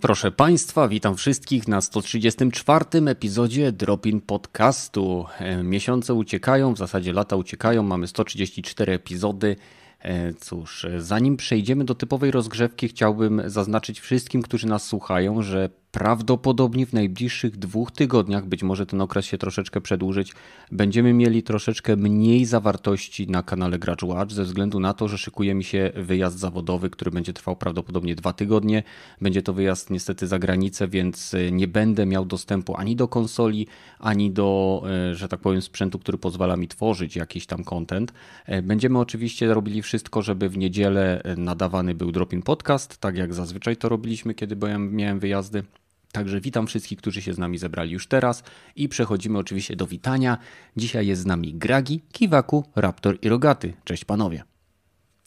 Proszę Państwa, witam wszystkich na 134 epizodzie Dropin Podcastu. E, miesiące uciekają, w zasadzie lata uciekają, mamy 134 epizody. E, cóż, zanim przejdziemy do typowej rozgrzewki, chciałbym zaznaczyć wszystkim, którzy nas słuchają, że prawdopodobnie w najbliższych dwóch tygodniach, być może ten okres się troszeczkę przedłużyć, będziemy mieli troszeczkę mniej zawartości na kanale Gracz Watch ze względu na to, że szykuje mi się wyjazd zawodowy, który będzie trwał prawdopodobnie dwa tygodnie. Będzie to wyjazd niestety za granicę, więc e, nie będę miał dostępu ani do konsoli, ani do, e, że tak powiem, sprzętu, który pozwala mi tworzyć jakiś tam content. E, będziemy oczywiście robili wszystko, żeby w niedzielę nadawany był Dropin Podcast, tak jak zazwyczaj to robiliśmy, kiedy byłem, miałem wyjazdy. Także witam wszystkich, którzy się z nami zebrali już teraz i przechodzimy oczywiście do witania. Dzisiaj jest z nami Gragi, Kiwaku, Raptor i Rogaty. Cześć panowie.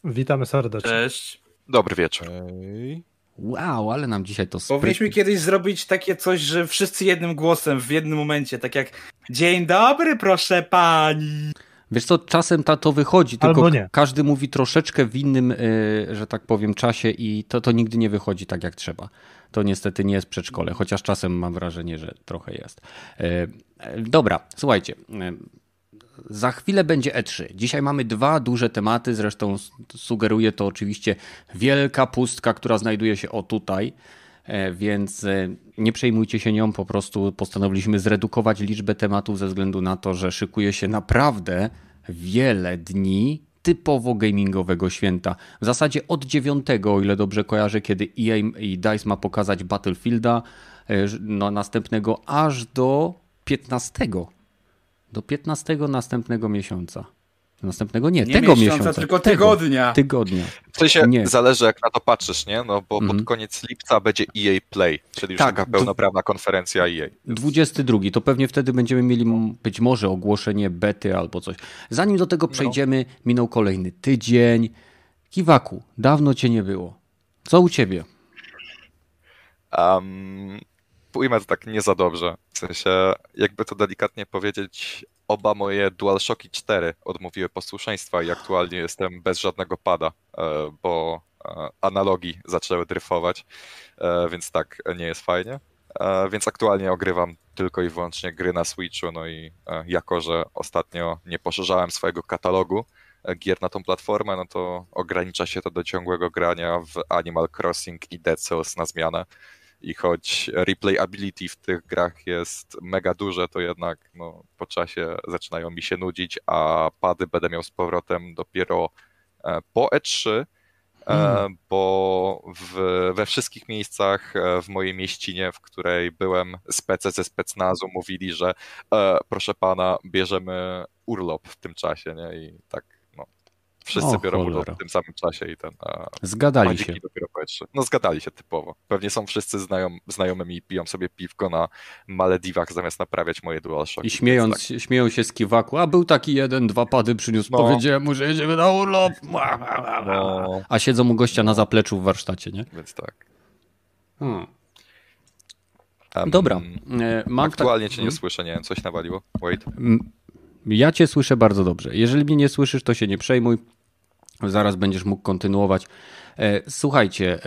Witamy serdecznie. Cześć. Dobry wieczór. Wow, ale nam dzisiaj to sprytnie. Powinniśmy kiedyś zrobić takie coś, że wszyscy jednym głosem w jednym momencie, tak jak dzień dobry proszę pani. Wiesz co, czasem ta to wychodzi, tylko każdy mówi troszeczkę w innym, yy, że tak powiem, czasie i to, to nigdy nie wychodzi tak jak trzeba to niestety nie jest przedszkole, chociaż czasem mam wrażenie, że trochę jest. E, e, dobra, słuchajcie. E, za chwilę będzie E3. Dzisiaj mamy dwa duże tematy, zresztą sugeruje to oczywiście wielka pustka, która znajduje się o tutaj, więc nie przejmujcie się nią, po prostu postanowiliśmy zredukować liczbę tematów ze względu na to, że szykuje się naprawdę wiele dni typowo gamingowego święta. W zasadzie od 9, o ile dobrze kojarzę, kiedy EA i DICE ma pokazać Battlefielda, e, no, następnego aż do 15. Do 15 następnego miesiąca. Następnego nie, nie tego miesiąca, miesiąca. tylko tygodnia. Tego, tygodnia. W sensie nie. zależy jak na to patrzysz, nie? No bo pod mhm. koniec lipca będzie EA Play, czyli już tak, taka pełnoprawna konferencja EA. 22, to pewnie wtedy będziemy mieli być może ogłoszenie bety albo coś. Zanim do tego no. przejdziemy, no. minął kolejny tydzień. Kiwaku, dawno cię nie było. Co u ciebie? Um, ujmę to tak nie za dobrze. W sensie, jakby to delikatnie powiedzieć, oba moje DualShocki 4 odmówiły posłuszeństwa i aktualnie jestem bez żadnego pada, e, bo e, analogi zaczęły dryfować, e, więc tak nie jest fajnie. Więc aktualnie ogrywam tylko i wyłącznie gry na Switchu, no i jako, że ostatnio nie poszerzałem swojego katalogu gier na tą platformę, no to ogranicza się to do ciągłego grania w Animal Crossing i Dead Cells na zmianę i choć replayability w tych grach jest mega duże, to jednak no, po czasie zaczynają mi się nudzić, a pady będę miał z powrotem dopiero e, po E3, e, hmm. bo w, we wszystkich miejscach e, w mojej mieścinie, w której byłem, spece ze specnazu mówili, że e, proszę pana, bierzemy urlop w tym czasie, nie? I tak Wszyscy o, biorą udział w tym samym czasie i ten. A zgadali się. Dopiero No zgadali się typowo. Pewnie są wszyscy znajom, znajomymi i piją sobie piwko na Malediwach zamiast naprawiać moje DualShock. I śmiejąc, tak. śmieją się z kiwaku, a był taki jeden, dwa pady przyniósł, no. powiedziałem mu, że jedziemy na urlop. No. A siedzą mu gościa na zapleczu w warsztacie, nie? Więc tak. Hmm. Um, Dobra. E, mam aktualnie cię nie hmm? słyszę, nie wiem, coś nawaliło. Wait. Ja cię słyszę bardzo dobrze. Jeżeli mnie nie słyszysz, to się nie przejmuj. Zaraz będziesz mógł kontynuować. E, słuchajcie,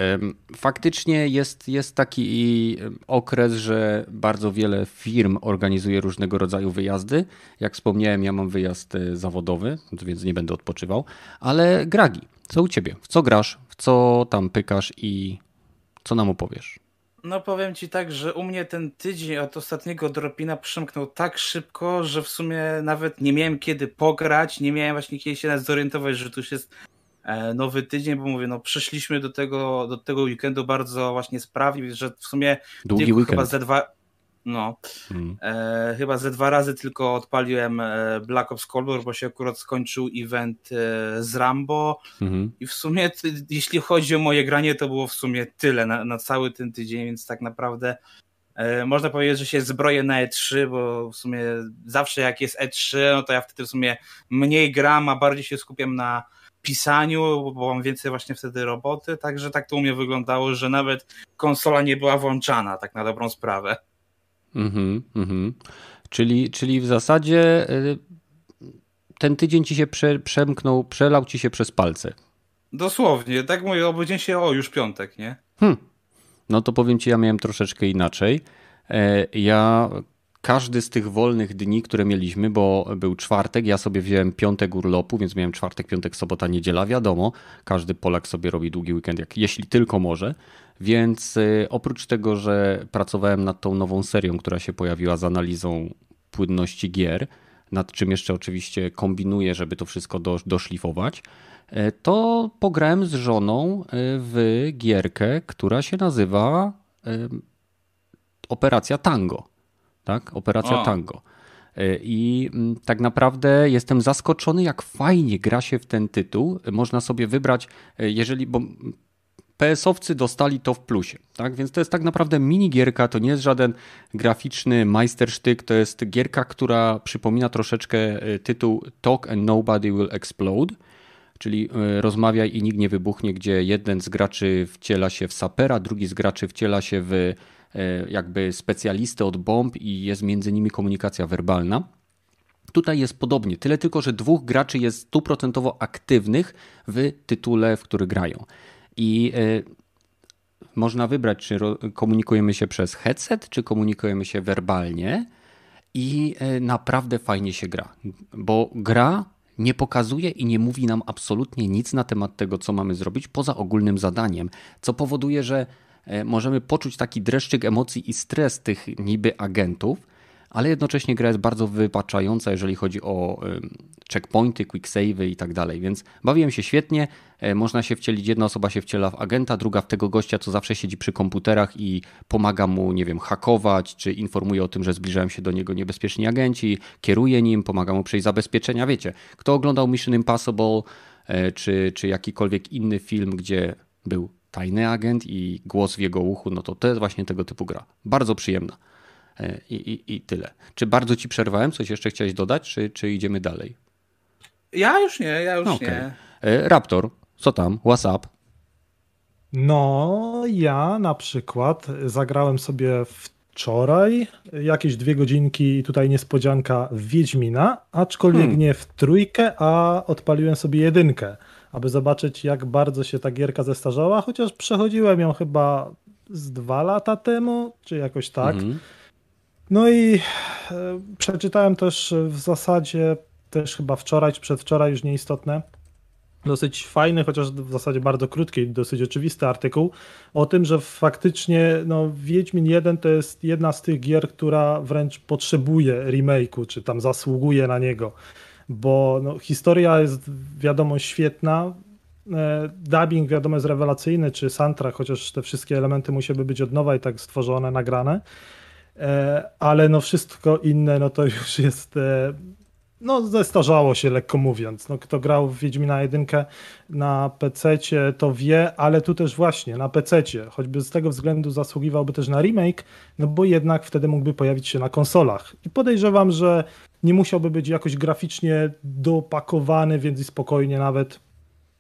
faktycznie jest, jest taki okres, że bardzo wiele firm organizuje różnego rodzaju wyjazdy. Jak wspomniałem, ja mam wyjazd e, zawodowy, więc nie będę odpoczywał. Ale Gragi, co u ciebie? W co grasz? W co tam pykasz i co nam opowiesz? No powiem ci tak, że u mnie ten tydzień od ostatniego dropina przymknął tak szybko, że w sumie nawet nie miałem kiedy pograć, nie miałem właśnie kiedy się zorientować, że tu już jest e, nowy tydzień, bo mówię, no przyszliśmy do tego, do tego weekendu bardzo właśnie sprawnie, że w sumie Długi weekend. chyba ze dwa, no. Hmm. E, chyba ze dwa razy tylko odpaliłem e, Black Ops Cold War, bo się akurat skończył event e, z Rambo hmm. i w sumie jeśli chodzi o moje granie, to było w sumie tyle na, na cały ten tydzień, więc tak naprawdę e, można powiedzieć, że się zbroję na E3, bo w sumie zawsze jak jest E3, no to ja wtedy w sumie mniej gram, a bardziej się skupiam na pisaniu, bo mam więcej właśnie wtedy roboty, także tak to u mnie wyglądało, że nawet konsola nie była włączana, tak na dobrą sprawę. Mhm, mhm. Czyli, czyli w zasadzie y, ten tydzień ci się prze, przemknął, przelał ci się przez palce. Dosłownie, tak mówię, obudziłem się, o już piątek, nie? Hmm. No to powiem ci, ja miałem troszeczkę inaczej. E, ja każdy z tych wolnych dni, które mieliśmy, bo był czwartek, ja sobie wziąłem piątek urlopu, więc miałem czwartek, piątek, sobota, niedziela, wiadomo, każdy Polak sobie robi długi weekend, jak, jeśli tylko może. Więc e, oprócz tego, że pracowałem nad tą nową serią, która się pojawiła z analizą płynności gier, nad czym jeszcze oczywiście kombinuję, żeby to wszystko do, doszlifować, e, to pograłem z żoną w gierkę, która się nazywa Operacja Tango. Tak? Operacja o. Tango. I mm, tak naprawdę jestem zaskoczony, jak fajnie gra się w ten tytuł. Można sobie wybrać, jeżeli. Bo PS-owcy dostali to w plusie, tak? Więc to jest tak naprawdę minigierka, to nie jest żaden graficzny majstersztyk, to jest gierka, która przypomina troszeczkę e, tytuł Talk and Nobody Will Explode, czyli rozmawiaj i nikt nie wybuchnie, gdzie jeden z graczy wciela się w sapera, drugi z graczy wciela się w E, jakby specjalisty od bomb i jest między nimi komunikacja werbalna. Tutaj jest podobnie, tyle tylko, że dwóch graczy jest stuprocentowo aktywnych w tytule, w który grają. I e, można wybrać, czy komunikujemy się przez headset, czy komunikujemy się werbalnie. I e, naprawdę fajnie się gra, bo gra nie pokazuje i nie mówi nam absolutnie nic na temat tego, co mamy zrobić, poza ogólnym zadaniem, co powoduje, że E, możemy poczuć taki dreszczyk emocji i stres tych niby agentów, ale jednocześnie gra jest bardzo wypaczająca, jeżeli chodzi o checkpointy, quicksave'y i tak dalej, więc bawiłem się świetnie, e, można się wcielić, jedna osoba się wciela w agenta, druga w tego gościa, co zawsze siedzi przy komputerach i pomaga mu, nie wiem, hakować, czy informuje o tym, że zbliżają się do niego niebezpieczni agenci, kieruje nim, pomaga mu przejść zabezpieczenia, wiecie, kto oglądał Mission Impossible, e, czy, czy jakikolwiek inny film, gdzie był tajny agent i głos w jego uchu, no to to jest właśnie tego typu gra. Bardzo przyjemna. E, I, i, i tyle. Czy bardzo ci przerwałem? Coś jeszcze chciałeś dodać, czy, czy idziemy dalej? Ja już nie, ja już okay. nie. E, Raptor, co tam? WhatsApp? No, ja na przykład zagrałem sobie wczoraj jakieś dwie godzinki, tutaj niespodzianka w Wiedźmina, aczkolwiek hmm. nie w trójkę, a odpaliłem sobie jedynkę aby zobaczyć, jak bardzo się ta gierka zestarzała, chociaż przechodziłem ją chyba z dwa lata temu, czy jakoś tak. Mhm. No i e, przeczytałem też w zasadzie, też chyba wczoraj czy przedwczoraj, już nieistotne, dosyć fajny, chociaż w zasadzie bardzo krótki, dosyć oczywisty artykuł o tym, że faktycznie no, Wiedźmin 1 to jest jedna z tych gier, która wręcz potrzebuje remake'u, czy tam zasługuje na niego bo no, historia jest wiadomo świetna, e, dubbing wiadomo jest rewelacyjny, czy soundtrack, chociaż te wszystkie elementy musiały być od nowa i tak stworzone, nagrane, ale no wszystko inne no to już jest e, no zestarzało się lekko mówiąc. No, kto grał w Wiedźmina 1 na PC to wie, ale tu też właśnie na PC, choćby z tego względu zasługiwałby też na remake, no bo jednak wtedy mógłby pojawić się na konsolach. I podejrzewam, że nie musiałby być jakoś graficznie dopakowany, więc i spokojnie nawet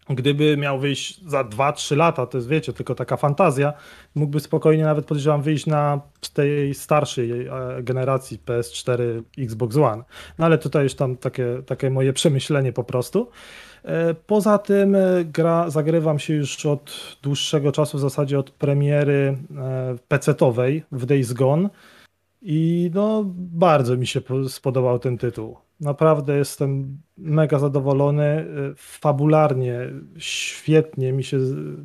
gdyby miał wyjść za 2-3 lata, to jest wiecie, tylko taka fantazja, mógłby spokojnie nawet podejrzewam wyjść na tej starszej e, generacji PS4, Xbox One. No ale tutaj już tam takie, takie moje przemyślenie po prostu. E, poza tym e, gra, zagrywam się już od dłuższego czasu, w zasadzie od premiery PC-owej w Days Gone i no, bardzo mi się spodobał ten tytuł. Naprawdę jestem mega zadowolony. Fabularnie świetnie mi się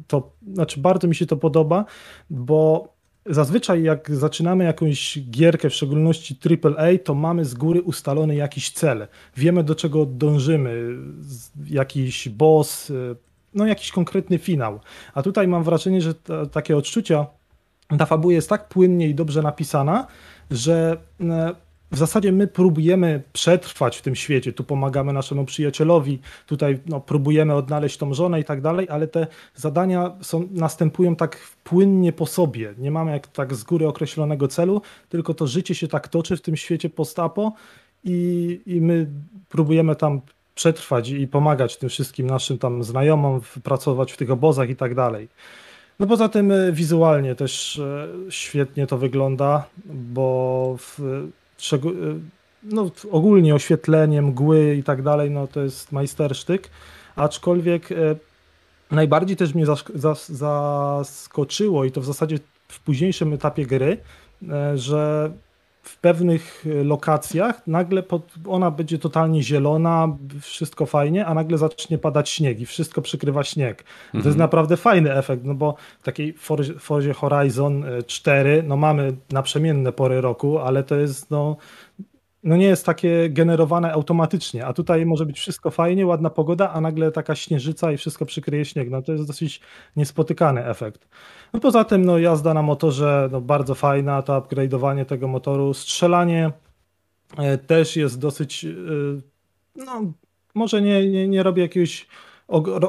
to, znaczy bardzo mi się to podoba, bo zazwyczaj jak zaczynamy jakąś gierkę, w szczególności AAA, to mamy z góry ustalony jakiś cel. Wiemy do czego dążymy, jakiś boss, no jakiś konkretny finał. A tutaj mam wrażenie, że takie odczucia, ta fabuła jest tak płynnie i dobrze napisana, że e, w zasadzie my próbujemy przetrwać w tym świecie, tu pomagamy naszemu przyjacielowi, tutaj no, próbujemy odnaleźć tą żonę i tak dalej, ale te zadania są, następują tak płynnie po sobie. Nie mamy jak tak z góry określonego celu, tylko to życie się tak toczy w tym świecie postapo i, i my próbujemy tam przetrwać i pomagać tym wszystkim naszym tam znajomom, pracować w tych obozach i tak dalej. No poza tym e, wizualnie też e, świetnie to wygląda, bo w, e, no, ogólnie oświetlenie, mgły i tak dalej, no to jest majstersztyk, aczkolwiek najbardziej też mnie zaskoczyło i to w zasadzie w późniejszym etapie gry, że w pewnych lokacjach nagle pod, ona będzie totalnie zielona, wszystko fajnie, a nagle zacznie padać śnieg i wszystko przykrywa śnieg. Mhm. To jest mhm. naprawdę fajny efekt, no bo w takiej Forzie Horizon 4 no mamy naprzemienne pory roku, ale to jest no no nie jest takie generowane automatycznie, a tutaj może być wszystko fajnie, ładna pogoda, a nagle taka śnieżyca i wszystko przykryje śnieg. No to jest dosyć niespotykany efekt. No poza tym no jazda na motorze no bardzo fajna, to upgrade'owanie tego motoru, strzelanie e, też jest dosyć, e, no może nie, nie, nie robię jakiejś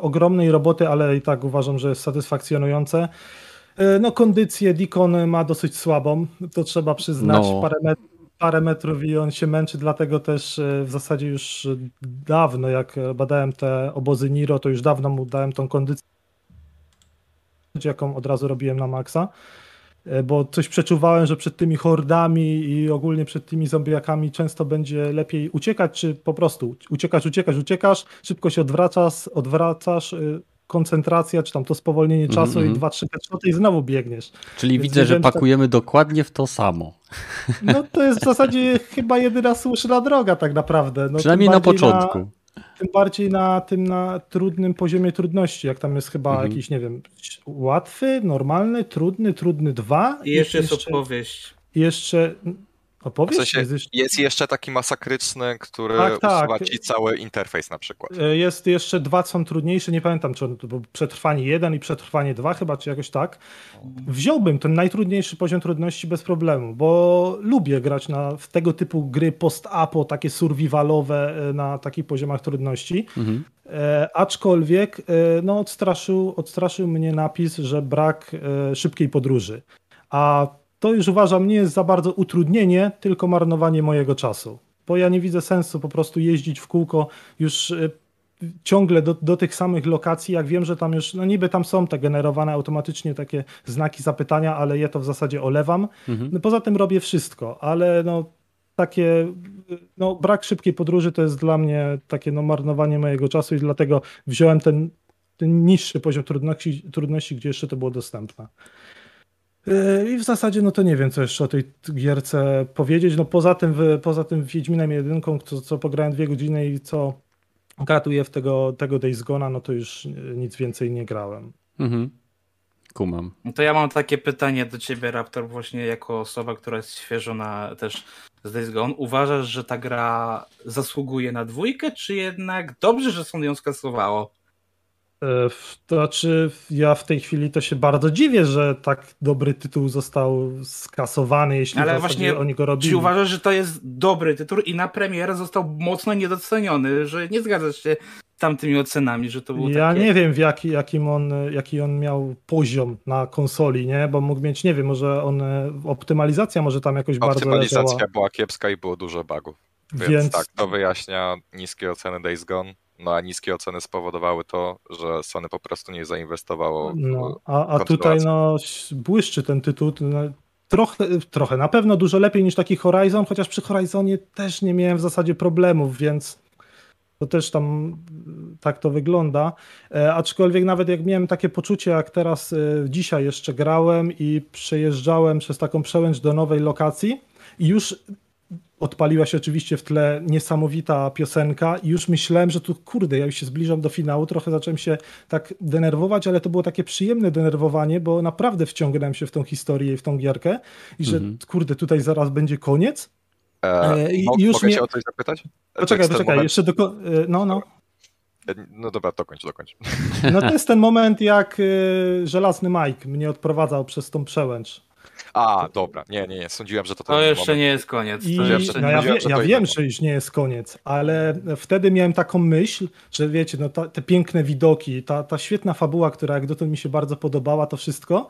ogromnej roboty, ale i tak uważam, że jest satysfakcjonujące. E, no kondycję Deacon ma dosyć słabą, to trzeba przyznać. No. Parę, met parę metrów i on się męczy, dlatego też e, w zasadzie już dawno, jak badałem te obozy Niro, to już dawno mu dałem tą kondycję, jaką od razu robiłem na maksa, e, bo coś przeczuwałem, że przed tymi hordami i ogólnie przed tymi zombiakami często będzie lepiej uciekać, czy po prostu uciekasz, uciekasz, uciekasz, szybko się odwracasz, odwracasz, e, koncentracja, czy tam to spowolnienie mm -hmm. czasu i mhm. dwa, trzy headshoty i znowu biegniesz. Czyli Więc widzę, że pakujemy tak... dokładnie w to samo. No to jest w zasadzie chyba jedyna słuszna droga tak naprawdę. No, Przynajmniej na początku. Na, tym bardziej na tym na trudnym poziomie trudności, jak tam jest chyba mhm. jakiś, nie wiem, łatwy, normalny, trudny, trudny dwa. I jeszcze jest opowieść. Jeszcze Opowieść? W sensie jest, jeszcze... taki masakryczny, który tak, tak. usuwa ci cały interfejs na przykład. E, jest jeszcze dwa, są trudniejsze, nie pamiętam, czy to był przetrwanie jeden i przetrwanie dwa chyba, czy jakoś tak. Wziąłbym ten najtrudniejszy poziom trudności bez problemu, bo lubię grać na w tego typu gry post-apo, takie survivalowe e, na takich poziomach trudności. Mhm. E, aczkolwiek e, no, odstraszył, odstraszył mnie napis, że brak e, szybkiej podróży. A to już uważam nie jest za bardzo utrudnienie, tylko marnowanie mojego czasu. Bo ja nie widzę sensu po prostu jeździć w kółko już e, ciągle do, do tych samych lokacji, jak wiem, że tam już, no niby tam są te generowane automatycznie takie znaki zapytania, ale je to w zasadzie olewam. Mhm. No poza tym robię wszystko, ale no takie, no brak szybkiej podróży to jest dla mnie takie no marnowanie mojego czasu i dlatego wziąłem ten, ten niższy poziom trudności, trudności, gdzie jeszcze to było dostępne. Yy, I w zasadzie, no to nie wiem, co jeszcze o tej gierce powiedzieć. No poza tym, poza tym Wiedźminem jedynką, co, co pograłem dwie godziny i co gratuje w tego, tego Days Gona, no to już nic więcej nie grałem. Mhm. Kumam. No to ja mam takie pytanie do ciebie, Raptor, właśnie jako osoba, która jest świeżo na też z Days Gone. Uważasz, że ta gra zasługuje na dwójkę, czy jednak dobrze, że sąd ją skasowało? E, to znaczy, ja w tej chwili to się bardzo dziwię, że tak dobry tytuł został skasowany, jeśli Ale właśnie oni go robili. Czy uważasz, że to jest dobry tytuł i na premierę został mocno niedoceniony, że nie zgadzasz się z tamtymi ocenami, że to był Ja takie... nie wiem, w jaki, jakim on, jaki on miał poziom na konsoli, nie? Bo mógł mieć, nie wiem, może on, optymalizacja może tam jakoś bardzo Optymalizacja była kiepska i było dużo bugów. Więc, Więc tak, to wyjaśnia niskie oceny Days Gone no a niskie oceny spowodowały to, że Sony po prostu nie zainwestowało. No, a, a tutaj no, błyszczy ten tytuł. Trochę, trochę, na pewno dużo lepiej niż taki Horizon, chociaż przy Horizonie też nie miałem w zasadzie problemów, więc to też tam tak to wygląda. E, aczkolwiek nawet jak miałem takie poczucie, jak teraz e, dzisiaj jeszcze grałem i przejeżdżałem przez taką przełęcz do nowej lokacji i już odpaliła się oczywiście w tle niesamowita piosenka i już myślałem, że tu kurde, ja już się zbliżam do finału, trochę zacząłem się tak denerwować, ale to było takie przyjemne denerwowanie, bo naprawdę wciągnąłem się w tą historię i w tą gierkę i że mhm. kurde, tutaj zaraz będzie koniec. E, I już mogę mnie... cię o coś zapytać? Poczekaj, poczekaj, moment... jeszcze do... E, no, no. E, no dobra, dokończ, dokończ. No to jest ten moment, jak e, żelazny Mike mnie odprowadzał przez tą przełęcz. A, dobra, nie, nie, nie, sądziłem, że to To jeszcze moment. nie jest koniec. I, no ja, wie, ja wiem, że już nie jest koniec, ale wtedy miałem taką myśl, że wiecie, no ta, te piękne widoki, ta, ta świetna fabuła, która jak dotąd mi się bardzo podobała, to wszystko.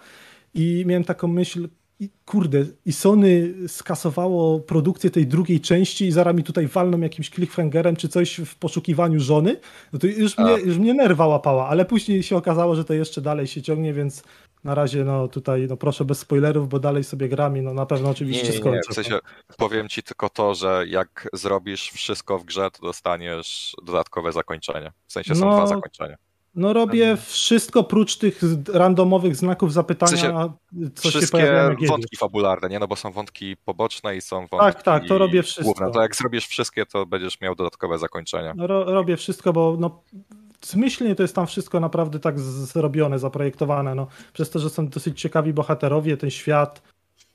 I miałem taką myśl, i kurde, i Sony skasowało produkcję tej drugiej części i zaraz mi tutaj walną jakimś cliffhangerem czy coś w poszukiwaniu żony, no to już mnie, już mnie nerwa łapała, ale później się okazało, że to jeszcze dalej się ciągnie, więc na razie no tutaj no proszę bez spoilerów, bo dalej sobie grami, no na pewno oczywiście nie, nie, skończę. Nie, w sensie, powiem ci tylko to, że jak zrobisz wszystko w grze, to dostaniesz dodatkowe zakończenie. W sensie są no, dwa zakończenia. No robię wszystko prócz tych randomowych znaków zapytania, w sensie, co wszystkie się pojawiają wątki fabularne, nie? No bo są wątki poboczne i są wątki Tak, tak, to robię wszystko. Główne. To jak zrobisz wszystkie, to będziesz miał dodatkowe zakończenie. No, ro robię wszystko, bo no, zmyślnie to jest tam wszystko naprawdę tak zrobione, zaprojektowane, no, przez to, że są dosyć ciekawi bohaterowie, ten świat,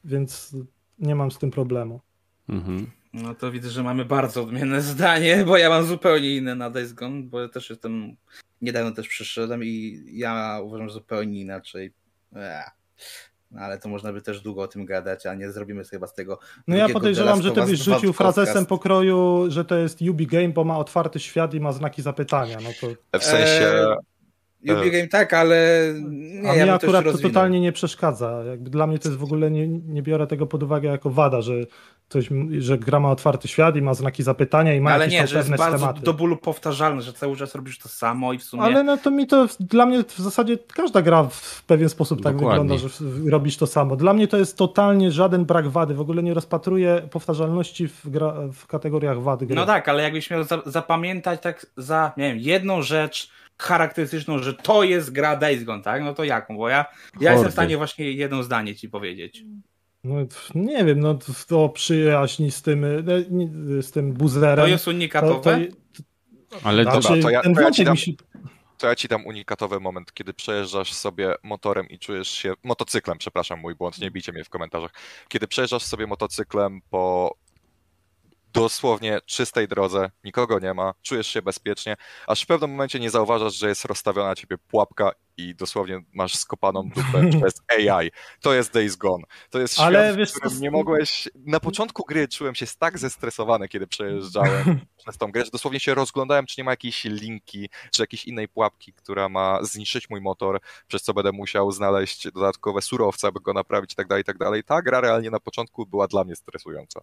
więc nie mam z tym problemu. Mhm. No to widzę, że mamy bardzo odmienne zdanie, bo ja mam zupełnie inne na Days Gone, bo ja też jestem, niedawno też przyszedłem i ja uważam zupełnie inaczej. Eee. No ale to można by też długo o tym gadać, a nie zrobimy sobie chyba z tego. No ja podejrzewam, że ty byś rzucił frazesem pokroju, że to jest Ubi Game, bo ma otwarty świat i ma znaki zapytania. No to... W sensie. Eee, Ubi Game tak, ale nie, a ja mi akurat to totalnie nie przeszkadza. Jakby dla mnie to jest w ogóle, nie, nie biorę tego pod uwagę jako wada, że coś, że gra ma otwarty świat i ma znaki zapytania i ma Ale jakieś nie, że jest bardzo do bólu powtarzalne, że cały czas robisz to samo i w sumie... Ale no to mi to, dla mnie w zasadzie każda gra w pewien sposób tak Dokładnie. wygląda, że robisz to samo. Dla mnie to jest totalnie żaden brak wady, w ogóle nie rozpatruję powtarzalności w, gra, w kategoriach wady gry. No tak, ale jakbyś miał za, zapamiętać tak za, nie wiem, jedną rzecz charakterystyczną, że to jest gra Days Gone, tak? No to jaką? Bo ja, ja jestem w stanie właśnie jedno zdanie ci powiedzieć. No, nie wiem, no to przyjaźń z tym, e, z tym buzerem. To jest unikatowe? To, to, Ale znaczy, dobra, to ja, to ja, ci dam, się... to ja ci dam unikatowy moment, kiedy przejeżdżasz sobie motorem i czujesz się, motocyklem, przepraszam, mój błąd, nie bijcie mnie w komentarzach, kiedy przejeżdżasz sobie motocyklem po dosłownie czystej drodze, nikogo nie ma, czujesz się bezpiecznie, aż w pewnym momencie nie zauważasz, że jest rozstawiona na ciebie pułapka i dosłownie masz skopaną dupę przez AI. To jest Days Gone. To jest Ale świat, wiesz, w którym nie mogłeś... Na początku gry czułem się tak zestresowany, kiedy przejeżdżałem przez tą grę, że dosłownie się rozglądałem, czy nie ma jakiejś linki, czy jakiejś innej pułapki, która ma zniszczyć mój motor, przez co będę musiał znaleźć dodatkowe surowce, aby go naprawić i tak dalej, i tak dalej. Ta gra realnie na początku była dla mnie stresująca.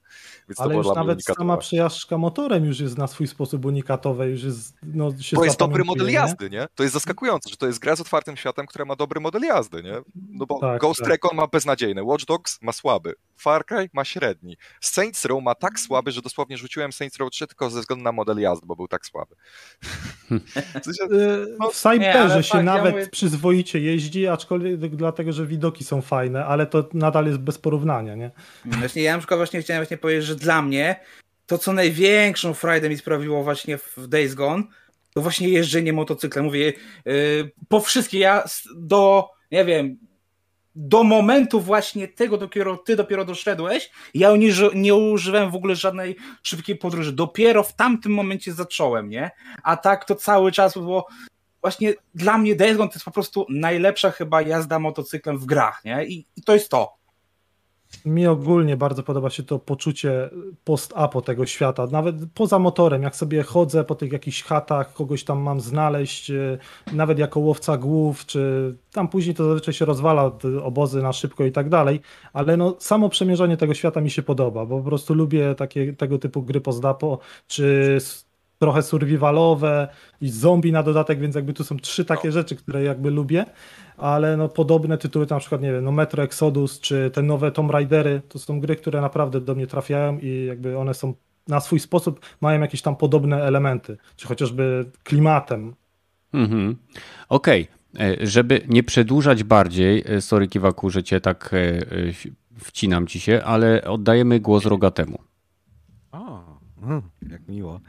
Więc Ale już nawet sama przejażdżka motorem już jest na swój sposób unikatowa, już jest... No, się to jest dobry model jazdy, nie? To jest zaskakujące, że to jest gra z otwartym otwartym światem, która ma dobry model jazdy, nie? No bo tak, Ghost tak. Recon ma beznadziejny, Watch Dogs ma słaby, Far Cry ma średni, Saints Row ma tak słaby, że dosłownie rzuciłem Saints Row 3 tylko ze względu na model jazdy, bo był tak słaby. W, sensie, no, w Cyberze się tak, nawet ja mówię... przyzwoicie jeździ, aczkolwiek dlatego, że widoki są fajne, ale to nadal jest bez porównania, nie? Właśnie ja na przykład właśnie chciałem właśnie powiedzieć, że dla mnie to, co największą frajdę mi sprawiło właśnie w Days Gone, to właśnie jeżdżenie motocyklem. Mówię, yy, po wszystkie, ja do, nie wiem, do momentu właśnie tego dopiero ty dopiero doszedłeś, ja nie, nie używałem w ogóle żadnej szybkiej podróży. Dopiero w tamtym momencie zacząłem, nie? A tak to cały czas było właśnie dla mnie Days to jest po prostu najlepsza chyba jazda motocyklem w grach, nie? I, i to jest to mi ogólnie bardzo podoba się to poczucie post-apo tego świata, nawet poza motorem, jak sobie chodzę po tych jakichś chatach, kogoś tam mam znaleźć, e, nawet jako łowca głów, czy tam później to zazwyczaj się rozwala obozy na szybko i tak dalej, ale no samo przemierzanie tego świata mi się podoba, bo po prostu lubię takie, tego typu gry post-apo, czy trochę survivalowe i zombie na dodatek, więc jakby tu są trzy takie rzeczy, które jakby lubię, ale no podobne tytuły, na przykład nie wiem, no Metro Exodus czy te nowe Tomb Raidery, to są gry, które naprawdę do mnie trafiają i jakby one są na swój sposób, mają jakieś tam podobne elementy, czy chociażby klimatem. Mhm. Okej, okay. E, żeby nie przedłużać bardziej, e, sorry Kiwaku, że cię tak e, wcinam ci się, ale oddajemy głos Rogatemu. O, mm, jak miło.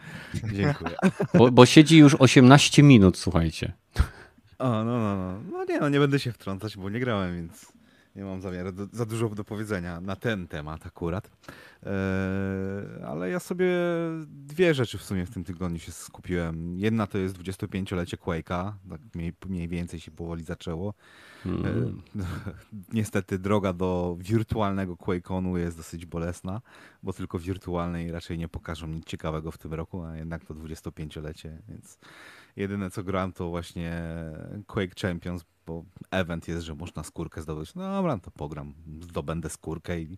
Dziękuję. Bo, bo siedzi już 18 minut, słuchajcie. O, no, no, no. No nie, no nie będę się wtrącać, bo nie grałem, więc nie mam zamiaru do, za dużo do powiedzenia na ten temat akurat. Eee, ale ja sobie dwie rzeczy w sumie w tym tygodniu się skupiłem. Jedna to jest 25-lecie Quake'a, tak mniej, mniej więcej się powoli zaczęło. Mm. Eee, niestety droga do wirtualnego QuakeConu jest dosyć bolesna, bo tylko wirtualnej raczej nie pokażą nic ciekawego w tym roku, a jednak to 25-lecie, więc Jedyne co grałem to właśnie Quake Champions, bo event jest, że można skórkę zdobyć. No dobra, to pogram, zdobędę skórkę i,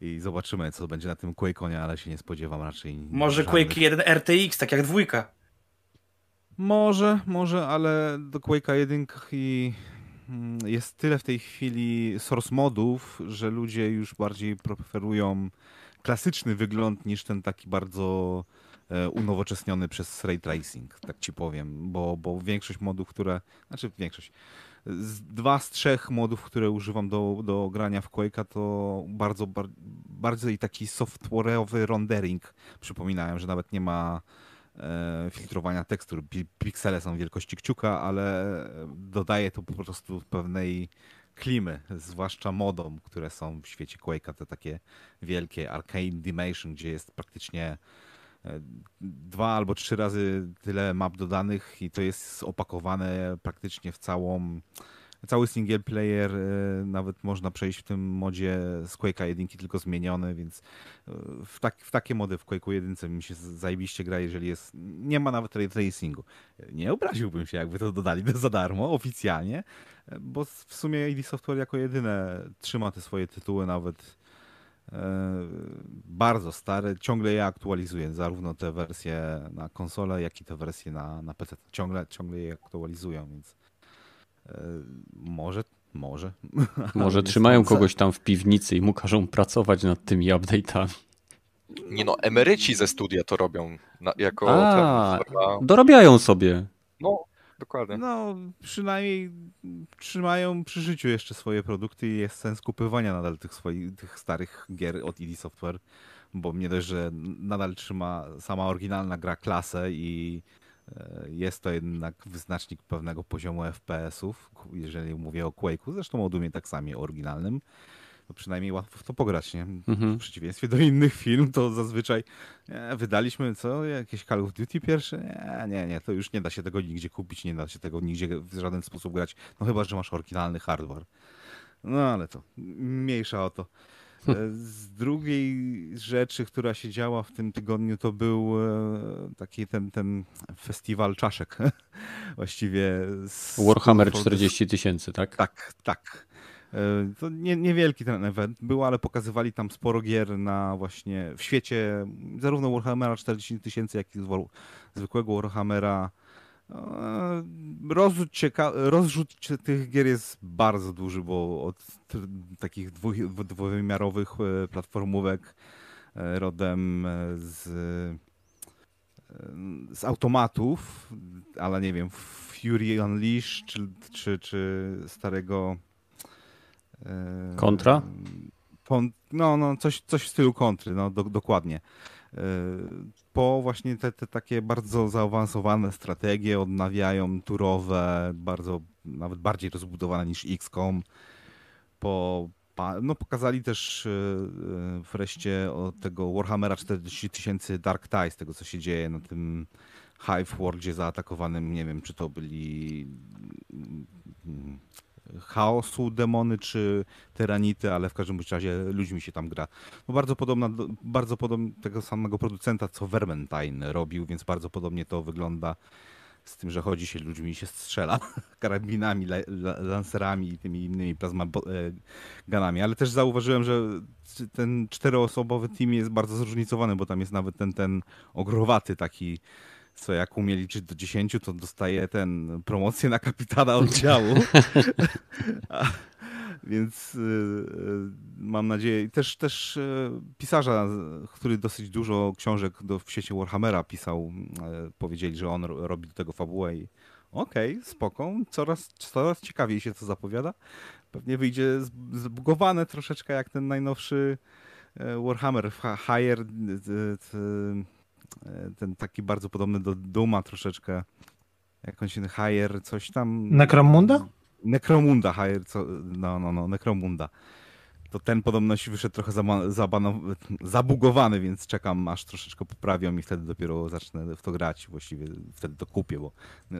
i zobaczymy, co będzie na tym Quake'onie, ale się nie spodziewam raczej. Może żadnych... Quake 1 RTX, tak jak dwójka. Może, może, ale do Quake'a 1 i mm, jest tyle w tej chwili source modów, że ludzie już bardziej preferują klasyczny wygląd niż ten taki bardzo unowocześniony przez ray tracing, tak ci powiem, bo, bo większość modów, które, znaczy większość, z, dwa z trzech modów, które używam do, do grania w Quake'a to bardzo, bar, bardziej taki software'owy rendering przypominałem, że nawet nie ma e, filtrowania tekstur. Piksele są wielkości kciuka, ale dodaje to po prostu pewnej klimy, zwłaszcza modom, które są w świecie Quake'a, te takie wielkie Arcane Dimension, gdzie jest praktycznie e, dwa albo trzy razy tyle map dodanych i to jest opakowane praktycznie w całą cały single player e, nawet można przejść w tym modzie z Quake'a 1 tylko zmieniony, więc e, w, tak, w takie mody w Quake'u 1 mi się zajebiście gra, jeżeli jest, nie ma nawet ray tracingu. Nie obraziłbym się, jakby to dodali za darmo, oficjalnie, e, bo w sumie ID Software jako jedyne trzyma te swoje tytuły nawet bardzo stare, ciągle je aktualizuję, zarówno te wersje na konsolę, jak i te wersje na, na PC. Ciągle, ciągle je aktualizują, więc E, może, może. Może trzymają kogoś tam w piwnicy i mu każą pracować nad tymi update'ami. Nie no, emeryci ze studia to robią na, jako A, ten, dorabiają sobie. No, dokładnie. No, przynajmniej trzymają przy życiu jeszcze swoje produkty i jest sens kupywania nadal tych swoich, tych starych gier od ID Software, bo mnie dość, że nadal trzyma sama oryginalna gra klasę i E, jest to jednak wyznacznik pewnego poziomu FPS-ów, jeżeli mówię o Quake'u, zresztą o Doomie tak samo oryginalnym, to przynajmniej łatwo w to pograć, nie? Mhm. W przeciwieństwie do innych film, to zazwyczaj nie, wydaliśmy co, jakieś Call of Duty pierwsze? Nie, nie, nie, to już nie da się tego nigdzie kupić, nie da się tego nigdzie w żaden sposób grać, no chyba, że masz oryginalny hardware. No ale to, mniejsza o to. E, z drugiej rzeczy, która się działa w tym tygodniu, to był e, taki ten, ten festiwal czaszek. Właściwie. Warhammer 40 tysięcy, tak? Tak, tak. E, to nie, niewielki ten event był, ale pokazywali tam sporo gier na właśnie w świecie zarówno Warhammera 40 tysięcy, jak i zwykłego Warhammera. E, rozrzut, cieka- rozrzut tych gier jest bardzo duży, bo od takich dwuwymiarowych e, platformówek rodem z, z automatów, ale nie wiem, Fury Unleashed czy, czy, czy starego Kontra? No, no coś, coś w stylu kontry, no do, dokładnie po właśnie te, te takie bardzo zaawansowane strategie odnawiają turowe, bardzo, nawet bardziej rozbudowane niż XCOM. Po, no, pokazali też e, wreszcie tego Warhammera 40 tysięcy Dark Ties, tego co się dzieje na tym Hive Worldzie zaatakowanym, nie wiem czy to byli chaosu demony czy teranity, ale w każdym razie ludźmi się tam gra. No bardzo podobna, bardzo podobnie tego samego producenta, co Vermentine robił, więc bardzo podobnie to wygląda z tym, że chodzi się ludźmi i się strzela karabinami, lancerami i tymi innymi plazmaganami. Ale też zauważyłem, że ten czteroosobowy team jest bardzo zróżnicowany, bo tam jest nawet ten, ten ogrowaty taki co jak umie liczyć do 10, to dostaje ten promocję na kapitana oddziału. A, więc y, y, mam nadzieję, i też, też y, pisarza, który dosyć dużo książek do, w sieci Warhammera pisał, powiedzieli, że on robi do tego fabułę i okej, okay, spoko, coraz, coraz ciekawiej się to zapowiada. Pewnie wyjdzie zbugowane troszeczkę jak ten najnowszy Warhammer Higher E, ten taki bardzo podobny do Duma troszeczkę. Jak on się Higher, coś tam. Necromunda? Necromunda, Higher, co, no, no, no, Necromunda. To ten podobność wyszedł trochę zabugowany, więc czekam aż troszeczkę poprawią i wtedy dopiero zacznę w to grać. Właściwie wtedy to kupię, bo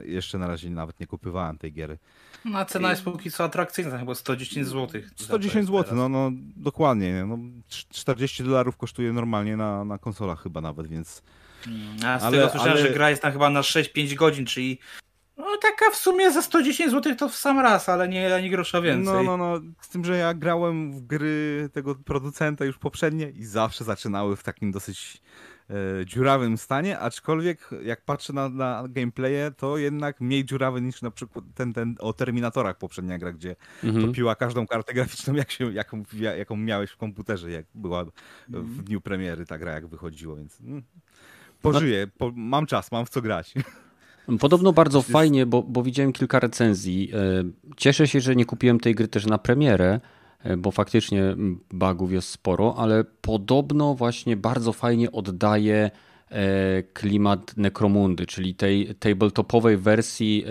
jeszcze na razie nawet nie kupywałem tej giery. No, a cena I... jest póki co atrakcyjna, chyba 110 zł. 110 zł, no, no dokładnie. No, 40 dolarów kosztuje normalnie na, na konsolach chyba nawet, więc a z ale, tego słyszałem, ale... że gra jest tam chyba na 6-5 godzin, czyli No taka w sumie za 110 zł to w sam raz, ale nie ani grosza więcej. No, no, no. Z tym, że ja grałem w gry tego producenta już poprzednie i zawsze zaczynały w takim dosyć e, dziurawym stanie, aczkolwiek jak patrzę na, na gameplaye, to jednak mniej dziurawy niż na przykład ten, ten o Terminatorach poprzednia gra, gdzie mhm. topiła każdą kartę graficzną, jak się, jaką, jaką miałeś w komputerze, jak była w mhm. dniu premiery ta gra, jak wychodziło, więc mm, pożyję, po, mam czas, mam w co grać. Podobno bardzo fajnie, bo, bo widziałem kilka recenzji. E, cieszę się, że nie kupiłem tej gry też na premierę, e, bo faktycznie bugów jest sporo, ale podobno właśnie bardzo fajnie oddaje klimat Necromundy, czyli tej tabletopowej wersji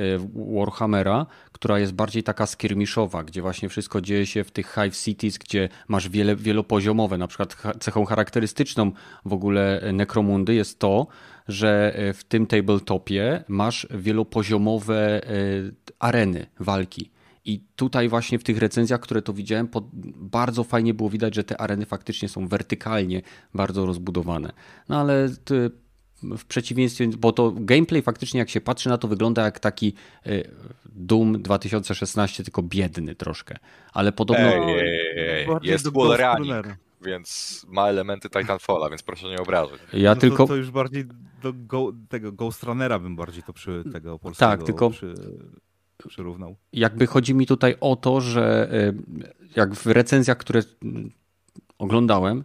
Warhammera, która jest bardziej taka skirmiszowa, gdzie właśnie wszystko dzieje się w tych Hive Cities, gdzie masz wiele, wielopoziomowe, na przykład cechą charakterystyczną w ogóle Necromundy jest to, że e, w tym tabletopie masz wielopoziomowe e, areny walki. I tutaj właśnie w tych recenzjach, które to widziałem, bardzo fajnie było widać, że te areny faktycznie są wertykalnie bardzo rozbudowane. No ale w przeciwieństwie, bo to gameplay faktycznie jak się patrzy na to wygląda jak taki e, Doom 2016, tylko biedny troszkę. Ale podobno... Ej, ej, ej. Jest wall więc ma elementy Titanfalla, więc proszę nie obrażać. Ja no tylko... To, to, już bardziej do go, tego Ghost Runnera bym bardziej to przy tego polskiego tak, tylko... przy, Jakby chodzi mi tutaj o to, że e, jak w recenzjach, które oglądałem,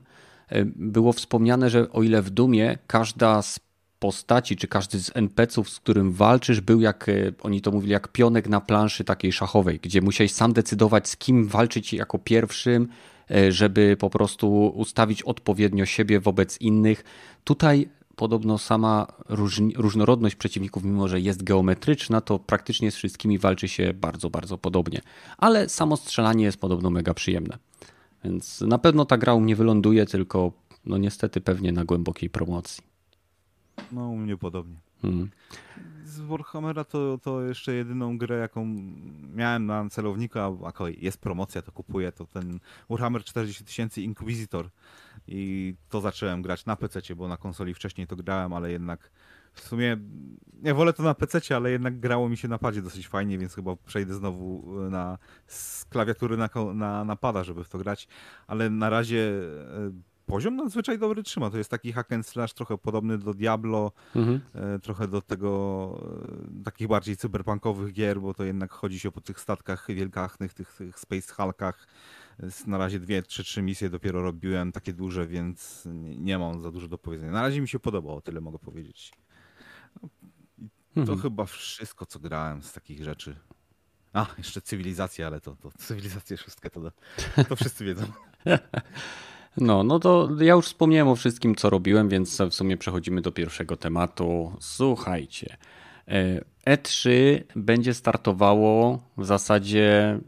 e, było wspomniane, że o ile w Dumie każda z postaci, czy każdy z NPC-ów, z którym walczysz, był jak, e, oni to mówili, jak pionek na planszy takiej szachowej, gdzie musiałeś sam decydować, z kim walczyć jako pierwszym, żeby po prostu ustawić odpowiednio siebie wobec innych. Tutaj podobno sama różnorodność przeciwników, mimo że jest geometryczna, to praktycznie z wszystkimi walczy się bardzo, bardzo podobnie. Ale samo strzelanie jest podobno mega przyjemne. Więc na pewno ta gra u mnie wyląduje, tylko no niestety pewnie na głębokiej promocji. No u mnie podobnie. Hmm z Warhammera to, to jeszcze jedyną grę, jaką miałem na celowniku, a jako jest promocja, to kupuję, to ten Warhammer 40 tysięcy Inquisitor. I to zacząłem grać na PC, bo na konsoli wcześniej to grałem, ale jednak w sumie ja wolę to na PC, ale jednak grało mi się na padzie dosyć fajnie, więc chyba przejdę znowu na z klawiatury na, na, na pada, żeby w to grać, ale na razie e, poziom nadzwyczaj dobry trzyma. To jest taki hack and slash trochę podobny do Diablo, mhm. E, trochę do tego e, takich bardziej cyberpunkowych gier, bo to jednak chodzi się po tych statkach wielkachnych, tych, tych Space Hulkach. Na razie dwie, trzy, trzy misje dopiero robiłem, takie duże, więc nie mam za dużo do powiedzenia. Na razie mi się podobało, tyle mogę powiedzieć. No, to mhm. chyba wszystko, co grałem z takich rzeczy. A, jeszcze cywilizacja, ale to, to cywilizację szóstkę to, to wszyscy wiedzą. No, no to ja już wspomniałem o wszystkim, co robiłem, więc w sumie przechodzimy do pierwszego tematu. Słuchajcie. E3 będzie startowało w zasadzie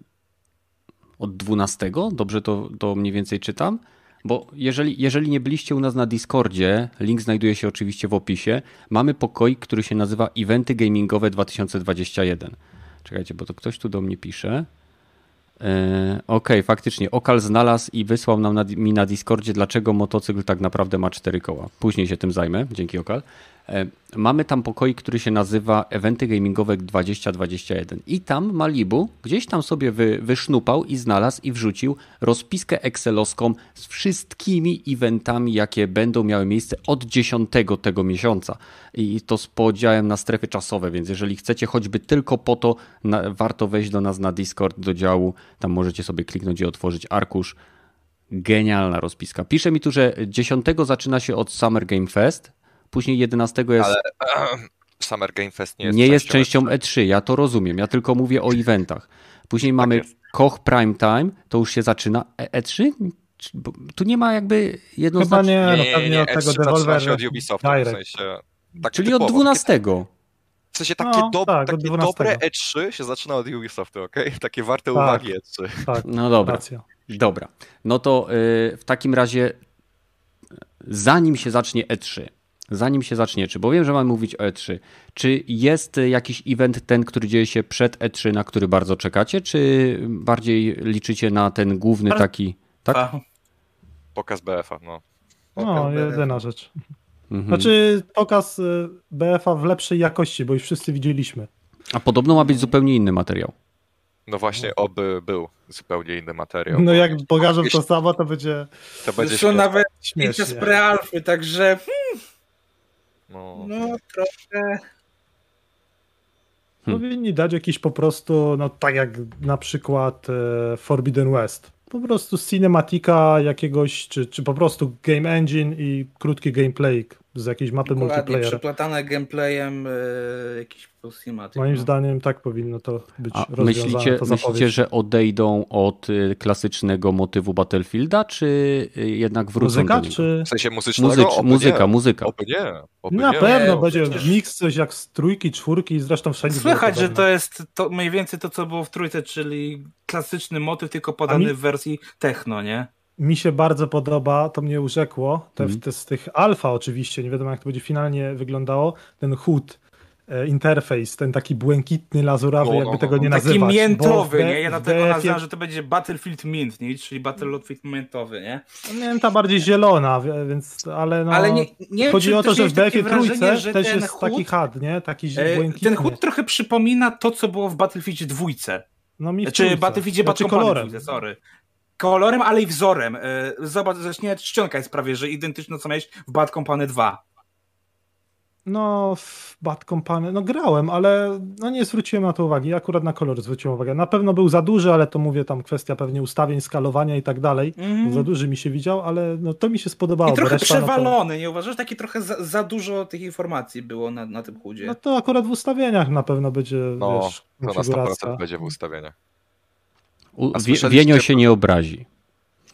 od 12, dobrze to, to mniej więcej czytam? Bo jeżeli, jeżeli nie byliście u nas na Discordzie, link znajduje się oczywiście w opisie, mamy pokój, który się nazywa Eventy Gamingowe 2021. Czekajcie, bo to ktoś tu do mnie pisze. E, okej, okay, faktycznie. Okal znalazł i wysłał nam na, mi na Discordzie, dlaczego motocykl tak naprawdę ma cztery koła. Później się tym zajmę, dzięki Okal. E, mamy tam pokoik, który się nazywa Eventy Gamingowe 2021 i tam Malibu gdzieś tam sobie wy, wysznupał i znalazł i wrzucił rozpiskę excelowską z wszystkimi eventami, jakie będą miały miejsce od 10 tego miesiąca i to z podziałem na strefy czasowe, więc jeżeli chcecie choćby tylko po to, na, warto wejść do nas na Discord, do działu, tam możecie sobie kliknąć i otworzyć arkusz. Genialna rozpiska. Pisze mi tu, że 10 zaczyna się od Summer Game Fest, Później 11 jest. Ale Summer Game Fest nie jest Nie jest częścią E3. E3, ja to rozumiem. Ja tylko mówię o eventach. Później tak mamy jest. Koch Prime Time, to już się zaczyna. E3? E tu nie ma jakby jednoznacznie. Chyba nie, no pewnie od tego Devolver od Ubisoftu, w sensie, Czyli typowo. od 12. W sensie takie, no, do, tak, takie dobre E3 się zaczyna od Ubisoftu, ok? Takie warte tak, uwagi E3. Tak, no dobra. Racja. Dobra. No to yy, w takim razie zanim się zacznie E3, zanim się zacznie, czy bo wiem, że mamy mówić o E3, czy jest jakiś event ten, który dzieje się przed E3, na który bardzo czekacie, czy bardziej liczycie na ten główny taki, tak? Pokaz BF-a, no. no, jedyna rzecz. Mhm. Znaczy pokaz y, BF-a w lepszej jakości, bo już wszyscy widzieliśmy. A podobno ma być zupełnie inny materiał. No właśnie, oby był zupełnie inny materiał. No jak pokażą to samo, to będzie. To będzie Zresztą nawet śmiesznie. z prealfy, także. Hmm, no. no trochę. Hmm. Powinni dać jakiś po prostu, no tak jak na przykład e, Forbidden West. Po prostu cinematika jakiegoś, czy, czy po prostu game engine i krótki gameplay z jakiejś mapy Dokładnie, multiplayer. przeplatane gameplayem e, jakiś cinematic. Moim no. zdaniem tak powinno to być A myślicie, to myślicie, że odejdą od y, klasycznego motywu Battlefielda, czy y, jednak wrócą Muzyka, do czy... W sensie muzycznego? Muzycz, oby muzyka, nie. muzyka. Oby nie. Oby Na nie. pewno nie, będzie przecież... miks coś jak z trójki, czwórki, zresztą wszędzie Słychać, że to jest to mniej więcej to, co było w trójce, czyli klasyczny motyw, tylko podany mi... w wersji techno, nie? Mi się bardzo podoba, to mnie urzekło, te, mm. te, z tych alfa oczywiście, nie wiadomo jak to będzie finalnie wyglądało, ten HUD, e, interfejs, ten taki błękitny, lazurawy, no, jakby no, tego no. nie taki nazywać. Taki miętowy, nie? Ja dlatego nazywam, że to będzie Battlefield Mint, nie? czyli Battlefield miętowy, nie? Mięta bardziej zielona, więc, ale no... Ale nie, nie chodzi o to, że w BF trójce też jest HUD, taki had, nie? Taki e, błękitny. Ten HUD trochę przypomina to, co było w Battlefield dwójce. No mi Czy Battlefield znaczy kolorem. sorry kolorem, ale i wzorem. E, zobacz, zresztą czcionka jest prawie, że identyczna co miałeś w Bad Company 2. No, w Bad Company, no grałem, ale no nie zwróciłem na to uwagi. Akurat na kolor zwróciłem uwagę. Na pewno był za duży, ale to mówię tam kwestia pewnie ustawień, skalowania i tak dalej. Mm. Za duży mi się widział, ale no to mi się spodobało. I trochę przewalony, to... nie uważasz? Takie trochę za, za, dużo tych informacji było na, na tym chudzie. No to akurat w ustawieniach na pewno będzie, no, wiesz, to na 100% będzie w ustawieniach. U, Wienio się nie obrazi.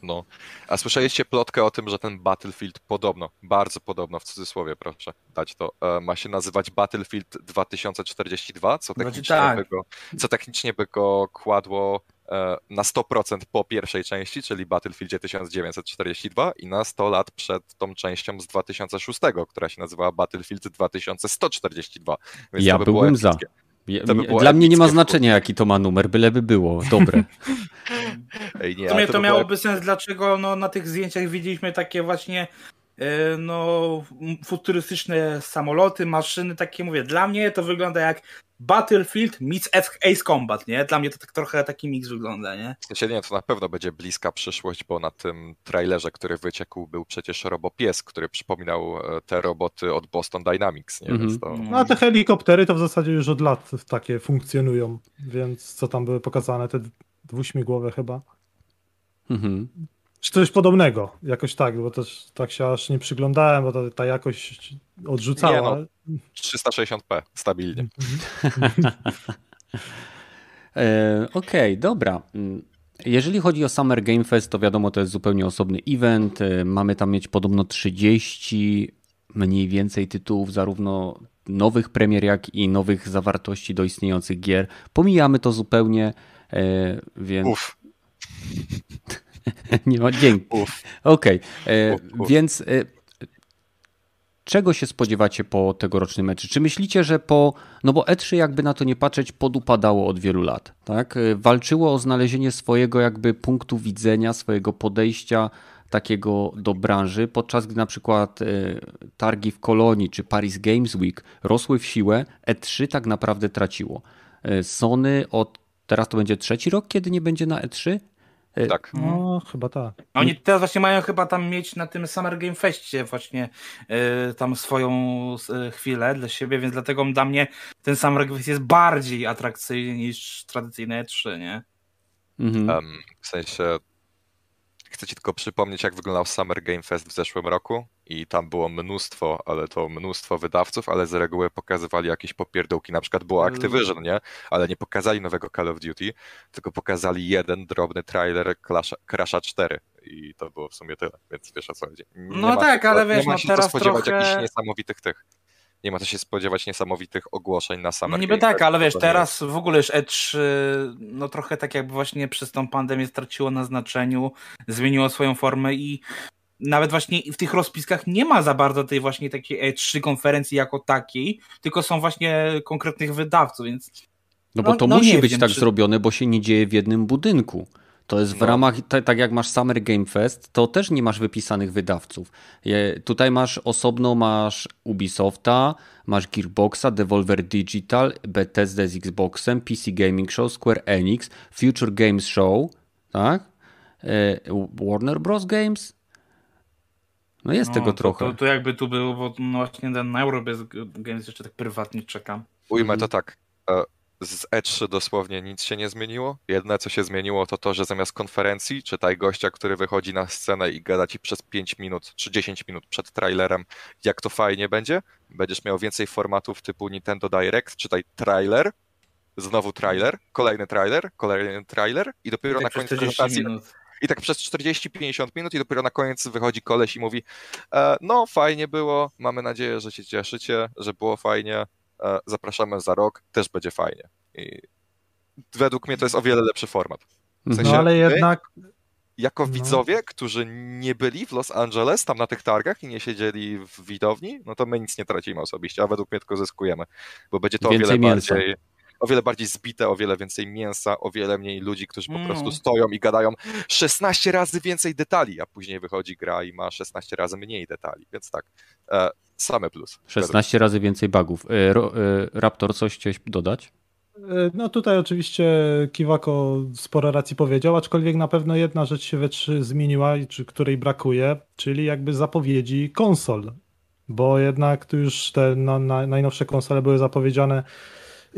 No. A słyszeliście plotkę o tym, że ten Battlefield podobno, bardzo podobno, w cudzysłowie proszę dać to, e, ma się nazywać Battlefield 2042, co technicznie, tak. by, go, co technicznie by go kładło e, na 100% po pierwszej części, czyli Battlefieldzie 1942 i na 100 lat przed tą częścią z 2006, która się nazywała Battlefield 2142. Więc ja by byłbym za. Ja, Dla mnie nie ma znaczenia, jaki to ma numer, byleby było dobre. Ej, nie, to, to miałoby sens, dlaczego no, na tych zdjęciach widzieliśmy takie właśnie e, no, futurystyczne samoloty, maszyny, takie mówię. Dla mnie to wygląda jak Battlefield meets Ace Combat, nie? Dla mnie to tak trochę taki mix wygląda, nie? W sensie nie, to na pewno będzie bliska przyszłość, bo na tym trailerze, który wyciekł, był przecież Robopies, który przypominał e, te roboty od Boston Dynamics, nie? -hmm. to... No a te helikoptery to w zasadzie już od lat takie funkcjonują, więc co tam były pokazane, te dwuśmigłowe chyba. Mhm. Czy coś podobnego, jakoś tak, bo też tak się aż nie przyglądałem, bo ta, ta jakość odrzucała. Nie, no, 360p stabilnie. e, Okej, okay, dobra. Jeżeli chodzi o Summer Game Fest, to wiadomo, to jest zupełnie osobny event. E, mamy tam mieć podobno 30 mniej więcej tytułów, zarówno nowych premier, jak i nowych zawartości do istniejących gier. Pomijamy to zupełnie, e, więc. Uf. Nie ma dzięki. Okej, okay. więc e, czego się spodziewacie po tegorocznym meczu? Czy myślicie, że po. No bo E3, jakby na to nie patrzeć, podupadało od wielu lat. Tak? E, walczyło o znalezienie swojego jakby punktu widzenia, swojego podejścia takiego do branży, podczas gdy na przykład e, targi w Kolonii czy Paris Games Week rosły w siłę, E3 tak naprawdę traciło. Sony od teraz to będzie trzeci rok, kiedy nie będzie na E3. E, tak. No, chyba tak. Oni teraz właśnie mają chyba tam mieć na tym Summer Game Festie właśnie yy, tam swoją yy, chwilę dla siebie, więc dlatego dla mnie ten Summer Game Fest jest bardziej atrakcyjny niż tradycyjne E3, nie? Mhm. Um, w sensie chcę ci tylko przypomnieć, jak wyglądał Summer Game Fest w zeszłym roku i tam było mnóstwo, ale to mnóstwo wydawców, ale z reguły pokazywali jakieś popierdółki. Na przykład było mm. Activision, nie? Ale nie pokazali nowego Call of Duty, tylko pokazali jeden drobny trailer Crasha 4 i to było w sumie tyle, więc wiesz o co chodzi. Nie no tak, ale wiesz, nie ma no się teraz spodziewać trochę... jakichś niesamowitych tych nie ma co się spodziewać niesamowitych ogłoszeń na Summer No niby tak, ale wiesz, teraz w ogóle już E3 no trochę tak jakby właśnie przez tą pandemię straciło na znaczeniu, zmieniło swoją formę i nawet właśnie w tych rozpiskach nie ma za bardzo tej właśnie takiej E3 konferencji jako takiej, tylko są właśnie konkretnych wydawców, więc... No bo no, to no musi być wiem, tak czy... zrobione, bo się nie dzieje w jednym budynku. To jest w no. ramach, tak jak masz Summer Game Fest, to też nie masz wypisanych wydawców. Je, tutaj masz osobno, masz Ubisofta, masz Gearboxa, Devolver Digital, Bethesda z Xboxem, PC Gaming Show, Square Enix, Future Games Show, tak? E, Warner Bros. Games, no jest no, tego to, trochę. To, to, jakby tu było, bo no właśnie ten Eurobase Games jeszcze tak prywatnie czekam. Ujmę to tak. Z E3 dosłownie nic się nie zmieniło. Jedne, co się zmieniło, to to, że zamiast konferencji, czytaj gościa, który wychodzi na scenę i gada ci przez 5 minut czy 10 minut przed trailerem, jak to fajnie będzie, będziesz miał więcej formatów typu Nintendo Direct, czytaj trailer, znowu trailer, kolejny trailer, kolejny trailer i dopiero I tak na koniec prezentacji... Minut. I tak przez 40-50 minut i dopiero na koniec wychodzi koleś i mówi e, no fajnie było, mamy nadzieję, że się cieszycie, że było fajnie, zapraszamy za rok, też będzie fajnie. I według mnie to jest o wiele lepszy format. W sensie, no ale jednak... Jako no. widzowie, którzy nie byli w Los Angeles, tam na tych targach i nie siedzieli w widowni, no to my nic nie tracimy osobiście, a według mnie tylko zyskujemy, bo będzie to Więcej o wiele mięsa. O wiele bardziej zbite, o wiele więcej mięsa, o wiele mniej ludzi, którzy po prostu mm. stoją i gadają 16 razy więcej detali, a później wychodzi gra i ma 16 razy mniej detali, więc tak, e, same plus. 16 razy więcej bugów. E, e, Raptor, coś chciałeś dodać? No tutaj oczywiście Kiwako sporo racji powiedział, aczkolwiek na pewno jedna rzecz się we 3 zmieniła, czy której brakuje, czyli jakby zapowiedzi konsol, bo jednak tu już te na, na, najnowsze konsole były zapowiedziane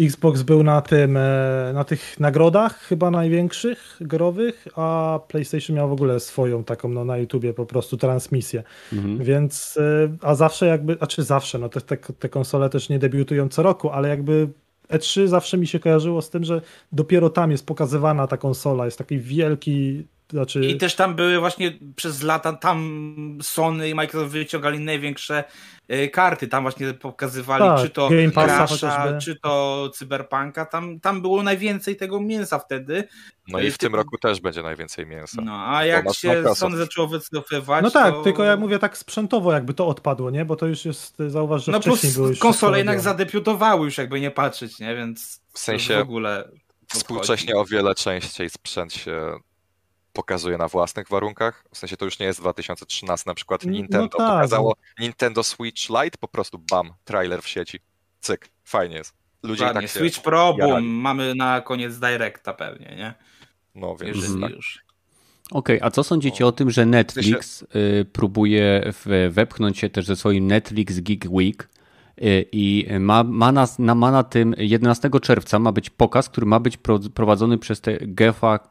Xbox był na tym, e, na tych nagrodach chyba największych growych, a PlayStation miał w ogóle swoją taką no, na YouTubie po prostu transmisję. Mhm. Więc, e, a zawsze jakby, a czy zawsze, no te, te, te konsole też nie debiutują co roku, ale jakby E3 zawsze mi się kojarzyło z tym, że dopiero tam jest pokazywana ta konsola, jest taki wielki znaczy... I też tam były właśnie przez lata, tam Sony i Microsoft wyciągali największe y, karty, tam właśnie pokazywali tak, czy to Crasha, czy to Cyberpunka, tam, tam było najwięcej tego mięsa wtedy. No i w tym roku też będzie najwięcej mięsa. No, a jak się. Sony zaczęło wycofywać, No tak, to... tylko ja mówię tak sprzętowo jakby to odpadło, nie? Bo to już jest, zauważ, że no wcześniej było już konsole jednak zadebiutowały już jakby nie patrzeć, nie? Więc w sensie w ogóle współcześnie o wiele częściej sprzęt się pokazuje na własnych warunkach. W sensie to już nie jest 2013, na przykład no Nintendo no tak. pokazało Nintendo Switch Lite, po prostu bam, trailer w sieci. Cyk, fajnie jest. Ludzie tak Switch Pro, boom, mamy na koniec Directa pewnie, nie? No więc już. Tak. już. Okej, okay, a co sądzicie o tym, że Netflix y, próbuje wepchnąć się też ze swoim Netflix Geek Week y, i ma, ma, na, ma na tym 11 czerwca ma być pokaz, który ma być prowadzony przez te Gefa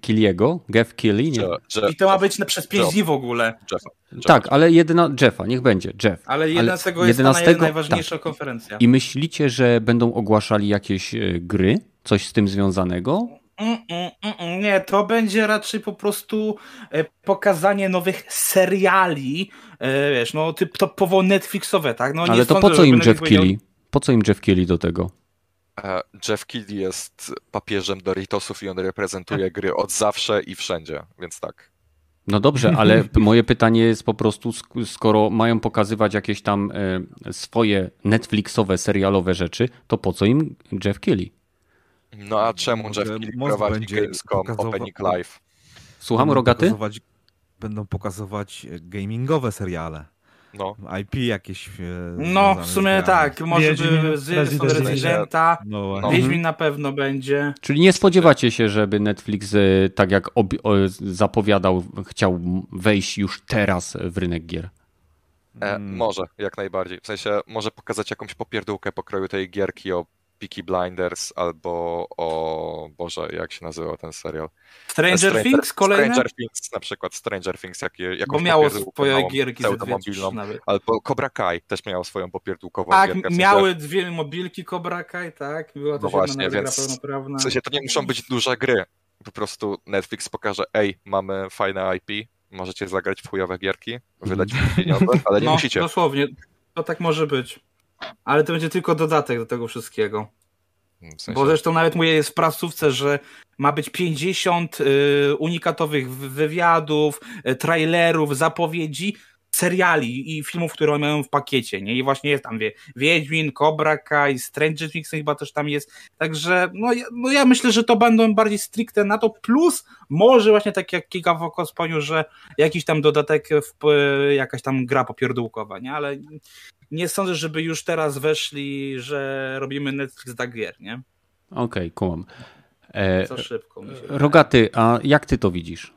Killiego, Jeff Killy. Nie? I to ma być na, przez 5 dni w ogóle. Jeffa. Jeffa. Tak, ale jedyna, Jeffa, niech będzie, Jeff. Ale 11 ale jest 11, najważniejsza tak. konferencja. I myślicie, że będą ogłaszali jakieś e, gry? Coś z tym związanego? Mm, mm, mm, nie, to będzie raczej po prostu e, pokazanie nowych seriali, e, wiesz, no typ topowo Netflixowe, tak? No, ale to po co im Jeff Killy? Po co im Jeff Killy do tego? E, Jeff Keighley jest papieżem Doritosów i on reprezentuje gry od zawsze i wszędzie, więc tak. No dobrze, ale moje pytanie jest po prostu, skoro mają pokazywać jakieś tam e, swoje Netflixowe, serialowe rzeczy, to po co im Jeff Keighley? No a czemu Jeff Keighley prowadzi Gamescom Opening Live? Słucham, Rogaty? Pokazywać, będą pokazywać gamingowe seriale. No. IP jakieś. E, no, w sumie tak. Może Wiedźmin, by z Residenta. No, no. Wiedźmin na pewno będzie. Czyli nie spodziewacie się, żeby Netflix, e, tak jak zapowiadał, chciał wejść już teraz w rynek gier? E, hmm. może, jak najbardziej. W sensie może pokazać jakąś popierdółkę pokroju tej gierki o Peaky Blinders albo o Boże, jak się nazywał ten serial? Stranger, Stranger Things kolejne? Stranger Things na przykład, Stranger Things jak, jakąś Bo miało swoje gierki mobilną, albo Cobra Kai też miało swoją popierdółkową tak, gierkę. Tak, miały dwie mobilki Cobra Kai, tak, była to no właśnie, więc pełnoprawna. W sensie to nie muszą być duże gry, po prostu Netflix pokaże, ej, mamy fajne IP, możecie zagrać w chujowe gierki, wydać pieniądze, ale nie no, musicie. dosłownie, to tak może być. Ale to będzie tylko dodatek do tego wszystkiego. W sensie... Bo zresztą nawet mówię jest w prasówce, że ma być 50 y, unikatowych wywiadów, y, trailerów, zapowiedzi seriali i filmów, które mają w pakiecie, nie? I właśnie jest tam, wie, Wiedźmin, Cobra Kai, Stranger Things chyba też tam jest, także no ja, no ja myślę, że to będą bardziej stricte na to, plus może właśnie tak jak Kika Woko wspomniał, że jakiś tam dodatek, w, jakaś tam gra popierdółkowa, nie? Ale nie sądzę, żeby już teraz weszli, że robimy Netflix dla gier, nie? Okej, okay, kumam. E, Co szybko. Rogaty, a jak ty to widzisz?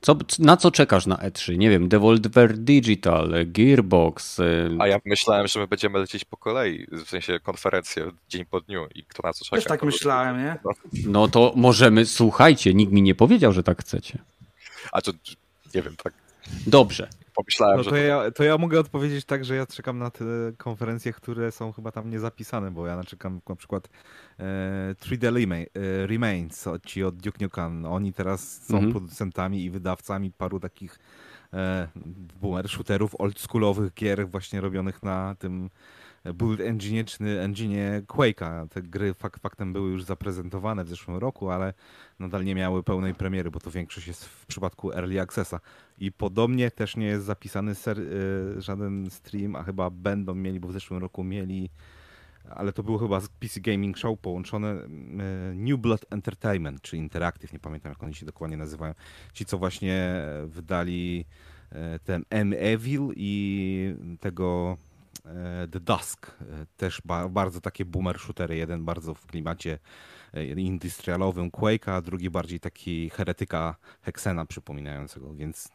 Co, na co czekasz na E3? Nie wiem, Devolver Digital, Gearbox. Y, A ja myślałem, że my będziemy lecieć po kolei, w sensie konferencję dzień po dniu i kto na co czeka. Też tak myślałem, nie? No to możemy, słuchajcie, nikt mi nie powiedział, że tak chcecie. A to, nie wiem, tak. Dobrze pomyślałem, no to że... Ja, to ja mogę odpowiedzieć tak, że ja czekam na te konferencje, które są chyba tam niezapisane, bo ja czekam na przykład e, 3D e, Remains, ci od Duke Nukem. Oni teraz są mhm. producentami i wydawcami paru takich e, boomer shooterów, oldschoolowych gier właśnie robionych na tym build engine, engine Quake'a. Te gry fakt, faktem były już zaprezentowane w zeszłym roku, ale nadal nie miały pełnej premiery, bo to większość jest w przypadku Early Accessa. I podobnie też nie jest zapisany ser, y, żaden stream, a chyba będą mieli, bo w zeszłym roku mieli, ale to było chyba z PC Gaming Show połączone y, New Blood Entertainment, czy Interactive, nie pamiętam jak oni się dokładnie nazywają. Ci, co właśnie wydali y, ten M Evil i tego The Dusk, też ba bardzo takie boomer shootery, jeden bardzo w klimacie industrialowym Quake'a, a drugi bardziej taki heretyka Hexena przypominającego, więc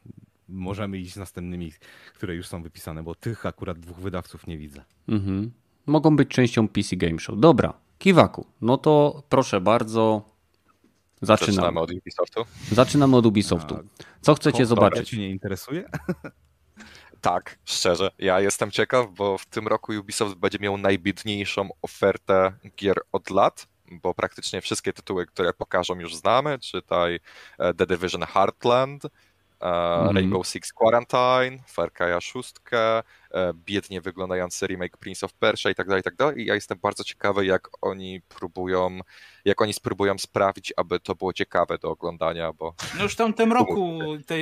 możemy iść z następnymi, które już są wypisane, bo tych akurat dwóch wydawców nie widzę. Mhm. Mogą być częścią PC Game Show. Dobra, Kiwaku, no to proszę bardzo, zaczynamy. Zaczynamy od Ubisoftu? Zaczynamy od Ubisoftu. Co chcecie zobaczyć? Cię nie interesuje? tak, szczerze. Ja jestem ciekaw, bo w tym roku Ubisoft będzie miał najbiedniejszą ofertę gier od lat bo praktycznie wszystkie tytuły, które pokażą już znamy, czytaj e, The Division Heartland, mm. Rainbow Six Quarantine, Far Cry 6, E, biednie wyglądający remake Prince of Persia i tak dalej, i tak dalej. I ja jestem bardzo ciekawy, jak oni próbują, jak oni spróbują sprawić, aby to było ciekawe do oglądania, bo... No już w tamtym roku, te,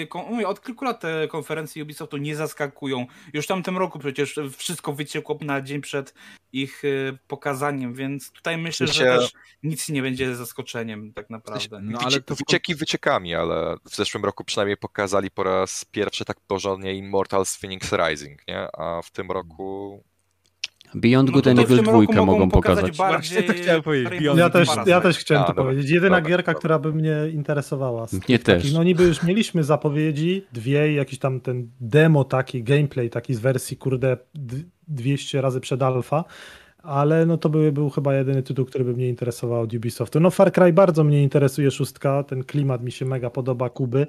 od kilku lat te konferencje Ubisoftu nie zaskakują. Już w tamtym roku przecież wszystko wyciekło na dzień przed ich e, pokazaniem, więc tutaj myślę, że też nic nie będzie zaskoczeniem tak naprawdę. No, ale to wycieki wyciekami, ale w zeszłym roku przynajmniej pokazali po raz pierwszy tak porządnie Immortals Phoenix Rising, nie? A w tym roku Beyond no Good and Evil 2 mogą pokazać. Bardziej... to chciałem powiedzieć. ja, też, ja też chciałem a, to dobra, powiedzieć. Jedyna dobra, gierka, dobra. która by mnie interesowała. Nie też. no niby już mieliśmy zapowiedzi, dwie, jakiś tam ten demo taki, gameplay taki z wersji, kurde, 200 razy przed alfa, ale no to by był chyba jedyny tytuł, który by mnie interesował od Ubisoftu. No Far Cry bardzo mnie interesuje, szóstka, ten klimat mi się mega podoba, Kuby.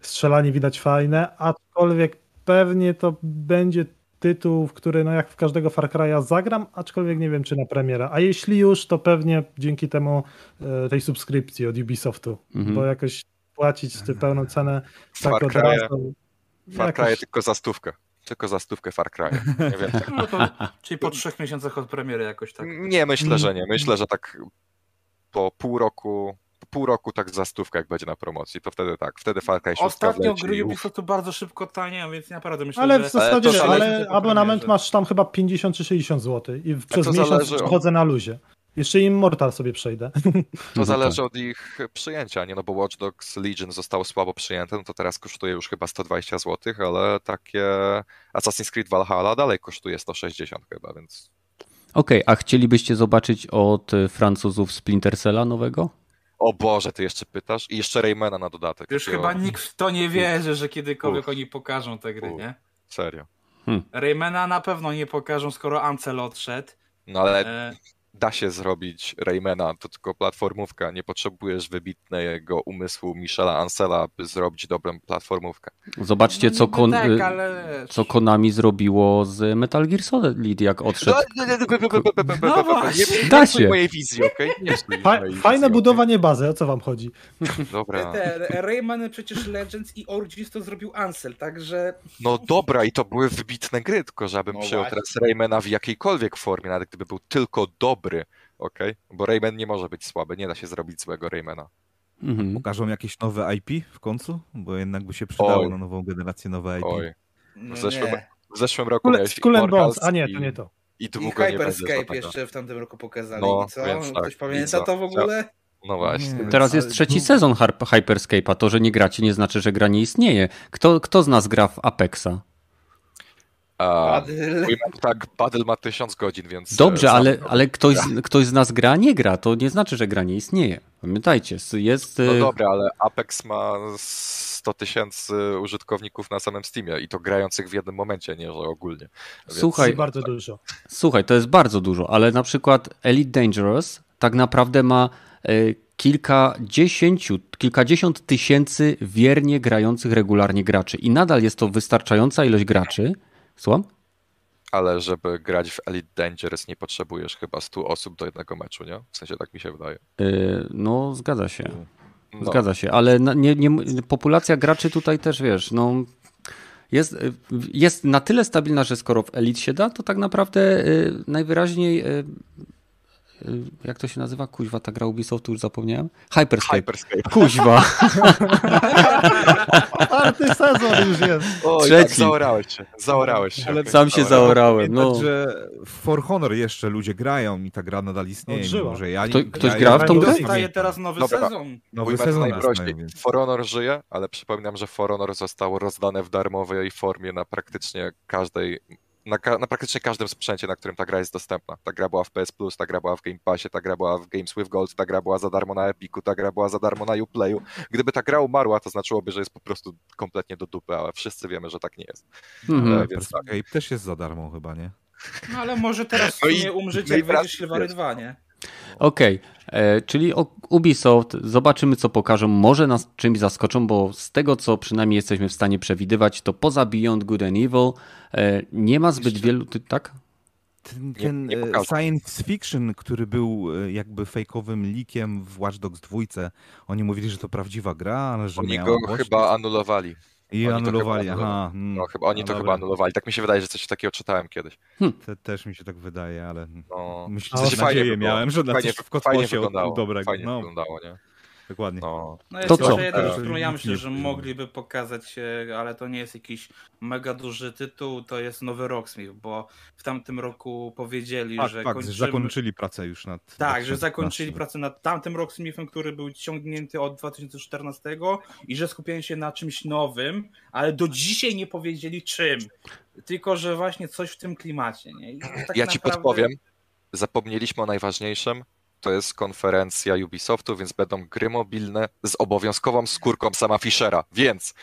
Strzelanie widać fajne, aczkolwiek pewnie to będzie tytuł, w który no jak w każdego Far Cry'a zagram, aczkolwiek nie wiem czy na premiera. A jeśli już, to pewnie dzięki temu e, tej subskrypcji od Ubisoftu, mhm. bo jakoś płacić tę pełną cenę tak od razu. Far jakoś... Cry tylko za stówkę. Tylko za stówkę Far Cry. Nie wiem. No to, czyli po trzech miesiącach od premiery jakoś tak. Nie, myślę, że nie. Myślę, że tak po pół roku pół roku tak za stówkę, jak będzie na promocji, to wtedy tak, wtedy Far Cry 6 Ostatnio gry Ubisoftu bardzo szybko tanie, więc naprawdę myślę, ale że... w zasadzie, ale, ale abonament masz tam chyba 50 czy 60 zł i przez miesiąc chodzę na luzie. Jeszcze Immortal sobie przejdę. To zależy od ich przyjęcia, nie? No bo Watch Dogs Legion zostało słabo przyjęte, no to teraz kosztuje już chyba 120 zł, ale takie Assassin's Creed Valhalla dalej kosztuje 160 chyba, więc... Okej, okay, a chcielibyście zobaczyć od Francuzów Splinter Cella nowego? O Boże, ty jeszcze pytasz? I jeszcze Raymana na dodatek. Już chyba nikt w to nie wierzy, że kiedykolwiek Uf. oni pokażą te gry, Uf. nie? Serio. Hmm. Raymana na pewno nie pokażą, skoro Ancel odszedł. No ale e da się zrobić Raymana, to tylko platformówka. Nie potrzebujesz wybitnego umysłu Michela Ansela, by zrobić dobrą platformówkę. Zobaczcie, no, co, kon tak, ale... co Konami zrobiło z Metal Gear Solid, jak odszedł. No właśnie. Da się. mojej wizji, okej? Okay? Fajne budowanie bazy, o co wam chodzi? Dobra. Te, Rayman przecież Legends i Origins to zrobił Ansel, także... No dobra, i to były wybitne gry, tylko żebym no przyjął teraz Raymana w jakiejkolwiek formie, nawet gdyby był tylko dobry, dobry, ok? Bo Rayman nie może być słaby, nie da się zrobić złego Raymana. Mhm. Pokażą jakieś nowe IP w końcu? Bo jednak by się przydało Oj. na nową generację nowe IP. Oj. w, zeszłym, w zeszłym roku Kule, miałeś Skull Bones, a nie, to nie to. I, I Hyperscape jeszcze w tamtym roku pokazali. No, I co? Więc tak, Ktoś pamięta to w ogóle? No właśnie. Teraz jest trzeci sezon Hyperscape'a. To, że nie gracie, nie znaczy, że gra nie istnieje. Kto, kto z nas gra w Apexa? A, tak, Paddle ma tysiąc godzin, więc... Dobrze, e, ale, ale ktoś, ktoś z nas gra, nie gra. To nie znaczy, że gra nie istnieje. Pamiętajcie, jest... No e, dobra, ale Apex ma 100 tysięcy użytkowników na samym Steamie i to grających w jednym momencie, nie że ogólnie. Więc... Słuchaj, bardzo dużo. Słuchaj, to jest bardzo dużo, ale na przykład Elite Dangerous tak naprawdę ma e, kilkadziesięciu, kilkadziesiąt tysięcy wiernie grających regularnie graczy i nadal jest to wystarczająca ilość graczy, Słucham? Ale żeby grać w Elite Dangerous nie potrzebujesz chyba 100 osób do jednego meczu, nie? W sensie tak mi się wydaje. Yy, no, zgadza się. No. Zgadza się, ale nie, nie, populacja graczy tutaj też, wiesz, no jest, jest na tyle stabilna, że skoro w Elite się da, to tak naprawdę yy, najwyraźniej Y, jak to się nazywa? Kuźwa, ta gra Ubisoftu, już zapomniałem. Hyperscape. Hyperscape. Kuźwa. Czwarty sezon już jest. Oj, Trzeci. Tak, zaorałeś się. Zaorałeś się. Ale sam się zaorałem. No. że w For Honor jeszcze ludzie grają i ta gra nadal istnieje. Mimo, że ja Kto, ktoś ja, gra w tą grę? Dostaje teraz nowy Dobra. sezon. Nowy sezon najprościej. For Honor żyje, ale przypominam, że For Honor zostało rozdane w darmowej formie na praktycznie każdej na, na, praktycznie każdym sprzęcie, na którym ta gra jest dostępna. Ta gra była w PS Plus, ta gra była w Game Passie, ta gra była w Games with Gold, ta gra była za darmo na Epiku, ta gra była za darmo na Uplayu. Gdyby ta gra umarła, to znaczyłoby, że jest po prostu kompletnie do dupy, ale wszyscy wiemy, że tak nie jest. Mhm. E, więc tak. też jest za darmo chyba, nie? No ale może teraz no i, umrzeć, no jak wejdziesz Chivalry 2, nie? Okej, okay. E, czyli Ubisoft, zobaczymy co pokażą, może nas czymś zaskoczą, bo z tego co przynajmniej jesteśmy w stanie przewidywać, to poza Beyond Good and Evil e, nie ma zbyt Jeszcze... wielu, tak? Ten, ten nie, nie science fiction, który był e, jakby fejkowym likiem w Watch Dogs 2, oni mówili, że to prawdziwa gra, ale że Oni go chyba anulowali. I oni anulowali, aha. Hmm. No, chyba, oni no, to dobra. chyba anulowali. Tak mi się wydaje, że coś takiego czytałem kiedyś. Hmm. Te, też mi się tak wydaje, ale no. myślę, że fajnie miałem, że na fajnie, coś w kosmosie wyglądało, dobrego. Fajnie no. wyglądało, nie? Dokładnie. No, no jest to co? jeden, którą ja myślę, że mogliby pokazać, ale to nie jest jakiś mega duży tytuł, to jest nowy Rocksmith, bo w tamtym roku powiedzieli, tak, że tak, kończymy... zakończyli pracę już nad... Tak, że zakończyli pracę nad tamtym Rocksmithem, który był ciągnięty od 2014 i że skupiają się na czymś nowym, ale do dzisiaj nie powiedzieli czym. Tylko, że właśnie coś w tym klimacie. Nie? Tak ja ci podpowiem, zapomnieliśmy o najważniejszym, to jest konferencja Ubisoftu, więc będą gry mobilne z obowiązkową skórką sama Fischera, więc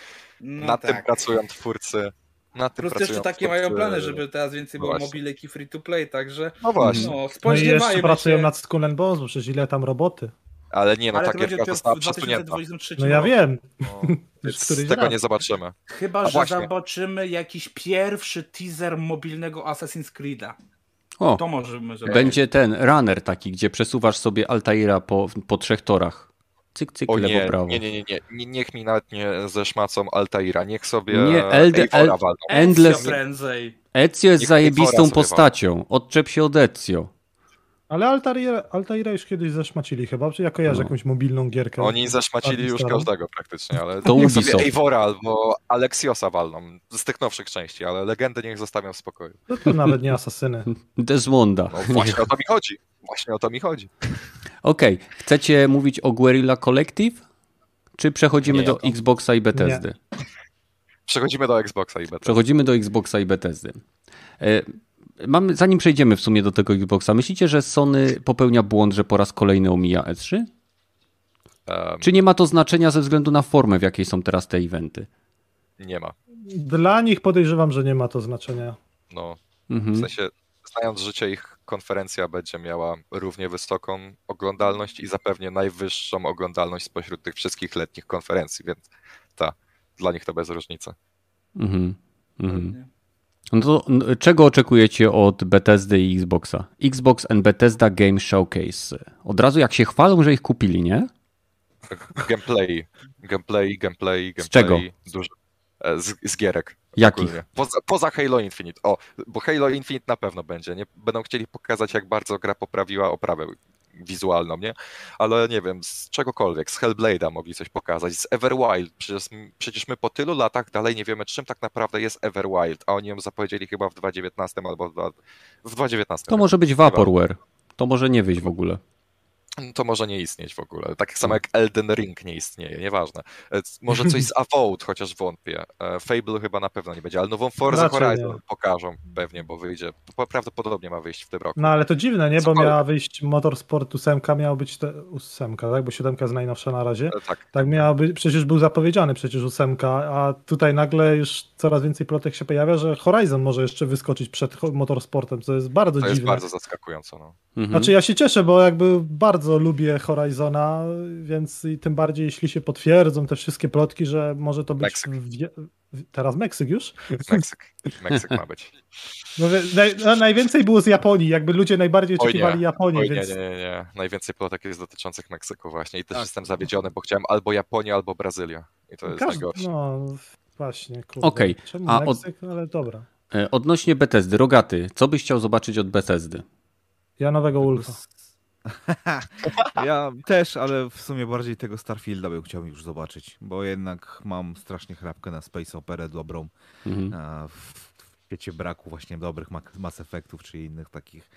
no nad tak. tym pracują twórcy. Nad tym Plus jeszcze takie twórcy... mają plany, żeby teraz więcej było Właśnie. mobilek i free to play, także no właśnie. No, no i jeszcze się. pracują nad Skull and Bones, bo przecież ile tam roboty. Ale nie, no Ale takie to została przesunięta. No ja wiem. No, tego nie zobaczymy. Chyba, A że właśnie. zobaczymy jakiś pierwszy teaser mobilnego Assassin's Creed'a. O, to możemy zrobić. Będzie ten runner taki, gdzie przesuwasz sobie Altaira po, po trzech torach. Cyk, cyk, o lewo, nie, prawo. Nie, nie, nie, nie. Niech mi nawet nie zeszmacą Altaira. Niech sobie nie, Elde, El, Endless... Ezio jest zajebistą postacią. Odczep się od Ezio. Ale Altair, Altaira już kiedyś zaszmacili chyba, czy ja kojarzę no. jakąś mobilną gierkę. Oni zaszmacili już każdego praktycznie, ale to niech sobie Eivora albo Alexiosa walną z tych nowszych części, ale legendy niech zostawią w spokoju. No to nawet nie asasyny. Desmonda. No właśnie o to mi chodzi. Właśnie o to mi chodzi. Okej, okay. chcecie mówić o Guerrilla Collective? Czy przechodzimy nie, do to... Xboxa i Bethesdy? Nie. Przechodzimy do Xboxa i Bethesdy. Przechodzimy do Xboxa i Bethesdy. Mamy, zanim przejdziemy w sumie do tego Xboxa, myślicie, że Sony popełnia błąd, że po raz kolejny omija E3? Um, Czy nie ma to znaczenia ze względu na formę, w jakiej są teraz te eventy? Nie ma. Dla nich podejrzewam, że nie ma to znaczenia. No, mhm. w sensie, znając życie, ich konferencja będzie miała równie wysoką oglądalność i zapewnie najwyższą oglądalność spośród tych wszystkich letnich konferencji, więc ta, dla nich to bez różnicy. Mhm. mhm. No to czego oczekujecie od Bethesdy i Xboxa? Xbox and Bethesda Game Showcase. Od razu jak się chwalą, że ich kupili, nie? Gameplay, gameplay, gameplay, gameplay. Z czego? Dużo. E, z, z gierek. Jakich? Poza, poza, Halo Infinite. O, bo Halo Infinite na pewno będzie. Nie, będą chcieli pokazać, jak bardzo gra poprawiła oprawę wizualną, nie? Ale nie wiem, z czegokolwiek, z Hellblade'a mogli coś pokazać, z Everwild, przecież, przecież my po tylu latach dalej nie wiemy, czym tak naprawdę jest Everwild, a oni ją zapowiedzieli chyba w 2019 albo w, w 2019. To może być Vaporware, to może nie wyjść w ogóle to może nie istnieć w ogóle. Tak samo jak Elden Ring nie istnieje, nieważne. E, może coś z Avowed, chociaż wątpię. E, Fable chyba na pewno nie będzie, ale nową Forza Raczej Horizon nie. pokażą pewnie, bo wyjdzie. Prawdopodobnie ma wyjść w tym roku. No ale to dziwne, nie? Bo miała wyjść Motorsport 8, miała być te... 8, tak? Bo 7 jest najnowsza na razie. E, tak. Tak miała być, przecież był zapowiedziany przecież 8, a tutaj nagle już coraz więcej plotek się pojawia, że Horizon może jeszcze wyskoczyć przed Motorsportem, co jest bardzo to dziwne. To jest bardzo zaskakujące. No. Mhm. Znaczy ja się cieszę, bo jakby bardzo lubię Horizona, więc i tym bardziej jeśli się potwierdzą te wszystkie plotki, że może to być Meksyk. W... teraz Meksyk już? Meksyk, Meksyk ma być. No, naj, no, najwięcej było z Japonii, jakby ludzie najbardziej oczekiwali Japonię. Oj, więc... Nie, nie, nie, najwięcej plotek jest dotyczących Meksyku właśnie i też tak. jestem zawiedziony, bo chciałem albo Japonię, albo Brazylię i to jest Każdy... najgorsze. No właśnie, kurde. Okej, okay. a Meksyk? Od... ale dobra. E, odnośnie Bethesdy, Rogaty, co byś chciał zobaczyć od Bethesdy? Ja nowego Ulfa. ja też, ale w sumie bardziej tego Starfielda bym chciał już zobaczyć, bo jednak mam strasznie chrapkę na Space Operę dobrą. Mhm. W świecie braku właśnie dobrych Mass Effectów czy innych takich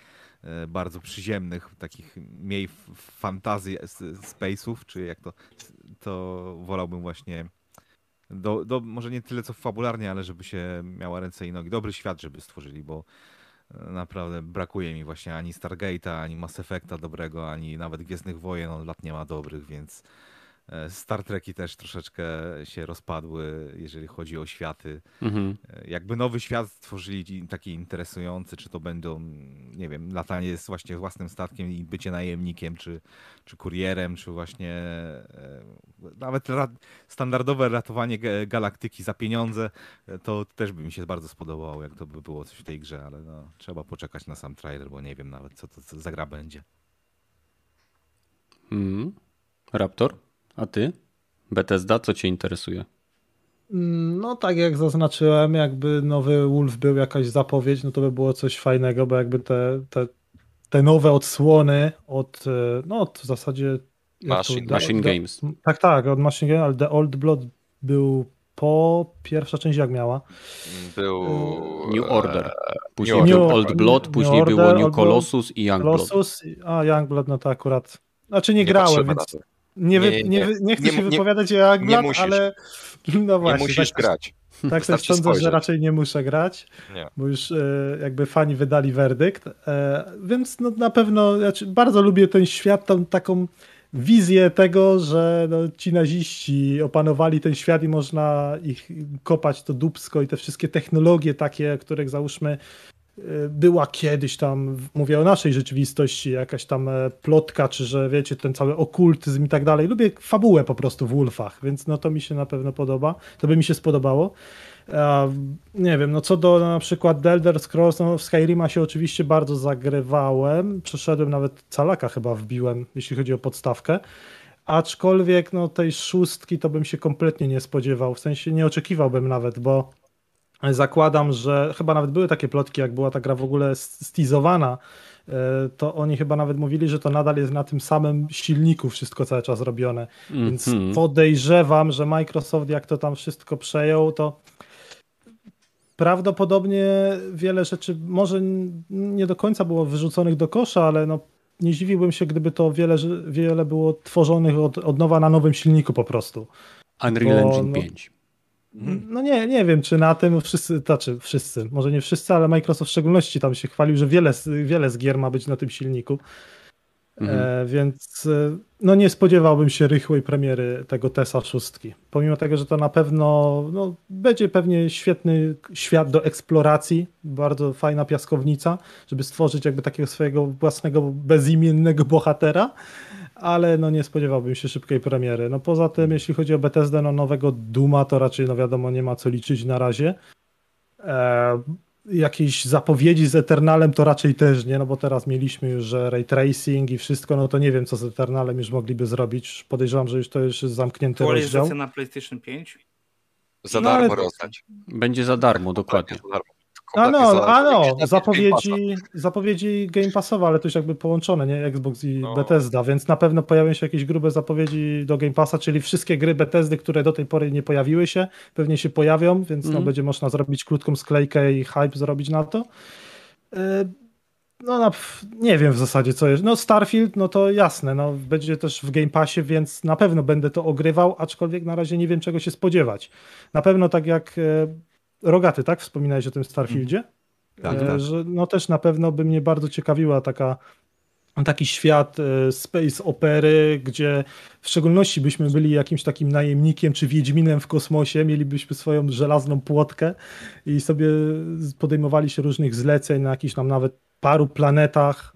e, bardzo przyziemnych, takich mniej fantazji space'ów, czy jak to, to wolałbym właśnie do, do, może nie tyle co fabularnie, ale żeby się miała ręce i nogi. Dobry świat, żeby stworzyli, bo Naprawdę brakuje mi właśnie ani Stargate'a, ani Mass Effecta dobrego, ani nawet Gwiezdnych Wojen od lat nie ma dobrych, więc Star Treki też troszeczkę się rozpadły, jeżeli chodzi o światy. Mhm. E, jakby nowy świat stworzyli taki interesujący, czy to będą, nie wiem, latanie z właśnie własnym statkiem i bycie najemnikiem, czy, czy kurierem, czy właśnie e, nawet standardowe ratowanie galaktyki za pieniądze, to też by mi się bardzo spodobało, jak to by było coś w tej grze, ale no, trzeba poczekać na sam trailer, bo nie wiem nawet, co to za gra będzie. Mm. Raptor? A ty? Bethesda, co cię interesuje? Mm, no tak jak zaznaczyłem, jakby nowy Wolf był jakaś zapowiedź, no to by było coś fajnego, bo jakby te, te, te nowe odsłony od, e, no od w zasadzie... Machine, to, Machine the, Games. Tak, tak, od Machine Games, ale The Old Blood był po pierwsza część jak miała? Był New Order. Później New był Old Blood, później Order, było New Colossus i Young Colossus, Blood. A Young Blood, no to akurat. Znaczy nie, nie grałem, więc. Nie, nie, nie, nie, chcę się wypowiadać jak Aglat, ale no właśnie. Nie musisz tak, grać. Tak też sądzę, spojrzeć. że raczej nie muszę grać, nie. bo już e, jakby fani wydali werdykt, e, więc no, na pewno znaczy, bardzo lubię ten świat, tą taką wizję tego, że no, ci naziści opanowali ten świat i można ich kopać to dubsko i te wszystkie technologie takie, których załóżmy była kiedyś tam, mówię o naszej rzeczywistości, jakaś tam e, plotka, czy że wiecie, ten cały okultyzm i tak dalej. Lubię fabułę po prostu w Wolfach, więc no to mi się na pewno podoba. To by mi się spodobało. nie wiem, no co do na przykład The Elder Scrolls, no w Skyrima się oczywiście bardzo zagrywałem. Przeszedłem nawet calaka chyba wbiłem, jeśli chodzi o podstawkę. Aczkolwiek no tej szóstki to bym się kompletnie nie spodziewał, w sensie nie oczekiwałbym nawet, bo zakładam, że chyba nawet były takie plotki, jak była ta gra w ogóle stizowana, e, to oni chyba nawet mówili, że to nadal jest na tym samym silniku wszystko cały czas robione. Mm -hmm. Więc mhm. podejrzewam, że Microsoft jak to tam wszystko przejął, to prawdopodobnie wiele rzeczy może nie do końca było wyrzuconych do kosza, ale no nie dziwiłbym się, gdyby to wiele, wiele było tworzonych od, od nowa na nowym silniku po prostu. Unreal Bo, Engine 5. Mhm. No nie, nie wiem, czy na tym wszyscy, znaczy wszyscy, może nie wszyscy, ale Microsoft w szczególności tam się chwalił, że wiele, wiele z gier ma być na tym silniku. Mhm. E, więc e, no nie spodziewałbym się rychłej premiery tego TESA 6. Pomimo tego, że to na pewno no, będzie pewnie świetny świat do eksploracji, bardzo fajna piaskownica, żeby stworzyć jakby takiego swojego własnego bezimiennego bohatera ale no nie spodziewałbym się szybkiej premiery. No poza tym, jeśli chodzi o Bethesdę, no nowego Duma, to raczej no wiadomo nie ma co liczyć na razie. E, jakieś zapowiedzi z Eternalem to raczej też nie, no bo teraz mieliśmy już, że ray tracing i wszystko, no to nie wiem co z Eternalem już mogliby zrobić. Podejrzewam, że już to już jest zamknięty Aktualizacja rozdział. na PlayStation 5? Za no, darmo rozdać. Będzie za darmo, dokładnie. Za darmo A no, a no zapowiedzi, zapowiedzi Game Passowe, ale to już jakby połączone, nie? Xbox i no. Bethesda, więc na pewno pojawią się jakieś grube zapowiedzi do Game Passa, czyli wszystkie gry Bethesdy, które do tej pory nie pojawiły się, pewnie się pojawią, więc mm. no, mhm. będzie można zrobić krótką sklejkę i hype zrobić na to. E, no, no, nie wiem w zasadzie co jest. No Starfield, no to jasne, no będzie też w Game Passie, więc na pewno będę to ogrywał, aczkolwiek na razie nie wiem czego się spodziewać. Na pewno tak jak e, Rogaty, tak? Wspominałeś o tym Starfieldzie? Tak, e, tak. Że no też na pewno by mnie bardzo ciekawiła taka taki świat e, space opery, gdzie w szczególności byśmy byli jakimś takim najemnikiem czy wiedźminem w kosmosie, mielibyśmy swoją żelazną płotkę i sobie podejmowali się różnych zleceń na jakichś tam nawet paru planetach.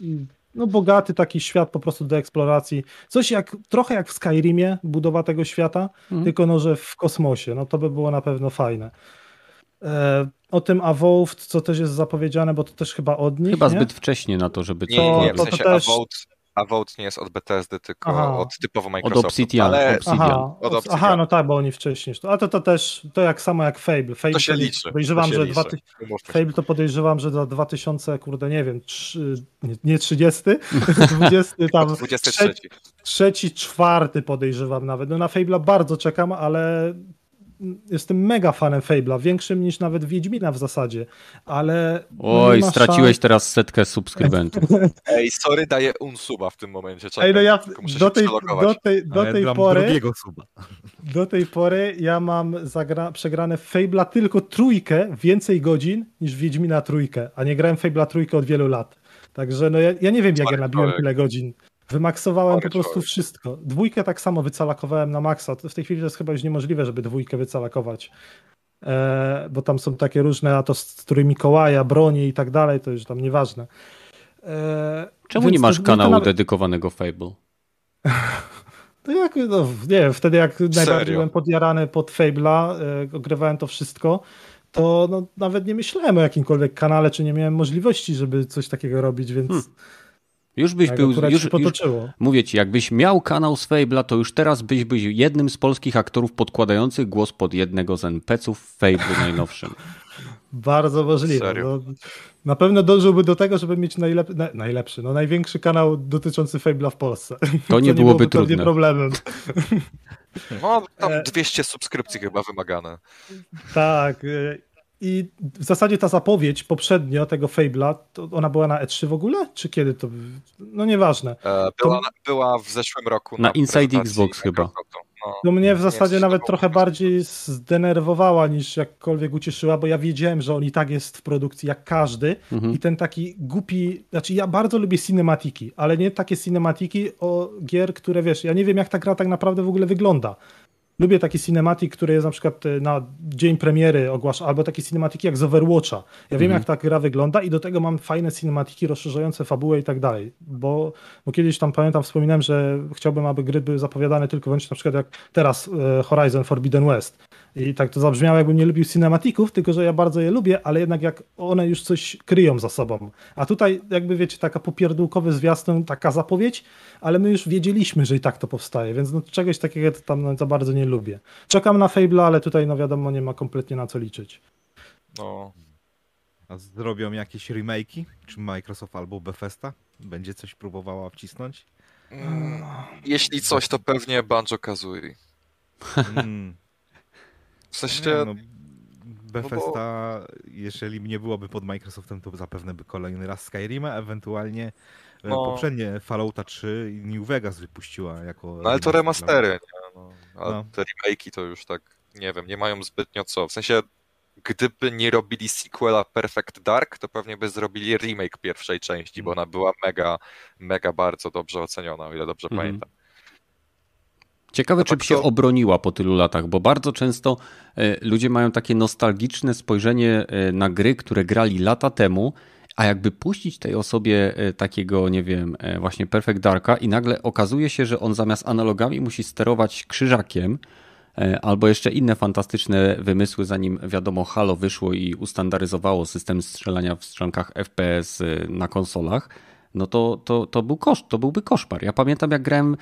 E, no bogaty taki świat po prostu do eksploracji. Coś jak, trochę jak w Skyrimie, budowa tego świata, mhm. tylko no, że w kosmosie. No to by było na pewno fajne. E, o tym Avowed, co też jest zapowiedziane, bo to też chyba od nich, Chyba nie? zbyt wcześnie na to, żeby... Nie, nie, nie, w sensie to też... Avowed, Avowed nie jest od Bethesdy, tylko aha. od typowo Microsoftu. Od Obsidian. Ale... Obsidian. Aha, od Obsidian. aha, no tak, bo oni wcześniej. A to, to też, to jak samo jak Fable. Fable to się liczy. Podejrzewam, to że dwa, Fable to podejrzewam, że za 2000, kurde, nie wiem, trzy, nie, nie 30, 20 tam... 23. Trzeci, czwarty podejrzewam nawet. No na Fable'a bardzo czekam, ale jestem mega fanem Fable'a, większym niż nawet Wiedźmina w zasadzie, ale... Oj, straciłeś szans... teraz setkę subskrybentów. Ej, sorry, daję unsuba w tym momencie. Czekaj, Ej, no ja do tej, do tej, do tej ja pory... drugiego suba. Do tej pory ja mam zagra... przegrane Fable'a tylko trójkę, więcej godzin niż Wiedźmina trójkę, a nie grałem Fable'a trójkę od wielu lat. Także no ja, ja nie wiem, jak ja nabiłem tyle godzin. Wymaksowałem po prostu wszystko. Dwójkę tak samo wycalakowałem na maksa. W tej chwili to jest chyba już niemożliwe, żeby dwójkę wycalakować. E, bo tam są takie różne, a to strój Mikołaja, broni i tak dalej, to już tam nieważne. E, Czemu nie masz kanału nawet... dedykowanego Fable? To jak, no, nie wiem, wtedy jak Serio? najbardziej byłem podjarany pod Fable'a, e, ogrywałem to wszystko, to no, nawet nie myślałem o jakimkolwiek kanale, czy nie miałem możliwości, żeby coś takiego robić, więc... Hmm. Już byś był. Już, już, mówię ci, jakbyś miał kanał z Fable'a, to już teraz byś był jednym z polskich aktorów podkładających głos pod jednego z NPC-ów w Fable'u najnowszym. Bardzo możliwe. No, na pewno dążyłby do tego, żeby mieć najlep na, najlepszy, no największy kanał dotyczący Fable'a w Polsce. To nie, byłoby, nie trudne. problemem. No, tam 200 subskrypcji chyba wymagane. Tak. I w zasadzie ta zapowiedź poprzednio tego Fable'a, ona była na E3 w ogóle? Czy kiedy to? No nieważne. E, była, to... była w zeszłym roku. Na, na Inside Xbox chyba. No, to mnie w zasadzie nawet trochę bardziej zdenerwowała niż jakkolwiek ucieszyła, bo ja wiedziałem, że on i tak jest w produkcji jak każdy mhm. i ten taki głupi, znaczy ja bardzo lubię cinematiki, ale nie takie cinematiki o gier, które wiesz, ja nie wiem jak ta gra tak naprawdę w ogóle wygląda. Lubię taki cinematic, który jest na przykład e, na dzień premiery ogłasza, albo takie cinematiki jak z Overwatcha. Ja wiem, mhm. jak ta gra wygląda i do tego mam fajne cinematiki rozszerzające fabułę i tak dalej. Bo, bo kiedyś tam pamiętam, wspominałem, że chciałbym, aby gry były zapowiadane tylko wyłącznie na przykład jak teraz e, Horizon Forbidden West. I tak to zabrzmiało, jakbym nie lubił cinematików, tylko że ja bardzo je lubię, ale jednak jak one już coś kryją za sobą. A tutaj jakby wiecie, taka popierdółkowy zwiastun, taka zapowiedź, ale my już wiedzieliśmy, że i tak to powstaje, więc no, czegoś takiego tam no, za bardzo nie lubię. Czekam na Fable, ale tutaj no wiadomo, nie ma kompletnie na co liczyć. No. A zrobią jakieś remake'i? Czy Microsoft albo Bethesda? Będzie coś próbowała wcisnąć? Mm, jeśli coś, to pewnie Banjo-Kazooie. Mm. W sensie... Nie, no, Bethesda, no bo... jeżeli nie byłoby pod Microsoftem, to zapewne by kolejny raz Skyrima, ewentualnie e, no. poprzednie Fallouta 3 i New Vegas wypuściła jako... No ale to remastery, nie? No, a no. te remake'i to już tak, nie wiem, nie mają zbytnio co. W sensie, gdyby nie robili sequela Perfect Dark, to pewnie by zrobili remake pierwszej części, bo ona była mega, mega bardzo dobrze oceniona, o ile dobrze mhm. pamiętam. Ciekawe, czy się obroniła po tylu latach, bo bardzo często e, ludzie mają takie nostalgiczne spojrzenie e, na gry, które grali lata temu, a jakby puścić tej osobie e, takiego, nie wiem, właśnie Perfect Darka i nagle okazuje się, że on zamiast analogami musi sterować krzyżakiem, albo jeszcze inne fantastyczne wymysły, zanim wiadomo Halo wyszło i ustandaryzowało system strzelania w strzelankach FPS na konsolach, no to, to, to, był koszt, to byłby koszmar. Ja pamiętam, jak grałem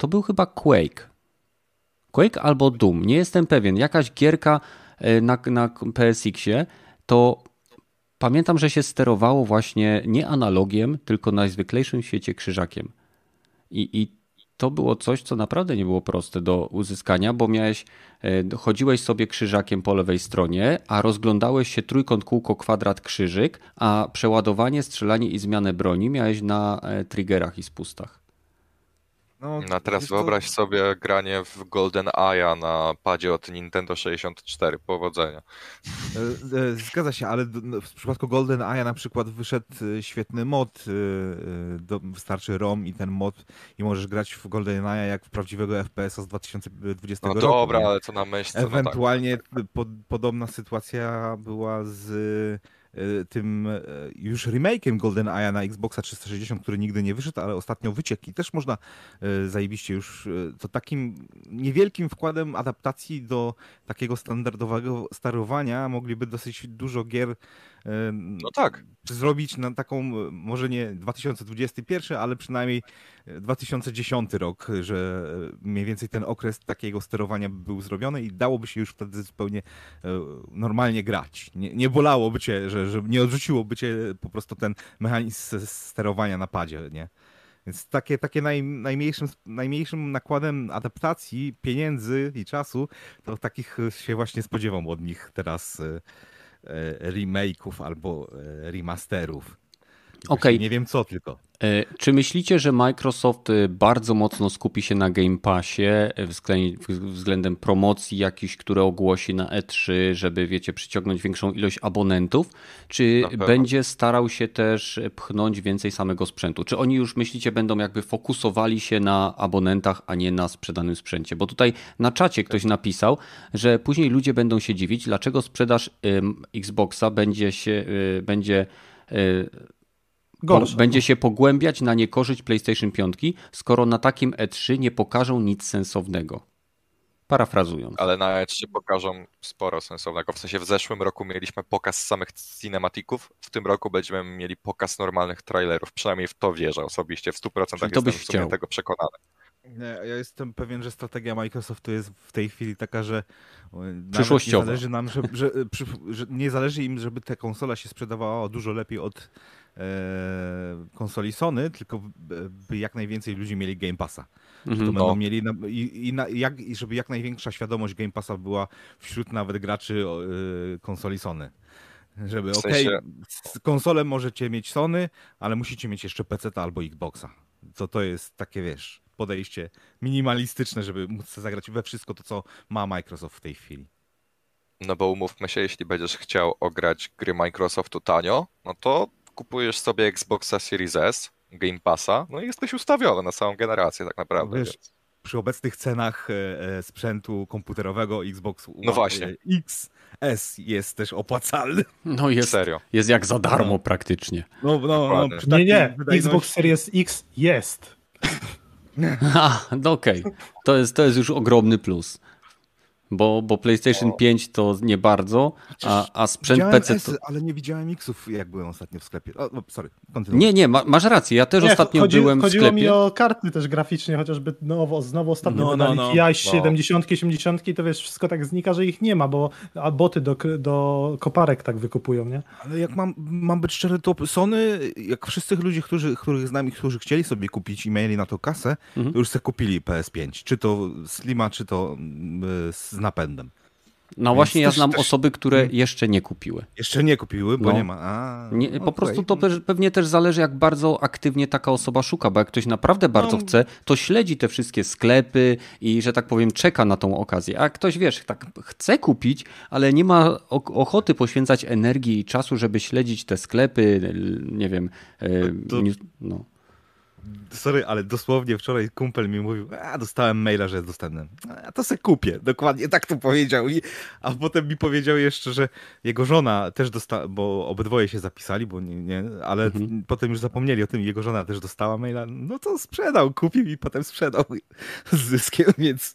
to był chyba Quake. Quake albo Doom, nie jestem pewien. Jakaś gierka na, na PSX-ie, to pamiętam, że się sterowało właśnie nie analogiem, tylko najzwyklejszym w świecie krzyżakiem. I, I to było coś, co naprawdę nie było proste do uzyskania, bo miałeś, e, chodziłeś sobie krzyżakiem po lewej stronie, a rozglądałeś się trójkąt, kółko, kwadrat, krzyżyk, a przeładowanie, strzelanie i zmianę broni miałeś na e, triggerach i spustach. No, no teraz wyobraź to... sobie granie w Golden Eye na padzie od Nintendo 64. Powodzenia. E, e, zgadza się, ale no, w przypadku Golden Eye na przykład wyszedł e, świetny mod. Wystarczy ROM i ten mod i możesz grać w Golden Eye jak w prawdziwego FPS-a z 2020 no, roku. No dobra, ale co na myśl. Ewentualnie no tak. po, podobna sytuacja była z tym e, już remake'iem GoldenEye na Xboxa 360, który nigdy nie wyszedł, ale ostatnio wyciekł. I też można e, zajebiście już to takim niewielkim wkładem adaptacji do takiego standardowego sterowania mogliby dosyć dużo gier no tak. Zrobić na taką, może nie 2021, ale przynajmniej 2010 rok, że mniej więcej ten okres takiego sterowania był zrobiony i dałoby się już wtedy zupełnie e, normalnie grać. Nie, nie bolałoby cię, że, że nie odrzuciłoby cię po prostu ten mechanizm sterowania na padzie, nie? Więc takie, takie naj, najmniejszym, najmniejszym nakładem adaptacji, pieniędzy i czasu, to takich się właśnie spodziewam od nich teraz e, E, remake'ów albo e, remasterów. Okay. Nie wiem co tylko. E, czy myślicie, że Microsoft bardzo mocno skupi się na Game Passie względem promocji jakichś, które ogłosi na E3, żeby wiecie, przyciągnąć większą ilość abonentów? Czy będzie starał się też pchnąć więcej samego sprzętu? Czy oni już myślicie będą jakby fokusowali się na abonentach, a nie na sprzedanym sprzęcie? Bo tutaj na czacie ktoś napisał, że później ludzie będą się dziwić, dlaczego sprzedaż Xboxa będzie się będzie Gorsza. będzie się pogłębiać na niekorzyść PlayStation 5, skoro na takim E3 nie pokażą nic sensownego. Parafrazując. Ale na E3 pokażą sporo sensownego. W sensie w zeszłym roku mieliśmy pokaz samych cinematików, w tym roku będziemy mieli pokaz normalnych trailerów. Przynajmniej w to wierzę osobiście. W 100% Czyli jestem byś chciał. tego przekonany. Ja jestem pewien, że strategia Microsoftu jest w tej chwili taka, że Przyszłościowa. Nie zależy nam, że, że, że, nie zależy im, żeby ta konsola się sprzedawała dużo lepiej od e, konsoli Sony, tylko by jak najwięcej ludzi mieli Game Passa. Mhm, no. mieli na, i, i, na, jak, i żeby jak największa świadomość Game Passa była wśród nawet graczy e, konsoli Sony. Żeby, w sensie... okej, okay, konsolę możecie mieć Sony, ale musicie mieć jeszcze PC albo Xboxa. Co to jest takie, wiesz, podejście minimalistyczne, żeby móc zagrać we wszystko to, co ma Microsoft w tej chwili. No bo umówmy się, jeśli będziesz chciał ograć gry Microsoftu tanio, no to kupujesz sobie Xboxa Series S, Game Passa, no i jesteś ustawiony na całą generację tak naprawdę. Wiesz, przy obecnych cenach e, e, sprzętu komputerowego Xbox no właśnie. E, X S jest też opłacalny. No jest, Serio. jest jak za darmo no. praktycznie. No, no, no nie, nie, Xbox Series X jest. A, no okej. Okay. To, jest, to jest już ogromny plus. Bo, bo PlayStation o. 5 to nie bardzo, a, a sprzęt PC to... ale nie widziałem Xów, jak byłem ostatnio w sklepie. O, sorry, kontynuuj. Nie, nie, ma, masz rację, ja też nie, ostatnio chodzi, byłem w sklepie. Chodziło mi o karty też graficznie, chociażby nowo, znowu ostatnio no, no, no, TI 70, 80, to wiesz, wszystko tak znika, że ich nie ma, bo a boty do, do koparek tak wykupują, nie? Ale jak mam, mam być szczery, to Sony, jak wszyscy ludzie, którzy, których znam i którzy chcieli sobie kupić i mieli na to kasę, mhm. to już sobie kupili PS5. Czy to Slima, czy to z napędem. No Więc właśnie, ja znam też... osoby, które hmm. jeszcze nie kupiły. Jeszcze nie kupiły, bo no. nie ma. A, nie, okay. Po prostu to pewnie też zależy, jak bardzo aktywnie taka osoba szuka, bo jak ktoś naprawdę bardzo no. chce, to śledzi te wszystkie sklepy i, że tak powiem, czeka na tą okazję. A ktoś, wiesz, tak chce kupić, ale nie ma ochoty poświęcać energii i czasu, żeby śledzić te sklepy, nie wiem. To... No. Sorry, ale dosłownie wczoraj kumpel mi mówił, a dostałem maila, że jest dostępny. A to se kupię. Dokładnie tak to powiedział. I, a potem mi powiedział jeszcze, że jego żona też dostała, bo obydwoje się zapisali, bo nie, nie ale mhm. potem już zapomnieli o tym, jego żona też dostała maila. No to sprzedał, kupił i potem sprzedał z zyskiem, więc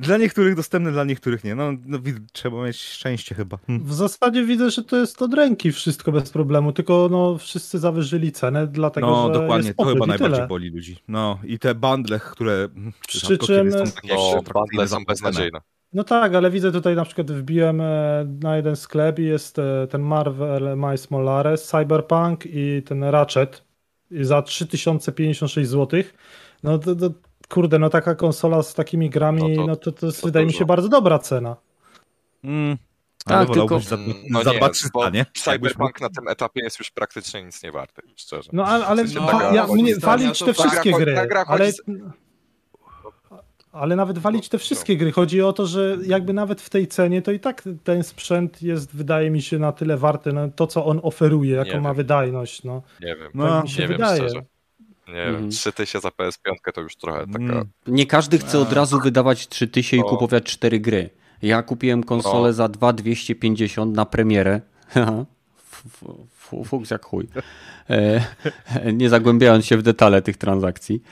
dla niektórych dostępne, dla niektórych nie. No, no trzeba mieć szczęście chyba. Hm. W zasadzie widzę, że to jest od ręki wszystko bez problemu, tylko no wszyscy zawyżyli cenę, dlatego no, że dokładnie, to chyba najbardziej tyle. boli ludzi. No i te bundle, które przy czym są takie no, bundle są beznadziejne. No tak, ale widzę tutaj na przykład wbiłem e, na jeden sklep i jest e, ten Marvel Miles Morales, Cyberpunk i ten Ratchet za 3056 zł. No to, to, kurde, no taka konsola z takimi grami, no to, no to, to jest, wydaje mi się bardzo dobra cena. Mm. Tak, tylko za, no za nie, 300, nie? Cyberpunk na tym etapie jest już praktycznie nic nie warty, szczerze. No ale, ale no, ja, mnie, walić te wszystkie gry, ale, ale nawet walić te wszystkie gry. Chodzi o to, że jakby nawet w tej cenie, to i tak ten sprzęt jest, wydaje mi się, na tyle warty, no, to co on oferuje, jaką nie ma wiem. wydajność. No. Nie wiem, no, tak mi się nie wydaje. Wiem, nie wiem, mhm. 3000 za PS5 to już trochę taka... Mm. Nie każdy chce od razu wydawać 3000 i kupować 4 gry. Ja kupiłem konsolę no. za 2250 na premierę. Fuks jak chuj. E, nie zagłębiając się w detale tych transakcji.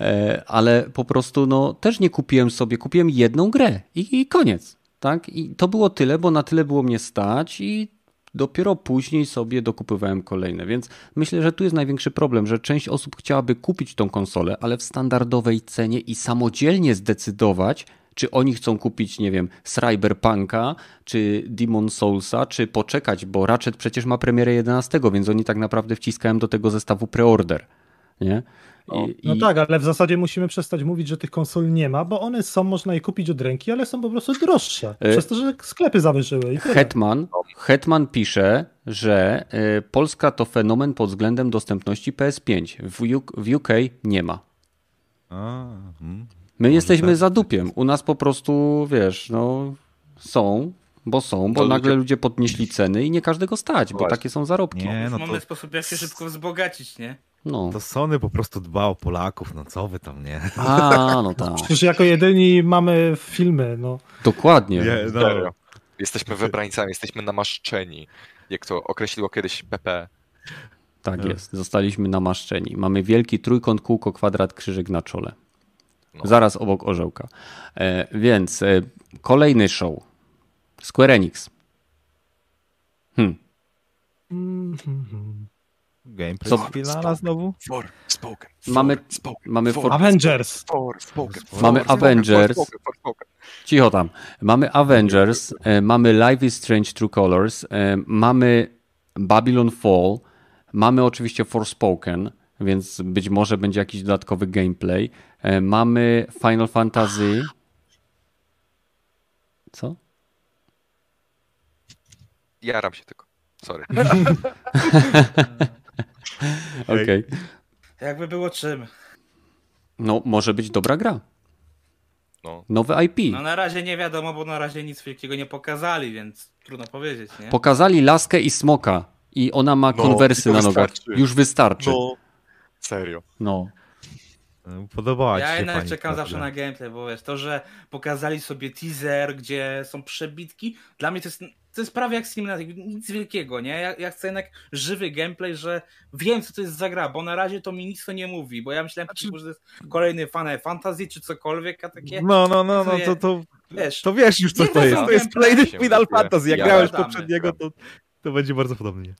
E, ale po prostu no, też nie kupiłem sobie, kupiłem jedną grę i, i koniec. Tak? I to było tyle, bo na tyle było mnie stać i dopiero później sobie dokupywałem kolejne. Więc myślę, że tu jest największy problem, że część osób chciałaby kupić tą konsolę, ale w standardowej cenie i samodzielnie zdecydować, czy oni chcą kupić, nie wiem, Cyberpunka, czy Demon Soulsa, czy poczekać, bo Ratchet przecież ma premierę 11, więc oni tak naprawdę wciskają do tego zestawu preorder. Nie? No, I, no tak, ale w zasadzie musimy przestać mówić, że tych konsol nie ma, bo one są, można je kupić od ręki, ale są po prostu droższe, y przez to, że sklepy zawyżyły. Hetman, Hetman pisze, że y Polska to fenomen pod względem dostępności PS5. W, UK, w UK nie ma. A, hmm. My Może jesteśmy tak. za dupiem. U nas po prostu, wiesz, no są, bo są, bo to nagle ludzie... ludzie podnieśli ceny i nie każdego stać, bo takie są zarobki. Nie, no to... Mamy sposób, jak się szybko wzbogacić, nie? No. To Sony po prostu dba o Polaków, no co wy tam, nie? A, no tak. Przecież jako jedyni mamy filmy, no. Dokładnie. Nie, no. Jesteśmy wybrańcami, jesteśmy namaszczeni, jak to określiło kiedyś PP. Tak jest, zostaliśmy namaszczeni. Mamy wielki trójkąt, kółko, kwadrat, krzyżyk na czole. No. Zaraz obok orzełka. E, więc e, kolejny show. Square Enix. Hmm. Gameplay Co? finala znowu? For, spoken, for, mamy, spoken, mamy for, Avengers. For, spoken, mamy Avengers. Cicho tam. Mamy Avengers, e, mamy Life is Strange True Colors, e, mamy Babylon Fall, mamy oczywiście Forspoken, więc być może będzie jakiś dodatkowy gameplay. E, mamy Final Fantasy. Co? Jaram się tylko. Sorry. Okej. Okay. Jakby było czym? No, może być dobra gra. No. Nowe IP. No na razie nie wiadomo, bo na razie nic wielkiego nie pokazali, więc trudno powiedzieć, nie? Pokazali laskę i smoka i ona ma no, konwersy na nogach. Już wystarczy. No, serio. No. Podobała ja ci się Ja jednak czekam zawsze na gameplay, bo wiesz, to, że pokazali sobie teaser, gdzie są przebitki, dla mnie to jest, to jest prawie jak Cinematic, nic wielkiego, nie? Ja, ja, chcę jednak żywy gameplay, że wiem, co to jest za gra, bo na razie to mi nic to nie mówi, bo ja myślałem, znaczy... że to jest kolejny fan fantasy czy cokolwiek, a takie... No, no, no, no, to, to, wiesz, to wiesz już, co to jest. To jest kolejny Final Fantasy, jak ja grałeś poprzedniego, to, to będzie bardzo podobnie.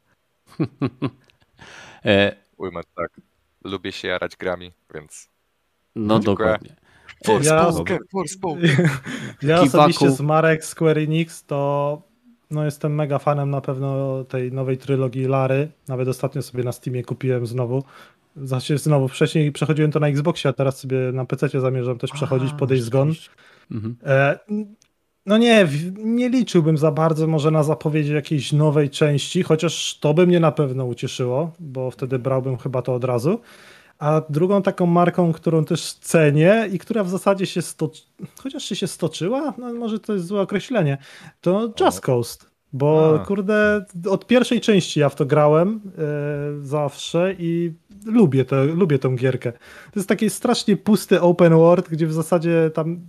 e... Ujmę tak. Lubię się jarać grami, więc no dokładnie. Forspoken, ja, ja osobiście z Marek Square Enix to no jestem mega fanem na pewno tej nowej trylogii Lary. Nawet ostatnio sobie na Steamie kupiłem znowu. Znaczy znowu, wcześniej przechodziłem to na Xboxie, a teraz sobie na PC zamierzam też przechodzić, podejść zgon. Mhm. E, no nie, nie liczyłbym za bardzo może na zapowiedź jakiejś nowej części, chociaż to by mnie na pewno ucieszyło, bo wtedy brałbym chyba to od razu. A drugą taką marką, którą też cenię i która w zasadzie się stoczyła, chociaż się stoczyła, no może to jest złe określenie, to Just Coast. Bo A. kurde, od pierwszej części ja w to grałem e, zawsze i lubię, to, lubię tą gierkę. To jest taki strasznie pusty open world, gdzie w zasadzie tam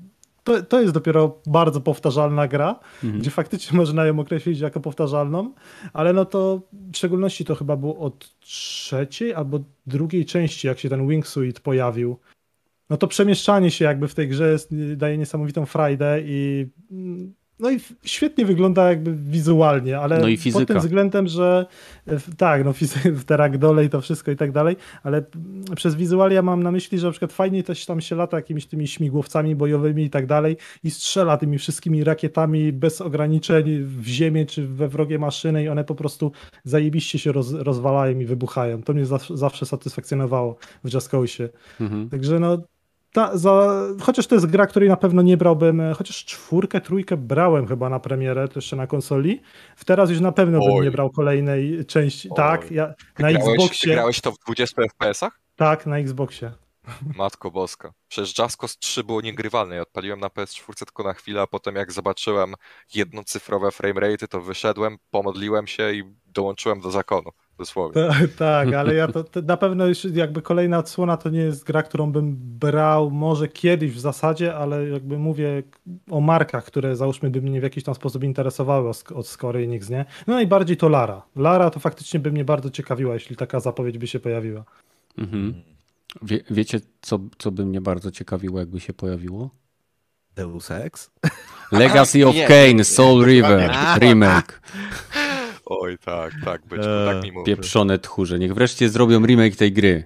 to, to jest dopiero bardzo powtarzalna gra, mhm. gdzie faktycznie można ją określić jako powtarzalną, ale no to w szczególności to chyba było od trzeciej albo drugiej części, jak się ten wingsuit pojawił. No to przemieszczanie się jakby w tej grze jest, daje niesamowitą frajdę i no i świetnie wygląda jakby wizualnie, ale no i pod tym względem, że tak, no w te ragdole i to wszystko i tak dalej, ale przez wizualia mam na myśli, że na przykład fajnie też tam się lata jakimiś tymi śmigłowcami bojowymi i tak dalej i strzela tymi wszystkimi rakietami bez ograniczeń w ziemię czy we wrogie maszyny i one po prostu zajebiście się roz, rozwalają i wybuchają. To mnie zawsze, satysfakcjonowało w Just. Mhm. Także no ta, za, chociaż to jest gra, której na pewno nie brałbym, e, chociaż czwórkę, trójkę brałem chyba na premierę, to jeszcze na konsoli. W teraz już na pewno Oj. bym nie brał kolejnej części. Oj. Tak, ja, na grałeś, Xboxie. grałeś to w 20 FPS-ach? Tak, na Xboxie. Matko boska. Przecież Just Cause 3 było niegrywalne. Ja odpaliłem na PS4 tylko na chwilę, a potem jak zobaczyłem jednocyfrowe framerate, to wyszedłem, pomodliłem się i dołączyłem do zakonu. Dosłownie. Ta, tak, ale ja to, to, na pewno już jakby kolejna odsłona to nie jest gra, którą bym brał może kiedyś w zasadzie, ale jakby mówię o markach, które załóżmy by mnie w jakiś tam sposób interesowały od Square Enix, nie? No najbardziej to Lara. Lara to faktycznie by mnie bardzo ciekawiła, jeśli taka zapowiedź by się pojawiła. Mhm. Wie, wiecie, co, co by mnie bardzo ciekawiło, jakby się pojawiło? Deus Ex? Legacy of Kane, Soul River, remake. Oj, tak, tak, być, eee, tak mi mówię. Pieprzone tchórze, niech wreszcie zrobią remake tej gry.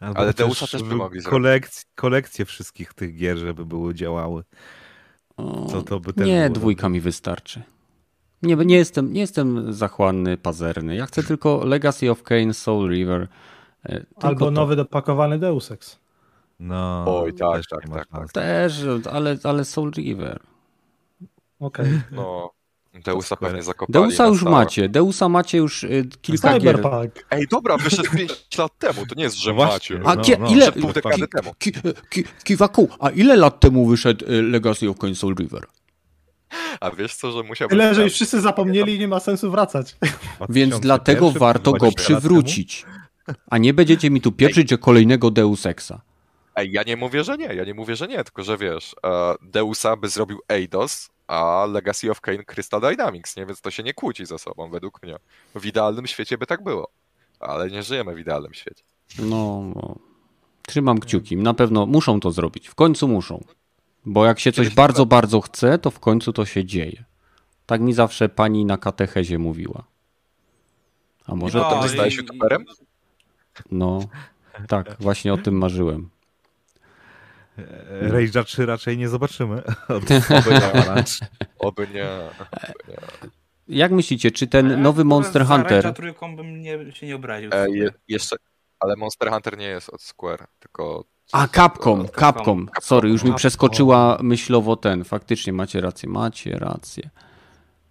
Albo Ale Deusa też by mogli kolekcję, kolekcję wszystkich tych gier, żeby były działały. Co to by nie, dwójka mi wystarczy. Nie, nie, jestem, nie jestem zachłanny, pazerny. Ja chcę tylko Legacy of Kane, Soul River. E, Albo to. nowy dopakowany Deus Ex. No, Oj, tak, tak, tak, tak. Też, ale, ale Soul River. Okej. Okay. No, Deusa pewnie zakopali. Deusa już macie. Deusa macie już y, kilka Cyberpunk. gier. Ej, dobra, wyszedł 5 lat temu. To nie jest, że macie. A no, no. ile... Pół dekady temu. Ki, ki, kiwaku, a ile lat temu wyszedł y, Legacy of Coin Soul River? A wiesz co, że musiał Tyle, że już wszyscy zapomnieli i nie ma sensu wracać. Więc dlatego warto go przywrócić. A nie będziecie mi tu pieprzyć, że kolejnego Deus Exa. Ej, ja nie mówię, że nie, ja nie mówię, że nie, tylko że wiesz, e, Deusa by zrobił Eidos, a Legacy of Kane Crystal Dynamics, nie? Więc to się nie kłóci ze sobą, według mnie. W idealnym świecie by tak było, ale nie żyjemy w idealnym świecie. No, no. trzymam kciuki. Na pewno muszą to zrobić. W końcu muszą. Bo jak się coś bardzo, bardzo chce, to w końcu to się dzieje. Tak mi zawsze pani na katechezie mówiła. A może... No, to ty stajesz youtuberem? No, tak, właśnie o tym marzyłem. E, Rage'a 3 raczej nie zobaczymy. Oby nie. Oby nie. Jak myślicie, czy ten nowy Monster Hunter... Rage'a trójką bym nie, się nie obraził. E, je, jeszcze, ale Monster Hunter nie jest od Square, tylko... A, Capcom, Capcom, Capcom. Sorry, już mi przeskoczyła myślowo ten. Faktycznie macie rację, macie rację.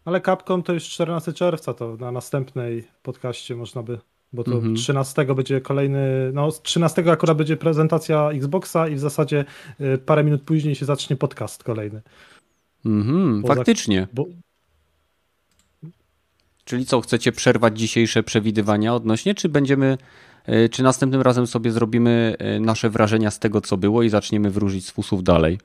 Ale Capcom to już 14 czerwca, to na następnej podcaście można by bo to mhm. 13 będzie kolejny, no 13 akurat będzie prezentacja Xboxa i w zasadzie y, parę minut później się zacznie podcast kolejny. Mhm, faktycznie. Za, bo... Czyli co, chcecie przerwać dzisiejsze przewidywania odnośnie, czy będziemy, y, czy następnym razem sobie zrobimy y, nasze wrażenia z tego, co było i zaczniemy wróżyć z fusów dalej?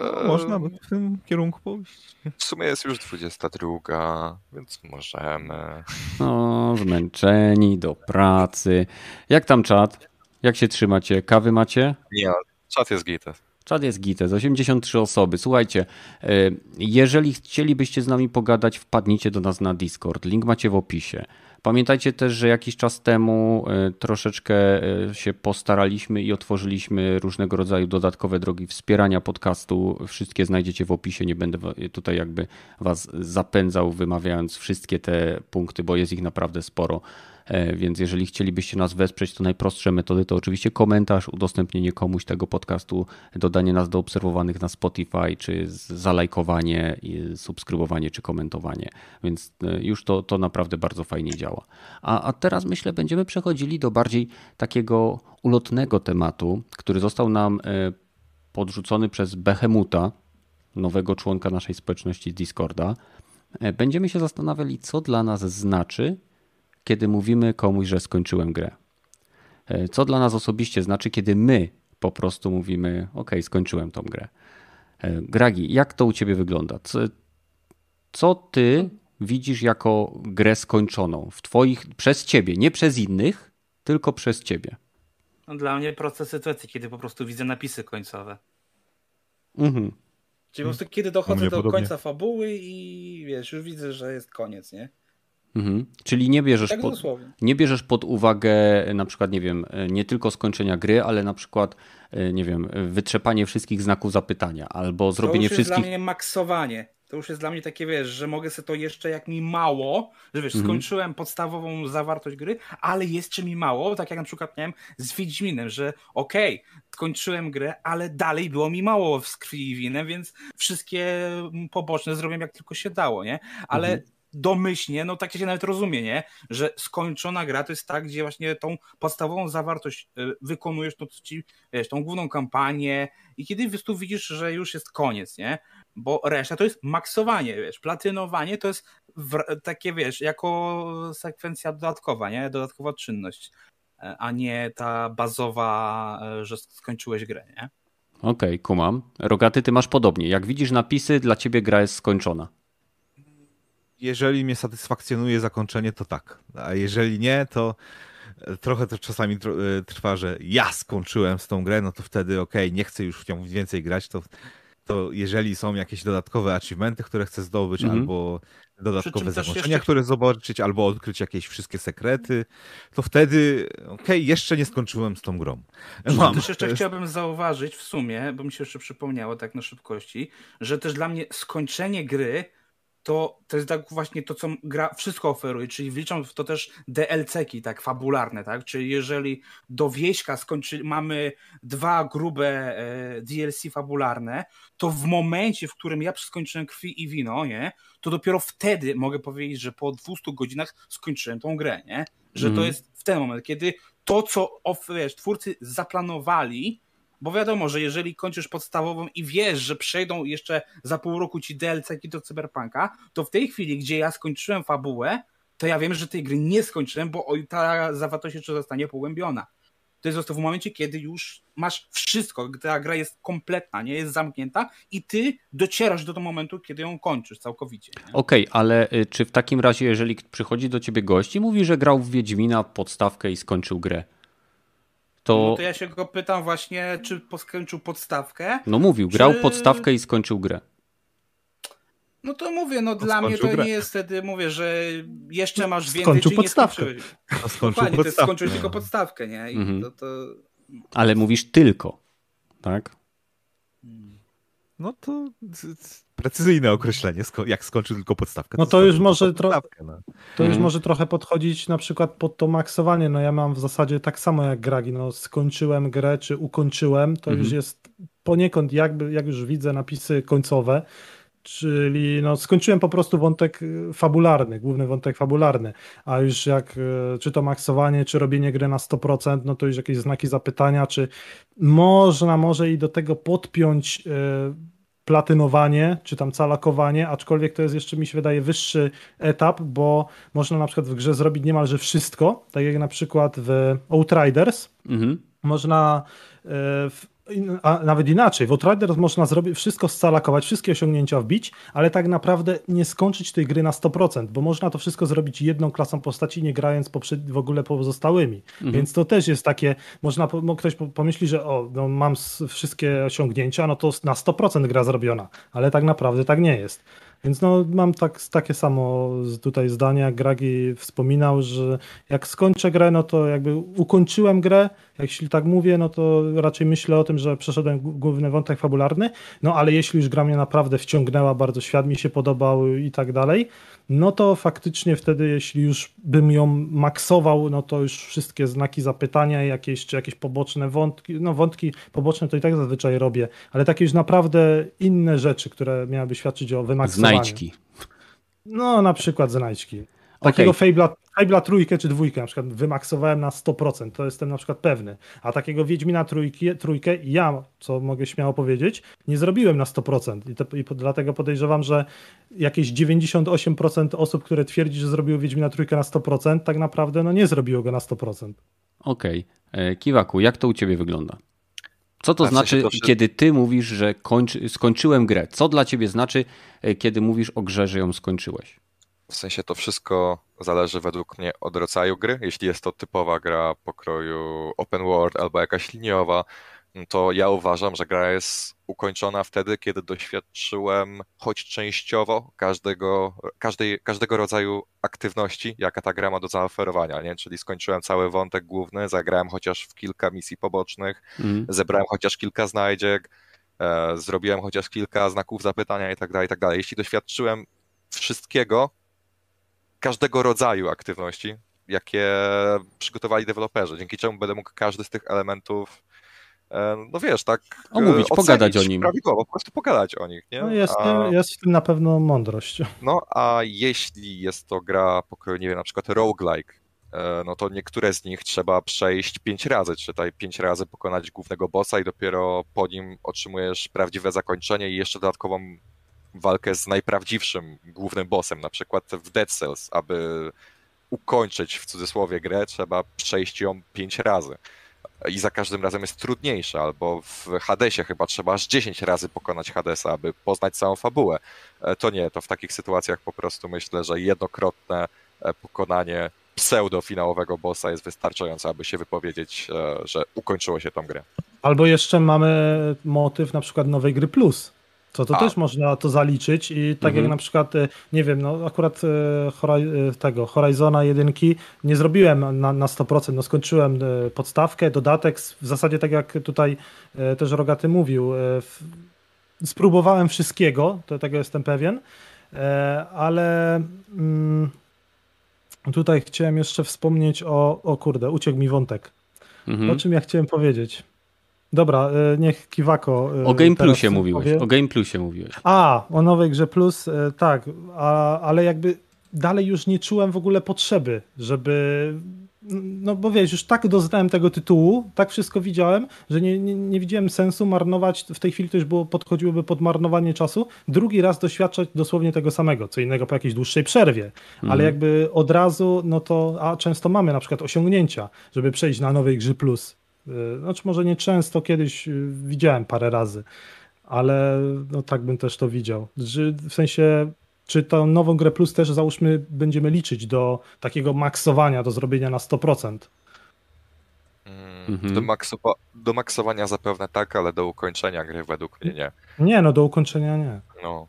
No, można by w tym kierunku pójść. W sumie jest już 22, więc możemy. No, zmęczeni do pracy. Jak tam czat? Jak się trzymacie? Kawy macie? Nie, czat jest gites. Czad jest gites, 83 osoby. Słuchajcie, jeżeli chcielibyście z nami pogadać, wpadnijcie do nas na Discord. Link macie w opisie. Pamiętajcie też, że jakiś czas temu e, troszeczkę e, się postaraliśmy i otworzyliśmy różnego rodzaju dodatkowe drogi wspierania podcastu. Wszystkie znajdziecie w opisie. Nie będę tutaj jakby was zapędzał, wymawiając wszystkie te punkty, bo jest ich naprawdę sporo. E, więc jeżeli chcielibyście nas wesprzeć, to najprostsze metody to oczywiście komentarz, udostępnienie komuś tego podcastu, dodanie nas do obserwowanych na Spotify, czy zalajkowanie, subskrybowanie, czy komentowanie. Więc e, już to, to naprawdę bardzo fajnie działa. A, a teraz myślę, będziemy przechodzili do bardziej takiego ulotnego tematu, który został nam e, podrzucony przez Behemuta, nowego członka naszej społeczności Discorda. Będziemy się zastanawiali, co dla nas znaczy kiedy mówimy komuś, że skończyłem grę. E, co dla nas osobiście znaczy, kiedy my po prostu mówimy, OK, skończyłem tą grę. E, Gragi, jak to u ciebie wygląda? Co, co ty widzisz jako grę skończoną w twoich, przez ciebie, nie przez innych, tylko przez ciebie? No, dla mnie prosta sytuacja, kiedy po prostu widzę napisy końcowe. Mhm. Czyli po prostu kiedy dochodzę do podobnie. końca fabuły i wiesz, już widzę, że jest koniec, nie? Mhm. Czyli nie bierzesz, tak pod, nie bierzesz pod uwagę na przykład, nie wiem, nie tylko skończenia gry, ale na przykład, nie wiem, wytrzepanie wszystkich znaków zapytania albo zrobienie wszystkich... To jest dla mnie maksowanie. To już jest dla mnie takie, wiesz, że mogę sobie to jeszcze jak mi mało, że wiesz, mhm. skończyłem podstawową zawartość gry, ale jeszcze mi mało, tak jak na przykład miałem z Wiedźminem, że okej, okay, skończyłem grę, ale dalej było mi mało z krwi i winem, więc wszystkie poboczne zrobiłem jak tylko się dało, nie? Ale mhm domyślnie, no tak się nawet rozumie, nie? Że skończona gra to jest tak, gdzie właśnie tą podstawową zawartość y, wykonujesz, to ci, wiesz, tą główną kampanię i kiedy tu widzisz, że już jest koniec, nie? Bo reszta to jest maksowanie, wiesz, platynowanie to jest takie, wiesz, jako sekwencja dodatkowa, nie? Dodatkowa czynność, e, a nie ta bazowa, e, że skończyłeś grę, nie? Okej, okay, kumam. Rogaty, ty masz podobnie. Jak widzisz napisy, dla ciebie gra jest skończona jeżeli mnie satysfakcjonuje zakończenie, to tak. A jeżeli nie, to e, trochę to czasami e, trwa, że ja skończyłem z tą grę, no to wtedy okej, okay, nie chcę już w nią więcej grać, to, to jeżeli są jakieś dodatkowe achievementy, które chcę zdobyć, mm -hmm. albo dodatkowe zakończenia, jeszcze... które zobaczyć, albo odkryć jakieś wszystkie sekrety, to wtedy okej, okay, jeszcze nie skończyłem z tą grą. Mam. Też jeszcze chciałbym zauważyć w sumie, bo mi się jeszcze przypomniało tak na szybkości, że też dla mnie skończenie gry to, to jest tak właśnie to, co gra wszystko oferuje, czyli wliczam w to też DLC-ki, tak, fabularne, tak, czyli jeżeli do wieśka skończy, mamy dwa grube e, DLC fabularne, to w momencie, w którym ja skończyłem krwi i wino, nie, to dopiero wtedy mogę powiedzieć, że po 200 godzinach skończyłem tą grę, nie, że mm. to mhm. jest w ten moment, kiedy to, co wiesz, twórcy zaplanowali, bo wiadomo, że jeżeli kończysz podstawową i wiesz, że przejdą jeszcze za pół roku ci DLC do Cyberpunka, to w tej chwili, gdzie ja skończyłem fabułę, to ja wiem, że tej gry nie skończyłem, bo ta zawartość jeszcze zostanie pogłębiona. To jest w momencie, kiedy już masz wszystko, ta gra jest kompletna, nie jest zamknięta i ty docierasz do tego momentu, kiedy ją kończysz całkowicie. Okej, okay, ale y, czy w takim razie, jeżeli przychodzi do ciebie gość i mówi, że grał w Wiedźmina podstawkę i skończył grę, to... No to ja się go pytam właśnie, czy skończył podstawkę. No mówił, grał czy... podstawkę i skończył grę. No to mówię, no, dla mnie to grę. nie jest wtedy, mówię, że jeszcze masz więcej, skończył podstawkę. nie skończyłeś. Skończył Dokładnie, podstawkę. to skończyłeś tylko podstawkę, nie? Mhm. To, to... Ale mówisz tylko, tak? No to precyzyjne określenie, jak skończył tylko podstawkę. No to, już może trochę. No. To już może trochę podchodzić na przykład pod to maksowanie. No ja mam w zasadzie tak samo jak Gragi. No skończyłem grę, czy ukończyłem, to już mhm. jest poniekąd jakby, jak już widzę napisy końcowe, czyli no skończyłem po prostu wątek fabularny, główny wątek fabularny, a już jak e, czy to maksowanie, czy robienie gry na 100%, no to już jakieś znaki zapytania, czy można może i do tego podpiąć e, platynowanie, czy tam calakowanie, aczkolwiek to jest jeszcze mi się wydaje wyższy etap, bo można na przykład w grze zrobić niemalże wszystko, tak jak na przykład w Outriders. Mhm. Można e, w a nawet inaczej, w Outriders można zrobić wszystko scalakować, wszystkie osiągnięcia wbić, ale tak naprawdę nie skończyć tej gry na 100%, bo można to wszystko zrobić jedną klasą postaci, nie grając w ogóle pozostałymi. Mhm. Więc to też jest takie, można, ktoś pomyśli, że o, no mam wszystkie osiągnięcia, no to na 100% gra zrobiona, ale tak naprawdę tak nie jest. Więc no, mam tak, takie samo tutaj zdanie, Gragi wspominał, że jak skończę grę, no to jakby ukończyłem grę, jeśli tak mówię, no to raczej myślę o tym, że przeszedłem główny wątek fabularny, no ale jeśli już gra mnie naprawdę wciągnęła, bardzo świat mi się podobał i tak dalej, no to faktycznie wtedy, jeśli już bym ją maksował, no to już wszystkie znaki zapytania, jakieś, czy jakieś poboczne wątki, no wątki poboczne to i tak zazwyczaj robię, ale takie już naprawdę inne rzeczy, które miałyby świadczyć o wymaksowaniu. Znajdźki. No, na przykład znajdźki. Takiego okay. Fable'a, Fable'a trójkę czy dwójkę na przykład wymaksowałem na 100%, to jestem na przykład pewny. A takiego Wiedźmina trójki, trójkę ja, co mogę śmiało powiedzieć, nie zrobiłem na 100%. I, to, i dlatego podejrzewam, że jakieś 98% osób, które twierdzi, że zrobiło Wiedźmina trójkę na 100%, tak naprawdę no nie zrobiło go na 100%. Okej. Okay. E, Kiwaku, jak to u ciebie wygląda? Co to znaczy, to... kiedy ty mówisz, że kończy, skończyłem grę? Co dla ciebie znaczy, e, kiedy mówisz o grze, że ją skończyłeś? W sensie to wszystko zależy według mnie od rodzaju gry. Jeśli jest to typowa gra pokroju open world albo jakaś liniowa, to ja uważam, że gra jest ukończona wtedy, kiedy doświadczyłem choć częściowo każdego, każdej, każdego rodzaju aktywności, jaka ta gra ma do zaoferowania, nie? czyli skończyłem cały wątek główny, zagrałem chociaż w kilka misji pobocznych, mm. zebrałem chociaż kilka znajdziek, e, zrobiłem chociaż kilka znaków zapytania i tak dalej, i tak dalej. Jeśli doświadczyłem wszystkiego, każdego rodzaju aktywności, jakie przygotowali deweloperzy, dzięki czemu będę mógł każdy z tych elementów no wiesz, tak omówić, ocenić, pogadać o nim. Prawidłowo, po prostu pogadać o nich. Nie? No jest, a, jest w tym na pewno mądrość. No a jeśli jest to gra pokroju, nie wiem, na przykład roguelike, e, no to niektóre z nich trzeba przejść pięć razy, czy tutaj pięć razy pokonać głównego bossa i dopiero po nim otrzymujesz prawdziwe zakończenie i jeszcze dodatkową walkę z najprawdziwszym głównym bossem, na przykład w Dead Cells, aby ukończyć w cudzysłowie grę, trzeba przejść ją pięć razy. I za każdym razem jest trudniejsze, albo w Hadesie chyba trzeba aż 10 razy pokonać Hadesa, aby poznać całą fabułę. E, to nie, to w takich sytuacjach po prostu myślę, że jednokrotne e, pokonanie pseudo-finałowego bossa jest wystarczające, aby się wypowiedzieć, e, że ukończyło się tą grę. Albo jeszcze mamy motyw na przykład nowej gry Plus, to, to też można to zaliczyć i tak mhm. jak na przykład, e, nie wiem, no akurat e, e, tego Horizona jedynki nie zrobiłem na, na 100%, no skończyłem podstawkę, dodatek, w zasadzie tak jak tutaj też Rogaty mówił, spróbowałem wszystkiego, to tego jestem pewien, ale mm, tutaj chciałem jeszcze wspomnieć o, o kurde, uciekł mi wątek. Mhm. O czym ja chciałem powiedzieć? Dobra, e, niech Kiwako. E, o Game Plusie mówiłeś. Powie. O Game Plusie mówiłeś. A, o nowej grze Plus, e, tak, a, ale jakby dalej już nie czułem w ogóle potrzeby, żeby. No bo wiesz, już tak doznałem tego tytułu, tak wszystko widziałem, że nie, nie, nie widziałem sensu marnować, w tej chwili to już było, podchodziłoby pod marnowanie czasu, drugi raz doświadczać dosłownie tego samego, co innego po jakiejś dłuższej przerwie, mhm. ale jakby od razu, no to, a często mamy na przykład osiągnięcia, żeby przejść na nowej grze Plus, znaczy może nie często, kiedyś y, widziałem parę razy, ale no tak bym też to widział. W sensie, czy tą nową grę plus też załóżmy będziemy liczyć do takiego maksowania, do zrobienia na 100%? Mm, mhm. Do, maksowa do maksowania zapewne tak, ale do ukończenia gry według mnie nie. Nie, no do ukończenia nie. No.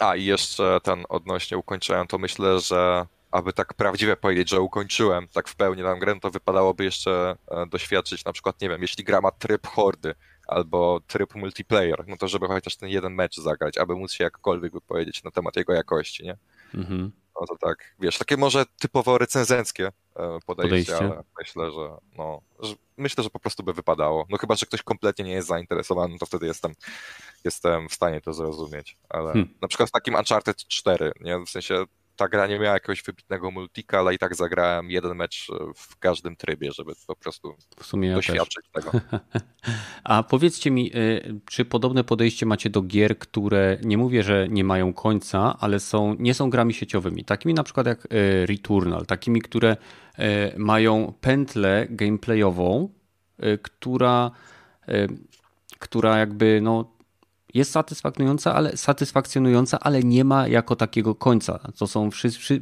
A i jeszcze ten odnośnie ukończenia, to myślę, że aby tak prawdziwie powiedzieć, że ukończyłem tak w pełni tę grę, to wypadałoby jeszcze e, doświadczyć na przykład, nie wiem, jeśli gra ma tryb hordy albo tryb multiplayer, no to żeby chociaż ten jeden mecz zagrać, aby móc się jakkolwiek wypowiedzieć na temat jego jakości, nie? Mhm. No to tak, wiesz, takie może typowo recenzenckie e, podejście, podejście. ale myślę, że no, że myślę, że po prostu by wypadało. No chyba, że ktoś kompletnie nie jest zainteresowany, no to wtedy jestem, jestem w stanie to zrozumieć, ale hmm. na przykład w takim Uncharted 4, nie? W sensie ta gra nie miała jakiegoś wybitnego multika, ale i tak zagrałem jeden mecz w każdym trybie, żeby po prostu doświadczyć tego. A powiedzcie mi, y, czy podobne podejście macie do gier, które nie mówię, że nie mają końca, ale są, nie są grami sieciowymi, takimi na przykład jak y, Returnal, takimi, które mają pętlę gameplayową, która która jakby no, jest satysfakcjonująca, ale, satysfakcjonująca, ale nie ma jako takiego końca. To są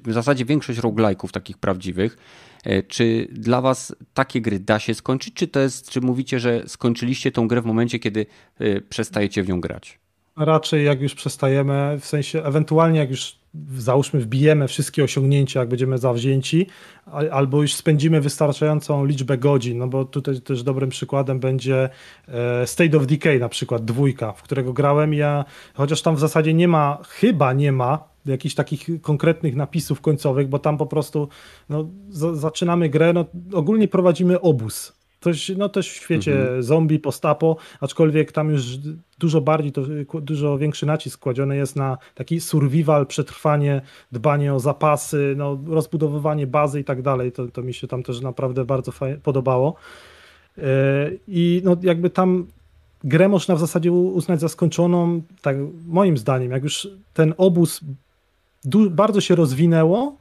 w zasadzie większość roguelike'ów takich prawdziwych. E, czy dla was takie gry da się skończyć, czy to jest, czy mówicie, że skończyliście tą grę w momencie, kiedy e, przestajecie w nią grać? Raczej jak już przestajemy, w sensie ewentualnie jak już załóżmy wbijemy wszystkie osiągnięcia, jak będziemy zawzięci, albo już spędzimy wystarczającą liczbę godzin, no bo tutaj też dobrym przykładem będzie e, State of Decay na przykład, dwójka, w którego grałem. Ja, chociaż tam w zasadzie nie ma, chyba nie ma jakichś takich konkretnych napisów końcowych, bo tam po prostu no, zaczynamy grę, no, ogólnie prowadzimy obóz Coś, no też w świecie mhm. zombie, postapo, aczkolwiek tam już dużo bardziej, to, dużo większy nacisk kładziony jest na taki survival, przetrwanie, dbanie o zapasy, no, rozbudowywanie bazy i tak dalej. To, to mi się tam też naprawdę bardzo podobało. Yy, I no, jakby tam grę można w zasadzie uznać za skończoną, tak moim zdaniem, jak już ten obóz bardzo się rozwinęło,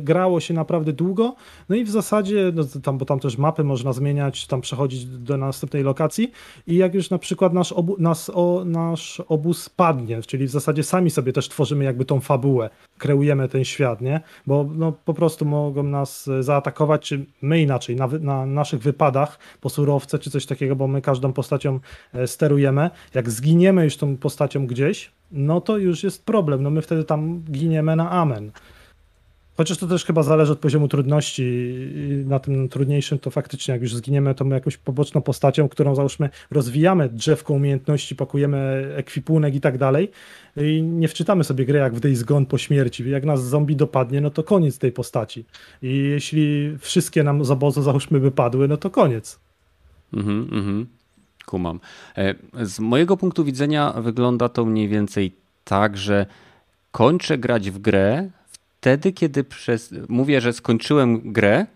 grało się naprawdę długo, no i w zasadzie, no tam, bo tam też mapy można zmieniać, tam przechodzić do następnej lokacji i jak już na przykład nasz, obu, nas, o, nasz obóz padnie, czyli w zasadzie sami sobie też tworzymy jakby tą fabułę, kreujemy ten świat, nie? Bo no, po prostu mogą nas zaatakować, czy my inaczej, na, na naszych wypadach po surowce, czy coś takiego, bo my każdą postacią e, sterujemy. Jak zginiemy już tą postacią gdzieś, no to już jest problem. No my wtedy tam giniemy na amen. Chociaż to też chyba zależy od poziomu trudności. Na tym trudniejszym to faktycznie, jak już zginiemy tą jakąś poboczną postacią, którą załóżmy rozwijamy drzewką umiejętności, pakujemy ekwipunek i tak dalej i nie wczytamy sobie gry jak w Days Gone po śmierci. Jak nas zombie dopadnie, no to koniec tej postaci. I jeśli wszystkie nam z obozu załóżmy wypadły, no to koniec. Mhm, mhm. Kumam. E, z mojego punktu widzenia wygląda to mniej więcej tak, że kończę grać w grę wtedy, kiedy przez... mówię, że skończyłem grę,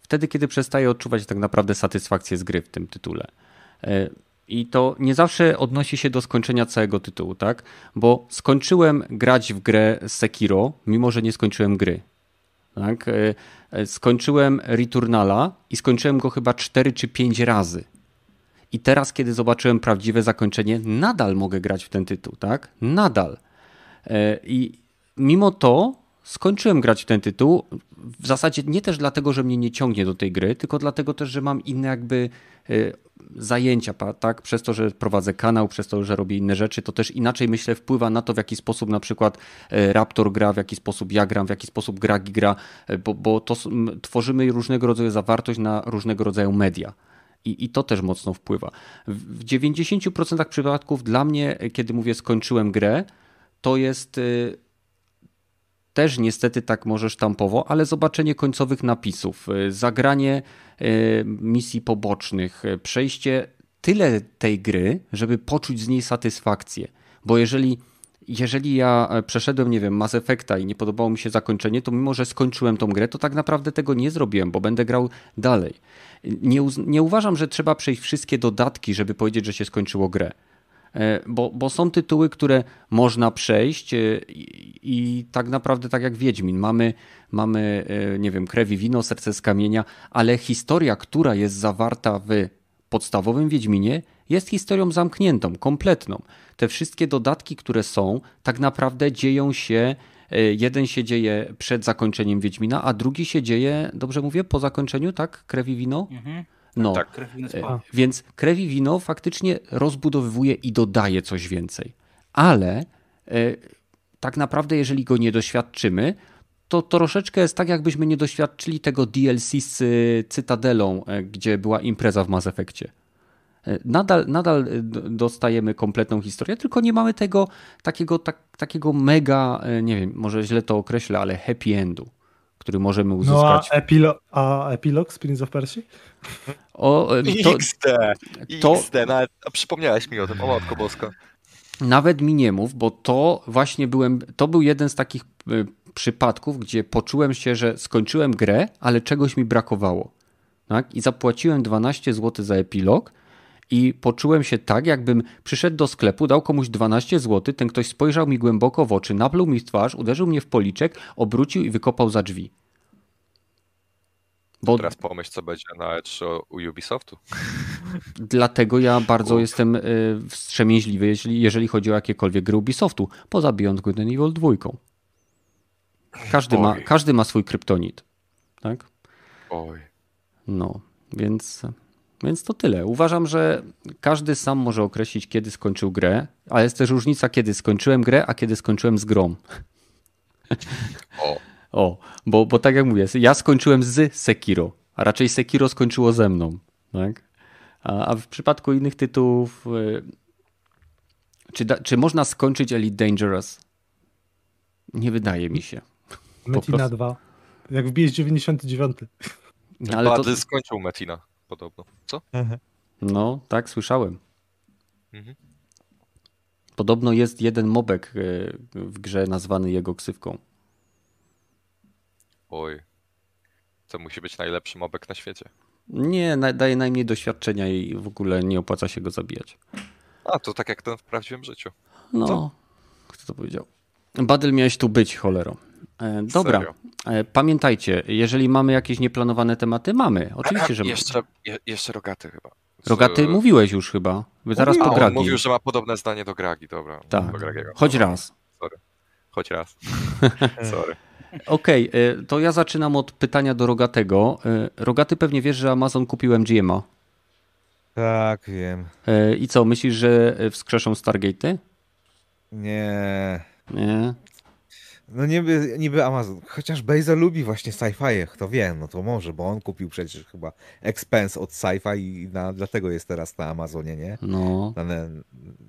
wtedy, kiedy przestaję odczuwać tak naprawdę satysfakcję z gry w tym tytule. E, I to nie zawsze odnosi się do skończenia całego tytułu, tak? Bo skończyłem grać w grę Sekiro, mimo że nie skończyłem gry. Tak? E, skończyłem Returnala i skończyłem go chyba 4 czy 5 razy. I teraz, kiedy zobaczyłem prawdziwe zakończenie, nadal mogę grać w ten tytuł, tak? Nadal. E, I mimo to skończyłem grać ten tytuł. W zasadzie nie też dlatego, że mnie nie ciągnie do tej gry, tylko dlatego też, że mam inne jakby e, zajęcia, tak? Przez to, że prowadzę kanał, przez to, że robię inne rzeczy, to też inaczej myślę wpływa na to, w jaki sposób na przykład e, Raptor gra, w jaki sposób ja gram, w jaki sposób Gragi gra, bo, bo to tworzymy różnego rodzaju zawartość na różnego rodzaju media. I, I to też mocno wpływa. W 90% przypadków dla mnie, kiedy mówię skończyłem grę, to jest y, też niestety tak może sztampowo, ale zobaczenie końcowych napisów, y, zagranie y, misji pobocznych, przejście tyle tej gry, żeby poczuć z niej satysfakcję. Bo jeżeli jeżeli ja przeszedłem, nie wiem, Mass Effecta i nie podobało mi się zakończenie, to mimo, że skończyłem tą grę, to tak naprawdę tego nie zrobiłem, bo będę grał dalej. Nie, nie uważam, że trzeba przejść wszystkie dodatki, żeby powiedzieć, że się skończyło grę. E, bo, bo są tytuły, które można przejść e, i, i, tak naprawdę tak jak Wiedźmin. Mamy, mamy, e, nie wiem, krew i wino, serce z kamienia, ale historia, która jest zawarta w podstawowym Wiedźminie jest historią zamkniętą, kompletną. Te wszystkie dodatki, które są, tak naprawdę dzieją się jeden się dzieje przed zakończeniem Wiedźmina, a drugi się dzieje, dobrze mówię, po zakończeniu, tak? Krew i wino? Mhm. No, tak, krew wino e, więc krew i wino faktycznie rozbudowywuje i dodaje coś więcej. Ale e, tak naprawdę, jeżeli go nie doświadczymy, to troszeczkę jest tak, jakbyśmy nie doświadczyli tego DLC z Cytadelą, gdzie była impreza w Mass Effectie. E, nadal, nadal e, dostajemy kompletną historię, tylko nie mamy tego takiego, tak, takiego mega, e, nie wiem, może źle to określę, ale happy endu, który możemy uzyskać. No a, epilo a epilog z Prince of Persia? O, to, XD, to, XD, nawet, a przypomniałeś mi o tym, o matko boska. Nawet mi nie mów, bo to właśnie byłem, to był jeden z takich przypadków, gdzie poczułem się, że skończyłem grę, ale czegoś mi brakowało. Tak? I zapłaciłem 12 zł za epilog, i poczułem się tak, jakbym przyszedł do sklepu, dał komuś 12 zł, ten ktoś spojrzał mi głęboko w oczy, napluł mi w twarz, uderzył mnie w policzek, obrócił i wykopał za drzwi. Bo... Teraz pomyśl, co będzie na E3 u Ubisoftu. Dlatego ja bardzo Uf. jestem y, wstrzemięźliwy, jeżeli, jeżeli chodzi o jakiekolwiek gry Ubisoftu, poza Beyond Good and Evil 2. Każdy ma, każdy ma swój kryptonit. Tak? Oj. No, więc więc to tyle. Uważam, że każdy sam może określić, kiedy skończył grę, ale jest też różnica, kiedy skończyłem grę, a kiedy skończyłem z grą. O. O, bo, bo tak jak mówię, ja skończyłem z Sekiro, a raczej Sekiro skończyło ze mną. Tak? A, a w przypadku innych tytułów. Y, czy, da, czy można skończyć Elite Dangerous? Nie wydaje mi się. Metina 2. Jak wbijesz 99. No, ale to... skończył Metina podobno. Co? Mhm. No, tak, słyszałem. Mhm. Podobno jest jeden mobek e, w grze nazwany jego ksywką. Oj. To musi być najlepszy mobek na świecie. Nie, daje najmniej doświadczenia i w ogóle nie opłaca się go zabijać. A, to tak jak ten w prawdziwym życiu. No, Co? kto to powiedział? Badel miałeś tu być, cholero. E, dobra, Serio? E, pamiętajcie, jeżeli mamy jakieś nieplanowane tematy, mamy. Oczywiście, że jeszcze, mamy. Jeszcze Rogaty chyba. Rogaty mówiłeś już chyba. Zaraz po Gragi. Mówił, że ma podobne zdanie do Gragi, dobra. Tak, choć raz. Sorry. Choć raz. Sorry. Okej, okay, to ja zaczynam od pytania do Rogatego. Rogaty pewnie wiesz, że Amazon kupił MGM'a. Tak, wiem. I co, myślisz, że wskrzeszą Stargate'y? Nie. Nie? No niby, niby Amazon, chociaż Bezos lubi właśnie sci-fi, kto wie, no to może, bo on kupił przecież chyba Expense od sci-fi i na, dlatego jest teraz na Amazonie, nie? No. Na,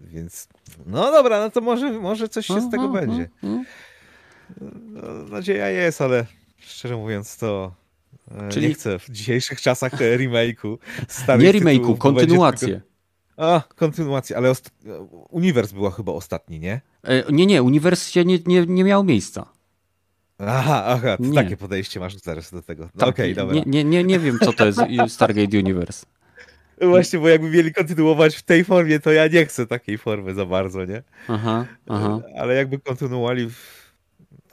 więc, no dobra, no to może, może coś się z tego będzie. No, nadzieja jest, ale szczerze mówiąc to e, Czyli... nie chcę w dzisiejszych czasach remake'u. Nie remake'u, kontynuację. A, kontynuacja, ale. Uniwers była chyba ostatni, nie? E, nie, nie, Uniwers się nie, nie, nie miał miejsca. Aha, aha, takie podejście masz zaraz do tego. No, tak, Okej, okay, dobra. Nie, nie, nie, nie wiem, co to jest Stargate Universe. Właśnie, bo jakby mieli kontynuować w tej formie, to ja nie chcę takiej formy za bardzo, nie? Aha, aha. Ale jakby kontynuowali w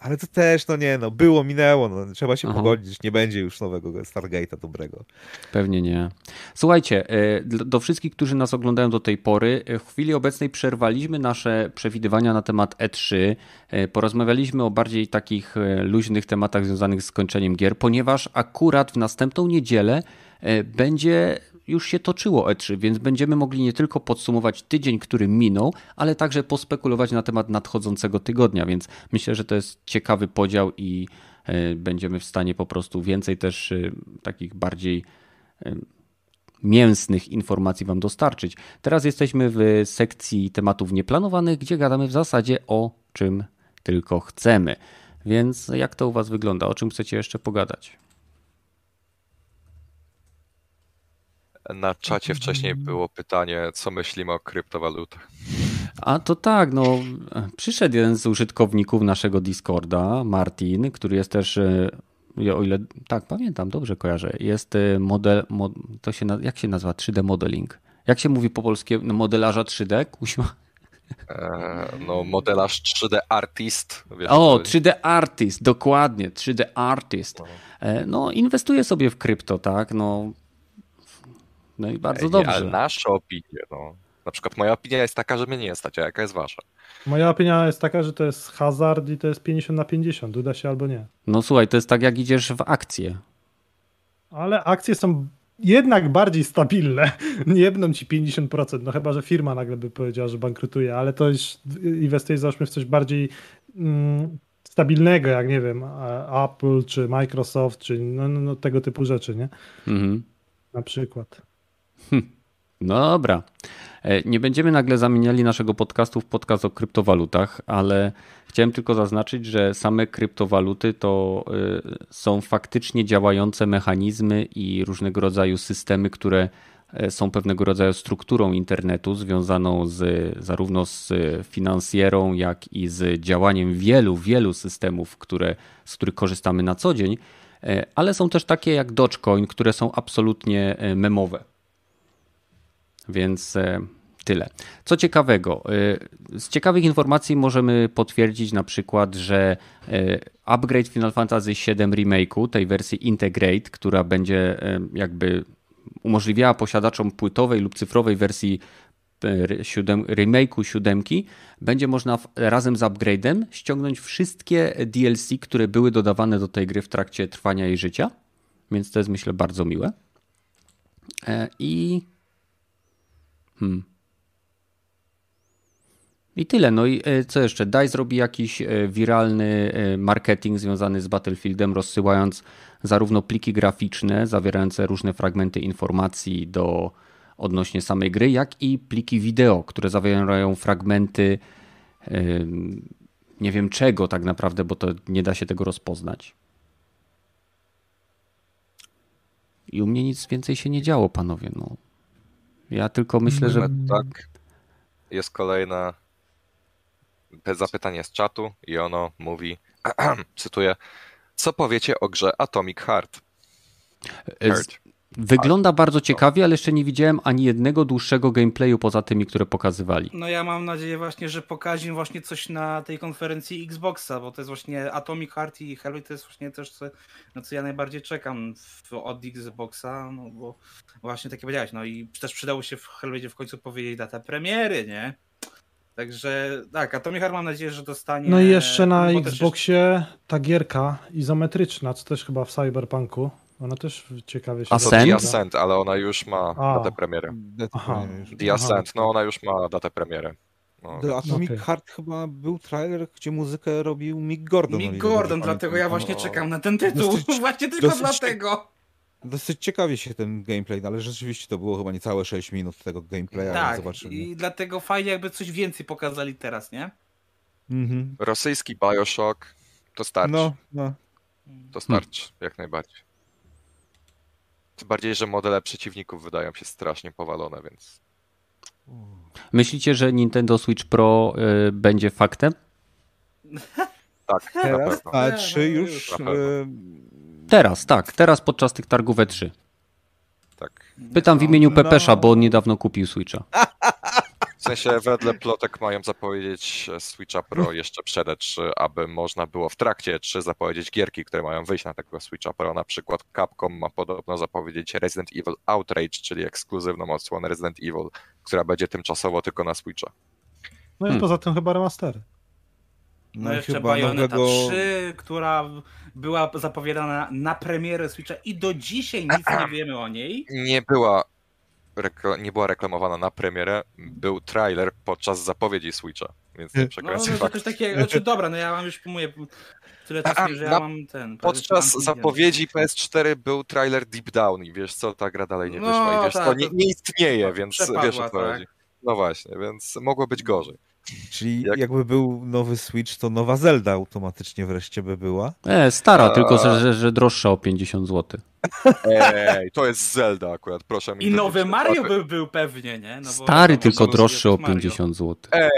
ale to też, no nie, no było, minęło, no, trzeba się Aha. pogodzić, nie będzie już nowego Stargate'a dobrego. Pewnie nie. Słuchajcie, e, do wszystkich, którzy nas oglądają do tej pory, e, w chwili obecnej przerwaliśmy nasze przewidywania na temat E3, e, porozmawialiśmy o bardziej takich luźnych tematach związanych z skończeniem gier, ponieważ akurat w następną niedzielę będzie już się toczyło E3, więc będziemy mogli nie tylko podsumować tydzień, który minął, ale także pospekulować na temat nadchodzącego tygodnia, więc myślę, że to jest ciekawy podział i e, będziemy w stanie po prostu więcej też e, takich bardziej e, mięsnych informacji Wam dostarczyć. Teraz jesteśmy w sekcji tematów nieplanowanych, gdzie gadamy w zasadzie o czym tylko chcemy. Więc jak to u Was wygląda? O czym chcecie jeszcze pogadać? Na czacie wcześniej było pytanie, co myślimy o kryptowalutach. A to tak, no przyszedł jeden z użytkowników naszego Discorda, Martin, który jest też, e, o ile tak pamiętam, dobrze kojarzę, jest e, model, mod, to się, jak się nazywa 3D modeling? Jak się mówi po polskiemu? No, modelarza 3D, kuźma? E, no, modelarz 3D artist. O, 3D artist, dokładnie, 3D artist. No. no, inwestuje sobie w krypto, tak? No, no i bardzo dobrze. Ale nasze opinie, no. Na przykład moja opinia jest taka, że mnie nie stać, a jaka jest wasza? Moja opinia jest taka, że to jest hazard i to jest 50 na 50, uda się albo nie. No słuchaj, to jest tak jak idziesz w akcje. Ale akcje są jednak bardziej stabilne. Nie jedną ci 50%, no chyba, że firma nagle by powiedziała, że bankrutuje, ale to jest, inwestujesz załóżmy w coś bardziej mm, stabilnego, jak nie wiem, Apple, czy Microsoft, czy no, no, no tego typu rzeczy, nie? Mhm. Na przykład. Hm. Dobra. E, nie będziemy nagle zamieniali naszego podcastu w podcast o kryptowalutach, ale chciałem tylko zaznaczyć, że same kryptowaluty to e, są faktycznie działające mechanizmy i różnego rodzaju systemy, które e, są pewnego rodzaju strukturą internetu związaną z, zarówno z finansjerą, jak i z działaniem wielu, wielu systemów, które, z których korzystamy na co dzień, ale są też takie jak Dogecoin, które są absolutnie memowe. Więc e, tyle. Co ciekawego, e, z ciekawych informacji możemy potwierdzić na przykład, że e, upgrade Final Fantasy VII Remake'u, tej wersji Integrate, która będzie jakby umożliwiała posiadaczom płytowej lub cyfrowej wersji remake'u siódemki, będzie można razem z upgrade'em ściągnąć wszystkie DLC, które były dodawane do tej gry w trakcie trwania jej życia. Więc to jest myślę bardzo miłe. I Hmm. I tyle. No i e, co jeszcze? DICE zrobi jakiś e, wiralny e, marketing związany z Battlefieldem, rozsyłając zarówno pliki graficzne zawierające różne fragmenty informacji do odnośnie samej gry, jak i pliki wideo, które zawierają fragmenty nie wiem czego tak naprawdę, bo to nie da się tego rozpoznać. I u mnie nic więcej się nie działo, panowie. No. Ja tylko myślę, że. Tak. Jest kolejne zapytanie z czatu i ono mówi, cytuję, co powiecie o grze Atomic Heart? Heart. Wygląda bardzo ciekawie, ale jeszcze nie widziałem ani jednego dłuższego gameplayu poza tymi, które pokazywali. No ja mam nadzieję właśnie, że pokażę właśnie coś na tej konferencji Xboxa, bo to jest właśnie Atomic Heart i Halo to jest właśnie też co, no co ja najbardziej czekam w, od Xboxa, no bo właśnie takie powiedziałeś, no i też przydało się w Halo w końcu powiedzieć datę premiery, nie? Także tak, Atomic Heart mam nadzieję, że dostanie... No i jeszcze na Xboxie ta gierka izometryczna, co też chyba w Cyberpunku. Ona też ciekawie się Ascent? The Ascent, ale ona już ma A. datę premiery. Aha. The Ascent, no ona już ma datę premiery. No. The Atomic okay. Heart chyba był trailer, gdzie muzykę robił Mick Gordon. Mick Gordon, dlatego ja właśnie czekam na ten tytuł. Dosyć, właśnie tylko dosyć, dlatego. Dosyć ciekawie się ten gameplay, ale rzeczywiście to było chyba niecałe 6 minut tego gameplaya. Tak, zobaczymy. i dlatego fajnie jakby coś więcej pokazali teraz, nie? Mhm. Rosyjski Bioshock to starczy. No, no. To starczy, hmm. jak najbardziej. Tym bardziej, że modele przeciwników wydają się strasznie powalone, więc. Myślicie, że Nintendo Switch Pro y, będzie faktem? Tak, teraz? A czy już. Y, teraz, tak. Teraz podczas tych targów E3. Tak. Pytam w imieniu no. Pepesza, bo on niedawno kupił Switcha. W sensie wedle plotek mają zapowiedzieć Switcha Pro jeszcze przed E3, aby można było w trakcie E3 zapowiedzieć gierki, które mają wyjść na tego Switcha Pro. Na przykład Capcom ma podobno zapowiedzieć Resident Evil Outrage, czyli ekskluzywną odsłonę Resident Evil, która będzie tymczasowo tylko na Switcha. No i hmm. poza tym chyba remastery. No, no jeszcze Bayonetta nowego... 3, która była zapowiadana na premierę Switcha i do dzisiaj nic nie wiemy o niej. Nie była nie była reklamowana na premierę, był trailer podczas zapowiedzi Switcha, więc nie przekręcę no, no, to takie, znaczy dobra, no ja mam już mówię, tyle czasu, że ja mam ten... Podczas zapowiedzi PS4 był trailer Deep Down i wiesz co, ta gra dalej nie wyszła no, i wiesz tak, to nie, nie istnieje, więc wiesz o co tak. chodzi. No właśnie, więc mogło być gorzej. Czyli Jak... jakby był nowy Switch, to nowa Zelda automatycznie wreszcie by była. E, stara, A... tylko że, że droższa o 50 zł. Ej, to jest Zelda akurat, proszę mi. I nowy Mario by był pewnie, nie? No Stary, tylko droższy o 50 zł.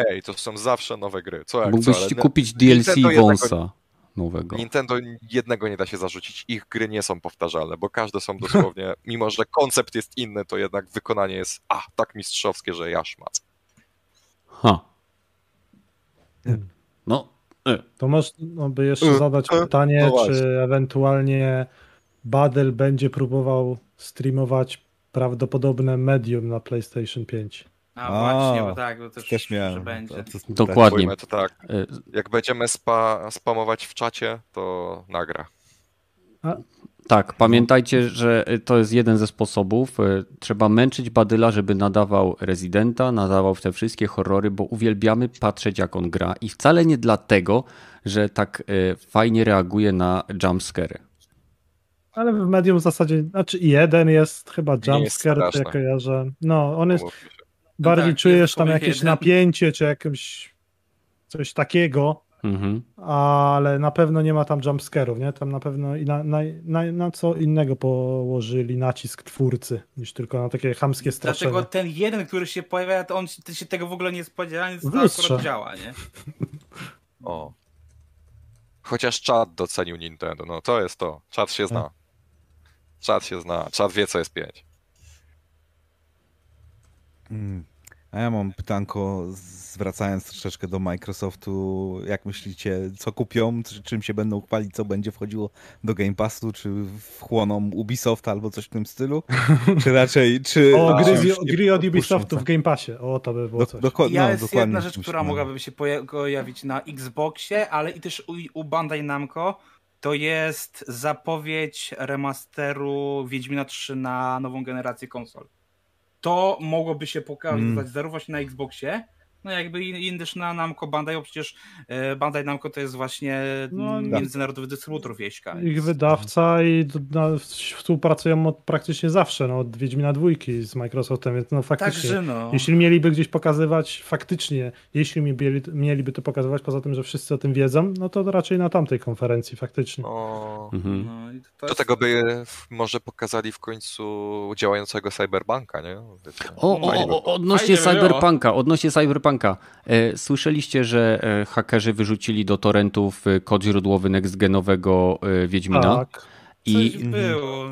Ej, to są zawsze nowe gry. Co jak Mógłbyś co, kupić DLC Wąsa. Nowego. Nintendo jednego nie da się zarzucić. Ich gry nie są powtarzalne, bo każde są dosłownie, mimo że koncept jest inny, to jednak wykonanie jest a, tak mistrzowskie, że ja szmac. Ha. No. E. To można no, by jeszcze e. zadać e. pytanie, no czy ewentualnie Badel będzie próbował streamować prawdopodobne medium na PlayStation 5. A, A właśnie, bo tak, bo też, też miałem. Że będzie. To, to, Dokładnie. To tak. Jak będziemy spa, spamować w czacie, to nagra. A, tak, pamiętajcie, że to jest jeden ze sposobów. E, trzeba męczyć Badyla, żeby nadawał Rezydenta, nadawał te wszystkie horrory, bo uwielbiamy patrzeć, jak on gra. I wcale nie dlatego, że tak e, fajnie reaguje na jumpscary. Ale w medium w zasadzie, znaczy jeden jest chyba jumpscare, to ja kojarzę. No, on jest, bardziej no tak, czujesz tam jakieś jeden. napięcie, czy jakimś coś takiego, Mhm. Ale na pewno nie ma tam jumpscarów, nie? Tam na pewno i na, na, na, na, co innego położyli nacisk twórcy, niż tylko na takie chamskie straszenie. Dlatego ten jeden, który się pojawia, to on ty się tego w ogóle nie spodziewa, więc to akurat działa, nie? O. Chociaż czat docenił Nintendo, no to jest to. Czat się zna. Czat się zna, czat wie co jest 5. Mm. A ja mam pytanko, zwracając troszeczkę do Microsoftu. Jak myślicie, co kupią, czym się będą chwalić, co będzie wchodziło do Game Passu, czy wchłoną Ubisoft albo coś w tym stylu? Czy raczej... Czy, o, gry, gry od Ubisoftu w Game Passie. O, to by było coś. Do, ja no, jest jedna rzecz, która mogłaby się pojawić na Xboxie, ale i też u, u Bandai Namco. To jest zapowiedź remasteru Wiedźmina 3 na nową generację konsol to mogłoby się pokazać mm. zarówno na Xboxie, no jakby i też na Namco Bandai, bo przecież e, Bandai Namco to jest właśnie no, międzynarodowy dystrybutor wieśka. Ich wydawca i no, współpracują od praktycznie zawsze, no, od Wiedźmina dwójki z Microsoftem, więc no faktycznie, Także, no. jeśli mieliby gdzieś pokazywać faktycznie, jeśli mieli, mieliby to pokazywać, poza tym, że wszyscy o tym wiedzą, no to raczej na tamtej konferencji faktycznie. O, mhm. no, to Do tego by może pokazali w końcu działającego Cyberbanka, nie? O, o, o, odnośnie Cyberpunka, odnośnie Cyberpunka Cyberpunka. E, słyszeliście, że e, hakerzy wyrzucili do torrentów e, kod źródłowy nextgenowego Wiedźmina? Tak. I,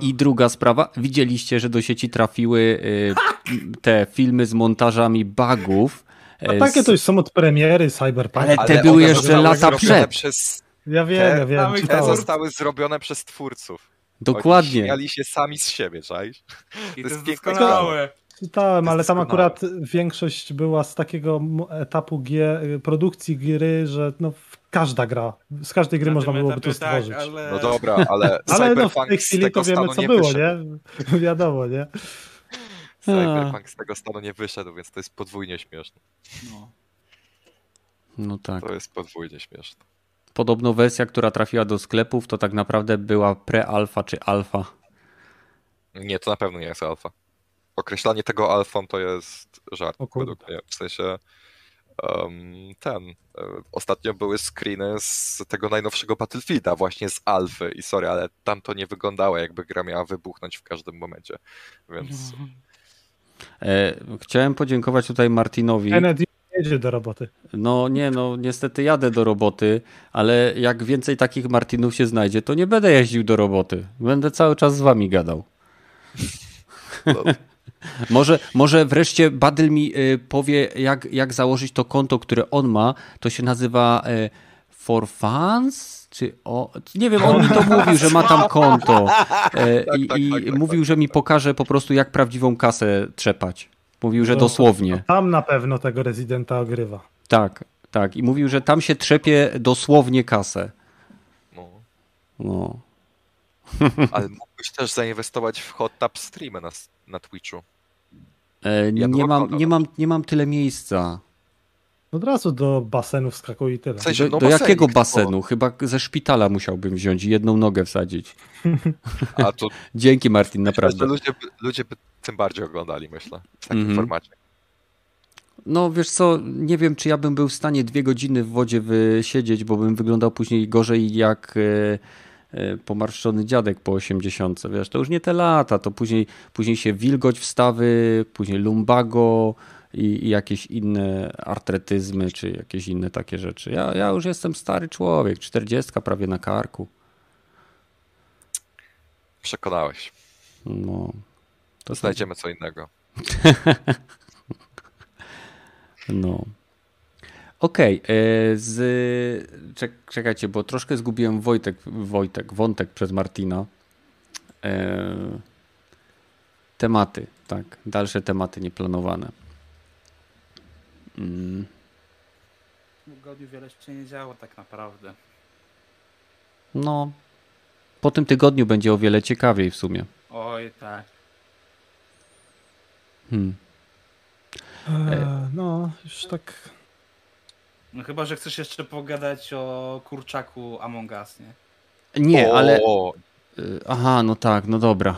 I druga sprawa, widzieliście, że do sieci trafiły te filmy z montażami bugów. No takie to już są od premiery Cyberpunk. Ale te ale były jeszcze lata przed. Przez... Ja wiem, te, ja wiem. Te zostały zrobione przez twórców. Dokładnie. Oni śmiali się sami z siebie, czaisz? I to, to jest doskonałe. Czytałem, ale tam akurat większość była z takiego etapu G, produkcji gry, że no, każda gra, z każdej gry można byłoby to tak, stworzyć. Tak, ale... No dobra, ale Ale no, w tej chwili to wiemy, co było, wyszedł. nie? Wiadomo, nie? Cyberpunk z tego stanu nie wyszedł, więc to jest podwójnie śmieszne. No. no tak. To jest podwójnie śmieszne. Podobno wersja, która trafiła do sklepów, to tak naprawdę była pre-alfa czy alfa. Nie, to na pewno nie jest alfa określanie tego alfą to jest żart według mnie. W sensie um, ten. E, ostatnio były screeny z tego najnowszego Battlefielda, właśnie z alfy. I sorry, ale tam to nie wyglądało, jakby gra miała wybuchnąć w każdym momencie. Więc. E, chciałem podziękować tutaj Martinowi. Kennedy jedzie do roboty. No nie, no niestety jadę do roboty, ale jak więcej takich Martinów się znajdzie, to nie będę jeździł do roboty. Będę cały czas z wami gadał. No. Może, może wreszcie Badyl mi y, powie, jak, jak założyć to konto, które on ma. To się nazywa y, For Fans? Czy o, nie wiem, on mi to mówił, że ma tam konto. Y, tak, I, tak, i tak, tak, mówił, że mi pokaże po prostu, jak prawdziwą kasę trzepać. Mówił, że dosłownie. Tam na pewno tego rezydenta ogrywa. Tak, tak. I mówił, że tam się trzepie dosłownie kasę. No. no. Ale mógłbyś też zainwestować w hot tap streamy na, na Twitchu. E, nie, mam, nie, mam, nie mam tyle miejsca. Od razu do basenu wskakuj i tyle. W sensie, no do, do jakiego basenu? Chyba ze szpitala musiałbym wziąć i jedną nogę wsadzić. A to... Dzięki Martin, naprawdę. ludzie, ludzie by tym bardziej oglądali, myślę, w takim mm -hmm. formacie. No wiesz co, nie wiem, czy ja bym był w stanie dwie godziny w wodzie wysiedzieć, bo bym wyglądał później gorzej jak E, pomarszczony dziadek po 80. Wiesz, to już nie te lata, to później, później się wilgoć wstawy, później lumbago i, i jakieś inne artretyzmy, czy jakieś inne takie rzeczy. Ja, ja już jestem stary człowiek, 40 prawie na karku. Przekonałeś. No. To Znajdziemy co innego. no. Okej, okay, e, z... czekajcie, bo troszkę zgubiłem Wojtek, Wojtek, wątek przez Martina. E... Tematy, tak, dalsze tematy nieplanowane. Mm. W tygodniu wiele się nie działo tak naprawdę. No, po tym tygodniu będzie o wiele ciekawiej w sumie. Oj, tak. Hmm. E, no, już tak no chyba, że chcesz jeszcze pogadać o kurczaku Among Us, nie? Nie, o. ale... Y, aha, no tak, no dobra.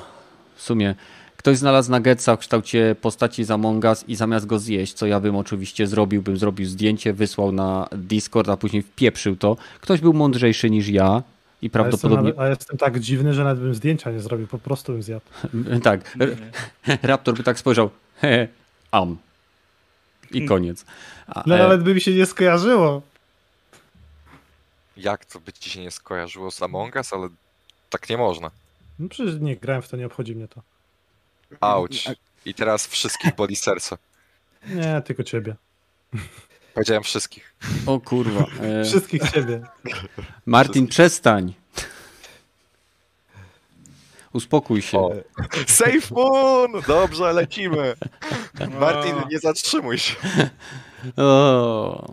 W sumie ktoś znalazł nuggetsa w kształcie postaci z Among Us i zamiast go zjeść, co ja bym oczywiście zrobił, bym zrobił zdjęcie, wysłał na Discord, a później wpieprzył to. Ktoś był mądrzejszy niż ja i prawdopodobnie... A jestem, a jestem tak dziwny, że nawet bym zdjęcia nie zrobił, po prostu bym zjadł. tak. Raptor by tak spojrzał. He, am i hmm. koniec. A, no, nawet by mi się nie skojarzyło. Jak to by ci się nie skojarzyło z Among Us, ale tak nie można. No przecież nie grałem w to, nie obchodzi mnie to. Auć. I teraz wszystkich boli serce. Nie, tylko ciebie. Powiedziałem wszystkich. O kurwa. E... Wszystkich ciebie. Martin, wszystkich. przestań. Uspokój się. O. Safe Moon! Dobrze, lecimy. Martin, nie zatrzymuj się. O.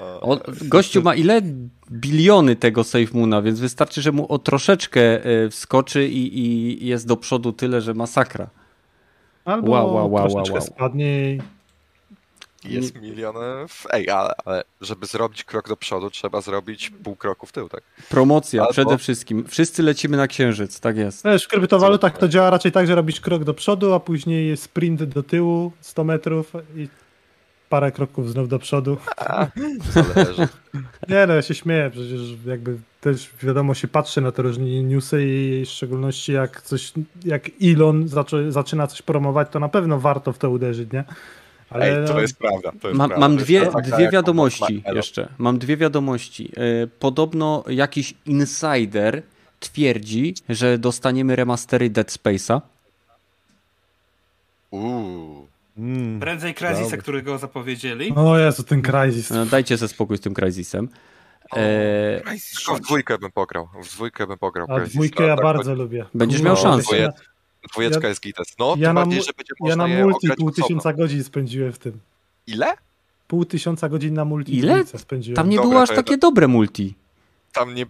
O, gościu ma ile biliony tego Safe Moona, więc wystarczy, że mu o troszeczkę e, wskoczy i, i jest do przodu tyle, że masakra. Albo wow, wow, wow, wow, wow. spadnie jest milionów. Ej, ale, ale, żeby zrobić krok do przodu, trzeba zrobić pół kroku w tył, tak? Promocja Albo... przede wszystkim. Wszyscy lecimy na księżyc, tak jest. Wiesz, w kryptowalutach to działa raczej tak, że robisz krok do przodu, a później jest sprint do tyłu 100 metrów i parę kroków znów do przodu. A. Nie no, ja się śmieję, przecież jakby też wiadomo się patrzy na te różne newsy i w szczególności jak coś, jak Elon zaczyna coś promować, to na pewno warto w to uderzyć, nie? Ale Ej, to no, jest prawda. To jest mam, prawda. mam dwie, dwie wiadomości jeszcze. Mam dwie wiadomości. E, podobno jakiś insider twierdzi, że dostaniemy remastery Dead Space'a. Uuu. Mm, Prędzej Crysisa, którego zapowiedzieli. O Jezu, ten Crysis. No, dajcie sobie spokój z tym Crysisem. E... Tylko w dwójkę bym pograł. W dwójkę bym pograł. A dwójkę ja tak, bardzo lubię. Będziesz miał szansę. Dwójeczka ja, jest gites. No, ja na, bardziej, że będzie Ja na multi pół tysiąca godzin spędziłem w tym. Ile? Pół tysiąca godzin na multi Ile? spędziłem. Tam nie Dobra, było aż takie dobre multi. Tam nie,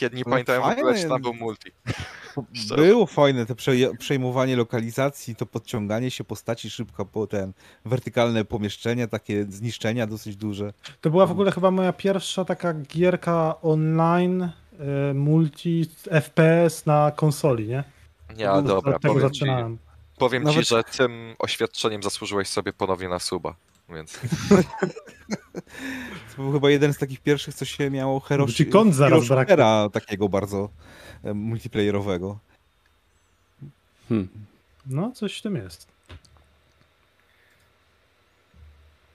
ja nie no, pamiętałem w ogóle, czy tam był multi. Było fajne te przejmowanie lokalizacji, to podciąganie się postaci szybko po ten wertykalne pomieszczenia, takie zniszczenia dosyć duże. To była w ogóle chyba moja pierwsza taka gierka online, e, multi, FPS na konsoli, nie? Nie, ale dobra, powiem zaczynałem. Ci, powiem Nawet... ci, że tym oświadczeniem zasłużyłeś sobie ponownie na suba, więc... to był chyba jeden z takich pierwszych, co się miało Heroshi, Ci kąt zaraz braknie. takiego bardzo multiplayerowego. Hmm. No, coś w tym jest.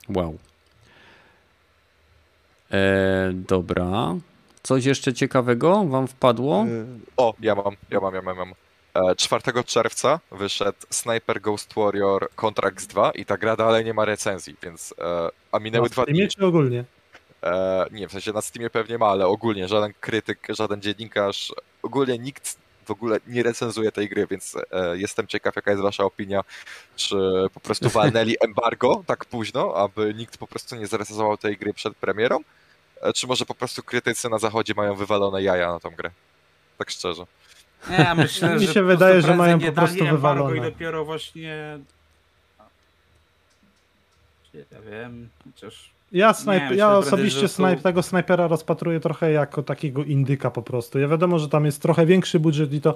Wow. E, dobra. Coś jeszcze ciekawego wam wpadło? E, o, ja mam, ja mam, ja mam, ja mam. 4 e, czerwca wyszedł Sniper Ghost Warrior Contracts 2 i ta gra dalej nie ma recenzji, więc e, a minęły dwa dni. czy ogólnie? E, nie, w sensie na Steamie pewnie ma, ale ogólnie żaden krytyk, żaden dziennikarz, ogólnie nikt w ogóle nie recenzuje tej gry, więc jestem ciekaw, jaka jest wasza opinia, czy po prostu walnęli embargo tak późno, aby nikt po prostu nie zrecenzował tej gry przed premierą, czy może po prostu krytycy na zachodzie mają wywalone jaja na tą grę, tak szczerze. Nie, myślę, Mi się wydaje, że mają po prostu wywalone. I dopiero właśnie... Ja wiem, chociaż... Ja, snajp, nie, ja osobiście snajp, tego snajpera rozpatruję trochę jako takiego indyka po prostu. Ja wiadomo, że tam jest trochę większy budżet i to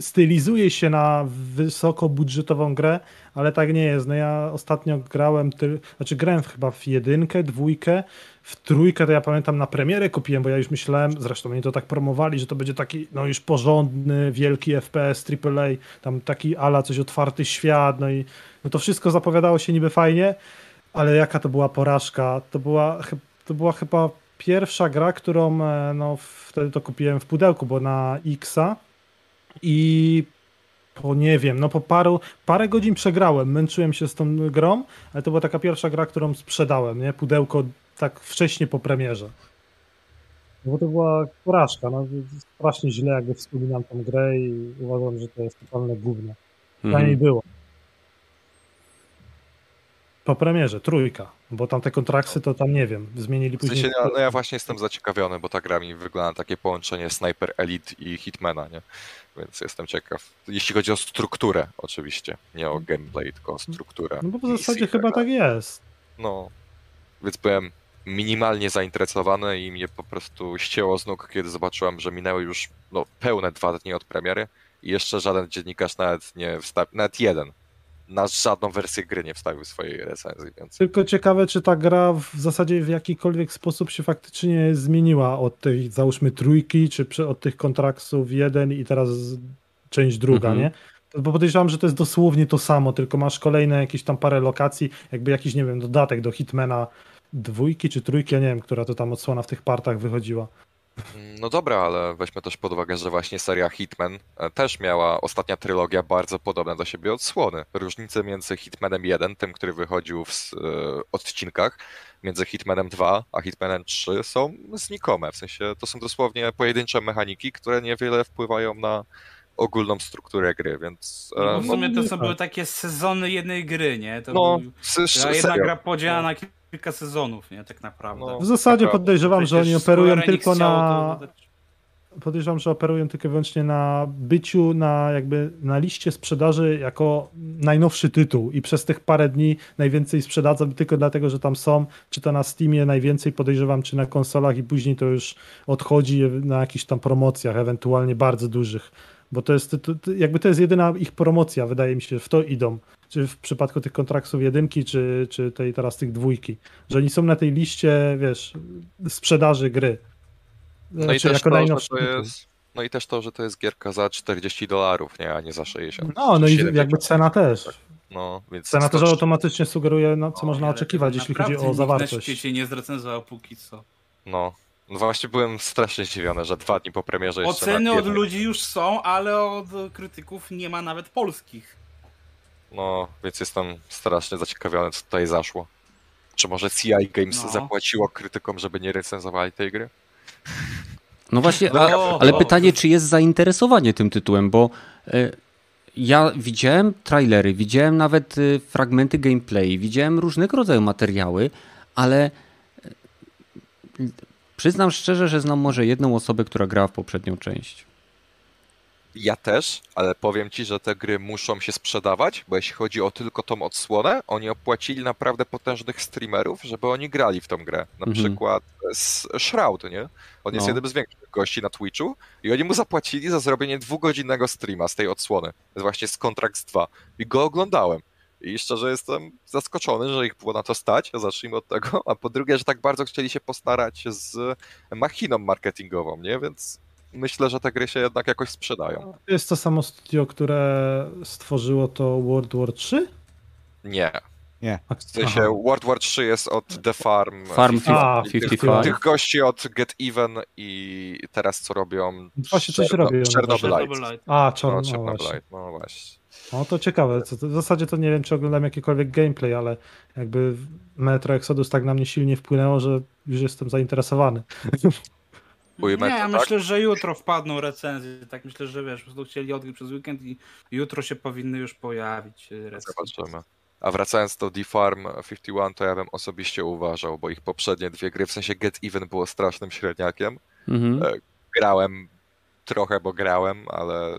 stylizuje się na wysokobudżetową grę, ale tak nie jest. No ja ostatnio grałem, ty... znaczy grałem chyba w jedynkę, dwójkę, w trójkę to ja pamiętam na premierę kupiłem, bo ja już myślałem, zresztą mnie to tak promowali, że to będzie taki no już porządny, wielki FPS, AAA, tam taki ala coś otwarty świat, no i no to wszystko zapowiadało się niby fajnie, ale jaka to była porażka. To była, to była chyba pierwsza gra, którą e, no, wtedy to kupiłem w pudełku, bo na Xa i po nie wiem, no po paru, parę godzin przegrałem, męczyłem się z tą grą, ale to była taka pierwsza gra, którą sprzedałem, nie? Pudełko tak wcześnie po premierze. No bo to była porażka, no strasznie źle jakby wspominam tą grę i uważam, że to jest totalne gówno. Mhm. Mm było. Po premierze, trójka, bo tam te kontrakty to tam nie wiem, zmienili później. W sensie, no ja właśnie jestem zaciekawiony, bo ta gra mi wygląda na takie połączenie Sniper Elite i Hitmana, nie? Więc jestem ciekaw. Jeśli chodzi o strukturę, oczywiście, nie o gameplay, tylko o strukturę. No bo w zasadzie chyba tak jest. No, więc byłem minimalnie zainteresowany i mnie po prostu ścięło z nóg, kiedy zobaczyłem, że minęły już no, pełne dwa dni od premiery i jeszcze żaden dziennikarz nawet nie wstawił, nawet jeden na żadną wersję gry nie wstawił swojej recenzji. Więc... Tylko ciekawe, czy ta gra w zasadzie w jakikolwiek sposób się faktycznie zmieniła od tej, załóżmy, trójki, czy od tych kontraktów jeden i teraz część druga, mhm. nie? Bo podejrzewam, że to jest dosłownie to samo, tylko masz kolejne jakieś tam parę lokacji, jakby jakiś, nie wiem, dodatek do Hitmana dwójki czy trójki, ja nie wiem, która to tam odsłona w tych partach wychodziła. No dobra, ale weźmy też pod uwagę, że właśnie seria Hitman e, też miała ostatnia trylogia bardzo podobne do siebie odsłony. Różnice między Hitmanem 1, tym, który wychodził w e, odcinkach, między Hitmanem 2 a Hitmanem 3 są znikome. W sensie to są dosłownie pojedyncze mechaniki, które niewiele wpływają na ogólną strukturę gry, więc... No, w sumie to są były takie sezony jednej gry, nie? To no, był, jedna gra podzielana na kilka sezonów, nie, tak naprawdę. No, w zasadzie podejrzewam, że oni operują tylko na... Podejrzewam, że operują tylko i wyłącznie na byciu na jakby na liście sprzedaży jako najnowszy tytuł. I przez tych parę dni najwięcej sprzedadzą tylko dlatego, że tam są, czy to na Steamie najwięcej podejrzewam, czy na konsolach i później to już odchodzi na jakichś tam promocjach, ewentualnie bardzo dużych, bo to jest to, to, jakby to jest jedyna ich promocja, wydaje mi się, w to idą czy w przypadku tych kontraktów jedynki, czy, czy tej teraz tych dwójki, że oni są na tej liście, wiesz, sprzedaży gry. No i, znaczy, też to, że to jest, no i też to, że to jest gierka za 40 dolarów, nie, a nie za 60. No, no i jakby cena też. No, więc Senatorze automatycznie sugeruje, no, co można oczekiwać, jeśli chodzi o zawartość. Nikt świecie nie zrecenzował póki co. No. No właśnie byłem strasznie zdziwiony, że dwa dni po premierze jeszcze Oceny od ludzi już są, ale od krytyków nie ma nawet polskich. No, więc jestem strasznie zaciekawiony, co tutaj zaszło. Czy może CI Games no. zapłaciło krytykom, żeby nie recenzowali tej gry? No właśnie, no, a, ale pytanie, czy jest zainteresowanie tym tytułem, bo y, ja widziałem trailery, widziałem nawet y, fragmenty gameplay, widziałem różnego rodzaju materiały, ale y, przyznam szczerze, że znam może jedną osobę, która grała w poprzednią część. Ja też, ale powiem ci, że te gry muszą się sprzedawać, bo jeśli chodzi o tylko tą odsłonę, oni opłacili naprawdę potężnych streamerów, żeby oni grali w tą grę. Na mhm. przykład z Shroud, nie? On jest no. jednym z większych gości na Twitchu i oni mu zapłacili za zrobienie dwugodzinnego streama z tej odsłony. Jest właśnie z Contracts 2. I go oglądałem. I szczerze jestem zaskoczony, że ich było na to stać, zacznijmy od tego, a po drugie, że tak bardzo chcieli się postarać z machiną marketingową, nie? Więc myślę, że te gry się jednak jakoś sprzedają. Jest to samo studio, które stworzyło to World War 3? Nie. Nie. W sensie Aha. World War 3 jest od The Farm. Farm 55. Tych, tych gości od Get Even i teraz co robią? Właśnie coś robią. Chernobylite. A, Czarno, no, właśnie. No właśnie. No to ciekawe. W zasadzie to nie wiem, czy oglądam jakikolwiek gameplay, ale jakby Metro Exodus tak na mnie silnie wpłynęło, że już jestem zainteresowany. Nie, ja tak? myślę, że jutro wpadną recenzje. Tak myślę, że wiesz, po prostu chcieli odgryć przez weekend i jutro się powinny już pojawić e, recenzje. Zobaczymy. A wracając do D-Farm 51, to ja bym osobiście uważał, bo ich poprzednie dwie gry, w sensie Get Even było strasznym średniakiem. Mhm. E, grałem trochę, bo grałem, ale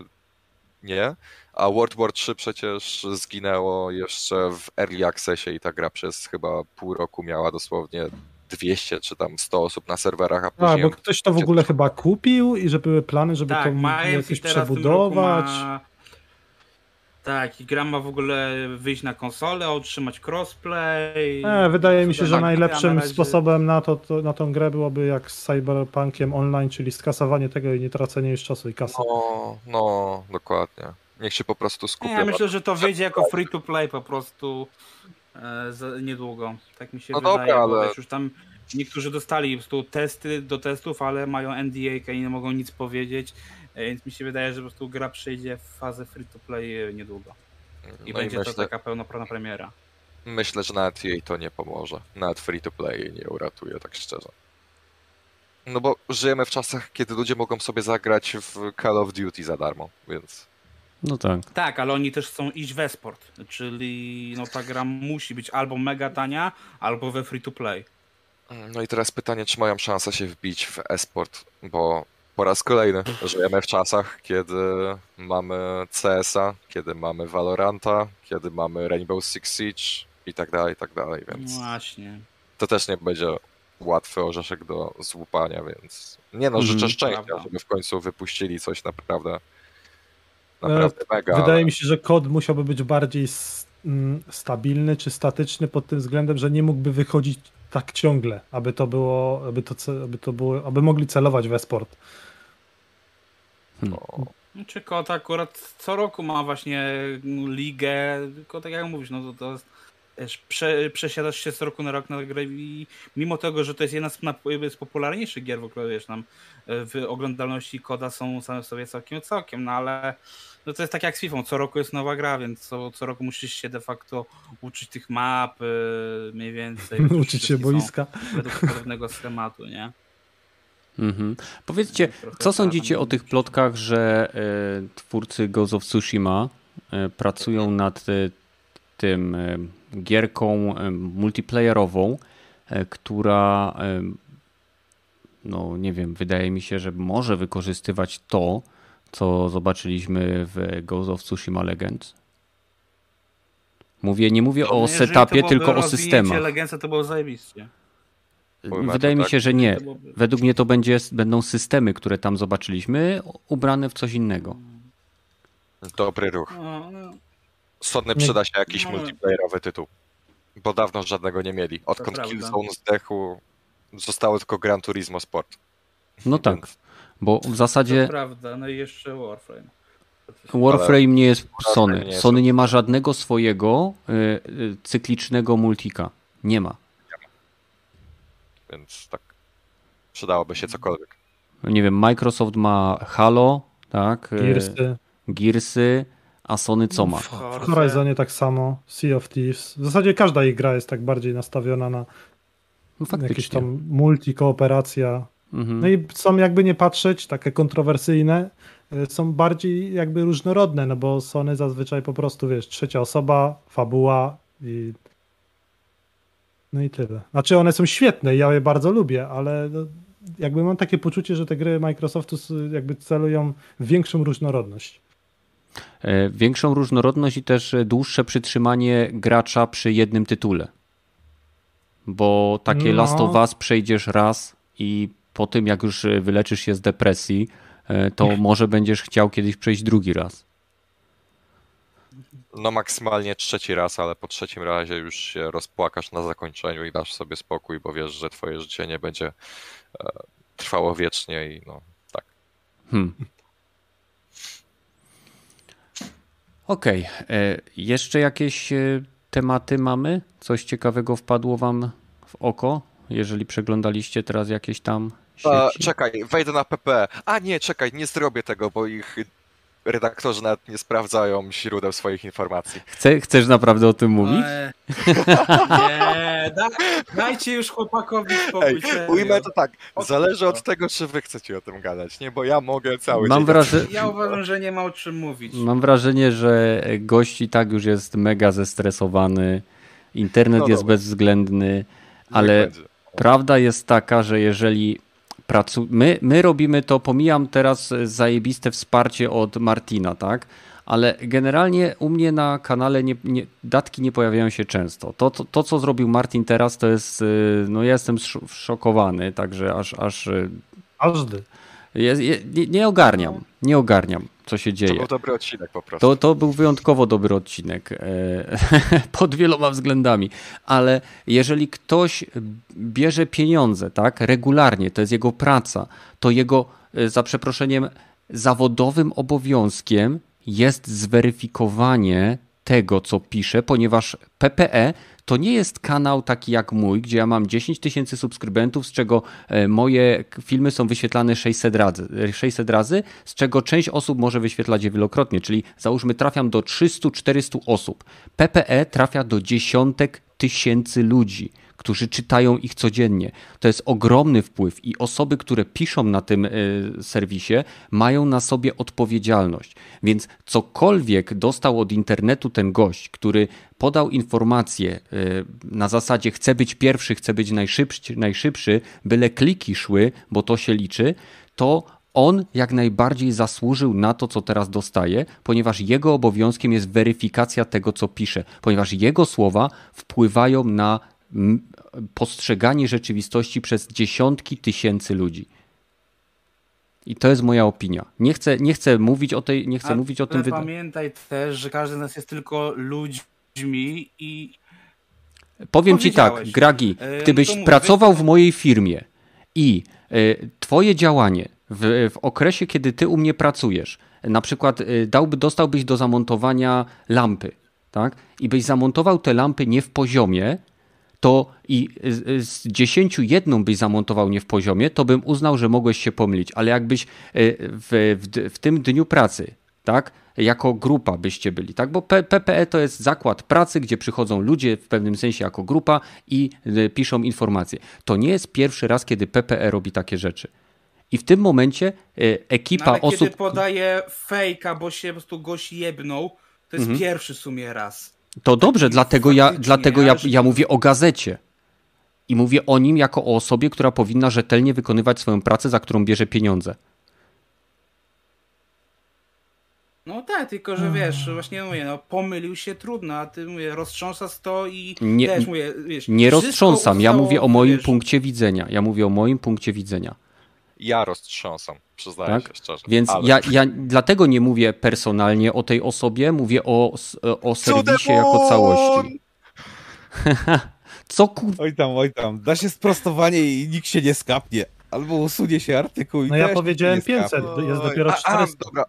nie. A World War 3 przecież zginęło jeszcze w Early Accessie i ta gra przez chyba pół roku miała dosłownie 200 czy tam 100 osób na serwerach, a później... A, bo ktoś to w ogóle chyba kupił i że były plany, żeby tak, to jakoś przebudować. Ma... Tak, i gra ma w ogóle wyjść na konsolę, otrzymać crossplay. E, wydaje mi się, że najlepszym na razie... sposobem na, to, to, na tą grę byłoby jak z Cyberpunkiem online, czyli skasowanie tego i nie tracenie już czasu i kasy. No, no, dokładnie. Niech się po prostu skupi. Ja myślę, że to wyjdzie jako free to play po prostu niedługo. Tak mi się no wydaje, dobra, ale... wiesz, już tam niektórzy dostali po prostu testy do testów, ale mają NDA i nie mogą nic powiedzieć, e, więc mi się wydaje, że po prostu gra przejdzie w fazę free to play e, niedługo. I no będzie i myślę, to taka pełnoprawna premiera. Myślę, że nawet jej to nie pomoże. Nawet free to play nie uratuje, tak szczerze. No bo żyjemy w czasach, kiedy ludzie mogą sobie zagrać w Call of Duty za darmo, więc no tak. Tak, ale oni też chcą iść w esport, czyli no ta gra musi być albo mega tania, albo we free to play. No i teraz pytanie, czy mają szansę się wbić w esport, bo po raz kolejny żyjemy w czasach, kiedy mamy CS-a, kiedy mamy Valoranta, kiedy mamy Rainbow Six Siege i tak dalej, i tak dalej, więc... No właśnie. To też nie będzie łatwy orzeszek do złupania, więc nie no, życzę mm, szczęścia, prawda. żeby w końcu wypuścili coś naprawdę naprawdę e, mega. Wydaje ale... mi się, że kod musiałby być bardziej mm, stabilny czy statyczny pod tym względem, że nie mógłby wychodzić tak ciągle, aby to było, aby to, aby to było, aby mogli celować we sport. No. Czy kod akurat co roku ma właśnie ligę, tylko tak jak mówisz, no to, to jest prze, przesiadasz się z roku na rok na grę i mimo tego, że to jest jedna z, z popularniejszych gier w ogóle, wiesz, tam e, w oglądalności koda są same sobie całkiem całkiem, no ale no to jest tak jak z FIFA, co roku jest nowa gra, więc co, co roku musisz się de facto uczyć tych map e, mniej więcej. uczyć się boiska. Według pewnego schematu, nie? Mhm. Powiedzcie, co sądzicie o tych plotkach, że y, twórcy Ghost of Tsushima pracują nad tym gierką multiplayerową, e, która no nie wiem, wydaje mi się, że może wykorzystywać to, co zobaczyliśmy w Ghost of Tsushima Legends. Mówię, nie mówię o setupie, tylko o systemach. Legendsa to było zajebiście. Wydaje mi tak. się, że nie. Według mnie to będzie, będą systemy, które tam zobaczyliśmy, ubrane w coś innego. Dobry ruch. No, no. Sony przyda się jakiś no. multiplayerowy tytuł. Bo dawno żadnego nie mieli. Odkąd Killzone zdechł, zostało tylko Gran Turismo Sport. No tak, bo w zasadzie... To prawda, no i jeszcze Warframe. Warframe nie jest Sony. Sony nie ma żadnego swojego y, y, cyklicznego multika. Nie ma. Więc tak, przydałoby się cokolwiek. Nie wiem, Microsoft ma Halo, tak? Y, Gearsy. Gearsy, a Sony co ma? W Horizonie tak samo, Sea of Thieves. W zasadzie każda ich gra jest tak bardziej nastawiona na no jakieś tam multi, kooperacja. Mhm. No i są jakby nie patrzeć, takie kontrowersyjne, y, są bardziej jakby różnorodne, no bo Sony zazwyczaj po prostu, wiesz, trzecia osoba, fabuła i no i tyle. Znaczy one są świetne, ja je bardzo lubię, ale no, jakby mam takie poczucie, że te gry Microsoftu jakby celują w większą różnorodność. E, większą różnorodność i też dłuższe przytrzymanie gracza przy jednym tytule. Bo takie no. Last of Us przejdziesz raz i po tym jak już wyleczysz się z depresji, e, to może będziesz chciał kiedyś przejść drugi raz. No maksymalnie trzeci raz, ale po trzecim razie już się rozpłakasz na zakończeniu i dasz sobie spokój, bo wiesz, że twoje życie nie będzie e, trwało wiecznie i no tak. Hmm. Okej. Okay. E, jeszcze jakieś e, tematy mamy? Coś ciekawego wpadło wam w oko, jeżeli przeglądaliście teraz jakieś tam sieci? Czekaj, wejdę na PP. A nie, czekaj, nie zrobię tego, bo ich redaktorzy nawet nie sprawdzają źródeł swoich informacji. Chce, chcesz naprawdę o tym mówić? nie, da, dajcie już chłopakowi spokój. Ej, ujmę to tak, zależy od tego, czy wy chcecie o tym gadać, nie? Bo ja mogę cały Mam wrażenie... Ja uważam, że nie ma o czym mówić. Mam wrażenie, że gość i tak już jest mega zestresowany, internet no jest bezwzględny, ale prawda jest taka, że jeżeli pracu... my, my robimy to, pomijam teraz zajebiste wsparcie od Martina, tak? Ale generalnie u mnie na kanale nie, nie, datki nie pojawiają się często. To, to, to, co zrobił Martin teraz, to jest, y, no ja jestem szokowany, także aż... aż y, Każdy. Je, je, nie, nie ogarniam, nie ogarniam co się dzieje. To był dobry odcinek po prostu. To, to był wyjątkowo dobry odcinek e, pod wieloma względami, ale jeżeli ktoś bierze pieniądze, tak, regularnie, to jest jego praca, to jego, e, za przeproszeniem, zawodowym obowiązkiem jest zweryfikowanie tego, co pisze, ponieważ PPE to nie jest kanał taki jak mój, gdzie ja mam 10 tysięcy subskrybentów, z czego e, moje filmy są wyświetlane 600 razy, 600 razy, z czego część osób może wyświetlać je wielokrotnie, czyli załóżmy trafiam do 300-400 osób. PPE trafia do dziesiątek tysięcy ludzi którzy czytają ich codziennie. To jest ogromny wpływ i osoby, które piszą na tym e, serwisie, mają na sobie odpowiedzialność. Więc cokolwiek dostał od internetu ten gość, który podał informację e, na zasadzie chcę być pierwszy, chcę być najszybszy, najszybszy byle kliki szły, bo to się liczy, to on jak najbardziej zasłużył na to, co teraz dostaje, ponieważ jego obowiązkiem jest weryfikacja tego, co pisze, ponieważ jego słowa wpływają na postrzeganie rzeczywistości przez dziesiątki tysięcy ludzi. I to jest moja opinia. Nie chcę, nie chcę mówić o tej, nie chcę Ale mówić o tym. Pamiętaj też, że każdy z nas jest tylko ludźmi i. Powiem ci tak, Gragi, e, gdybyś no pracował w mojej firmie i y, twoje działanie w, w okresie, kiedy ty u mnie pracujesz, na przykład y, dałby, dostałbyś do zamontowania lampy, tak? I byś zamontował te lampy nie w poziomie, to i z dziesięciu jedną byś zamontował nie w poziomie, to bym uznał, że mogłeś się pomylić, ale jakbyś e, w, w, w tym dniu pracy, tak, jako grupa byście byli, tak? Bo PPE to jest zakład pracy, gdzie przychodzą ludzie w pewnym sensie jako grupa i e, piszą informacje. To nie jest pierwszy raz, kiedy PPE robi takie rzeczy. I w tym momencie e, ekipa no, ale osób. Kiedy podaje fejka, bo się po prostu goś jebnął, to jest mhm. pierwszy w sumie raz. To dobrze, dlatego ja, dlatego ja, ja mówię o gazecie. I mówię o nim jako o osobie, która powinna rzetelnie wykonywać swoją pracę, za którą bierze pieniądze. No tak, tylko że wiesz, właśnie mówię, no pomylił się trudno, a ty mówię, roztrząsa to i nie, wiesz, mówię, wiesz, nie roztrząsam, ja mówię o moim wiesz, punkcie widzenia. Ja mówię o moim punkcie widzenia ja roztrząsam, przyznaję tak? się szczerze. Więc ale... ja, ja dlatego nie mówię personalnie o tej osobie, mówię o, o serwisie jako całości. Co kur... Oj tam, oj tam, da się sprostowanie i nikt się nie skapnie. Albo usunie się artykuł i No ja powiedziałem 500, jest dopiero 400. A, a, dobra,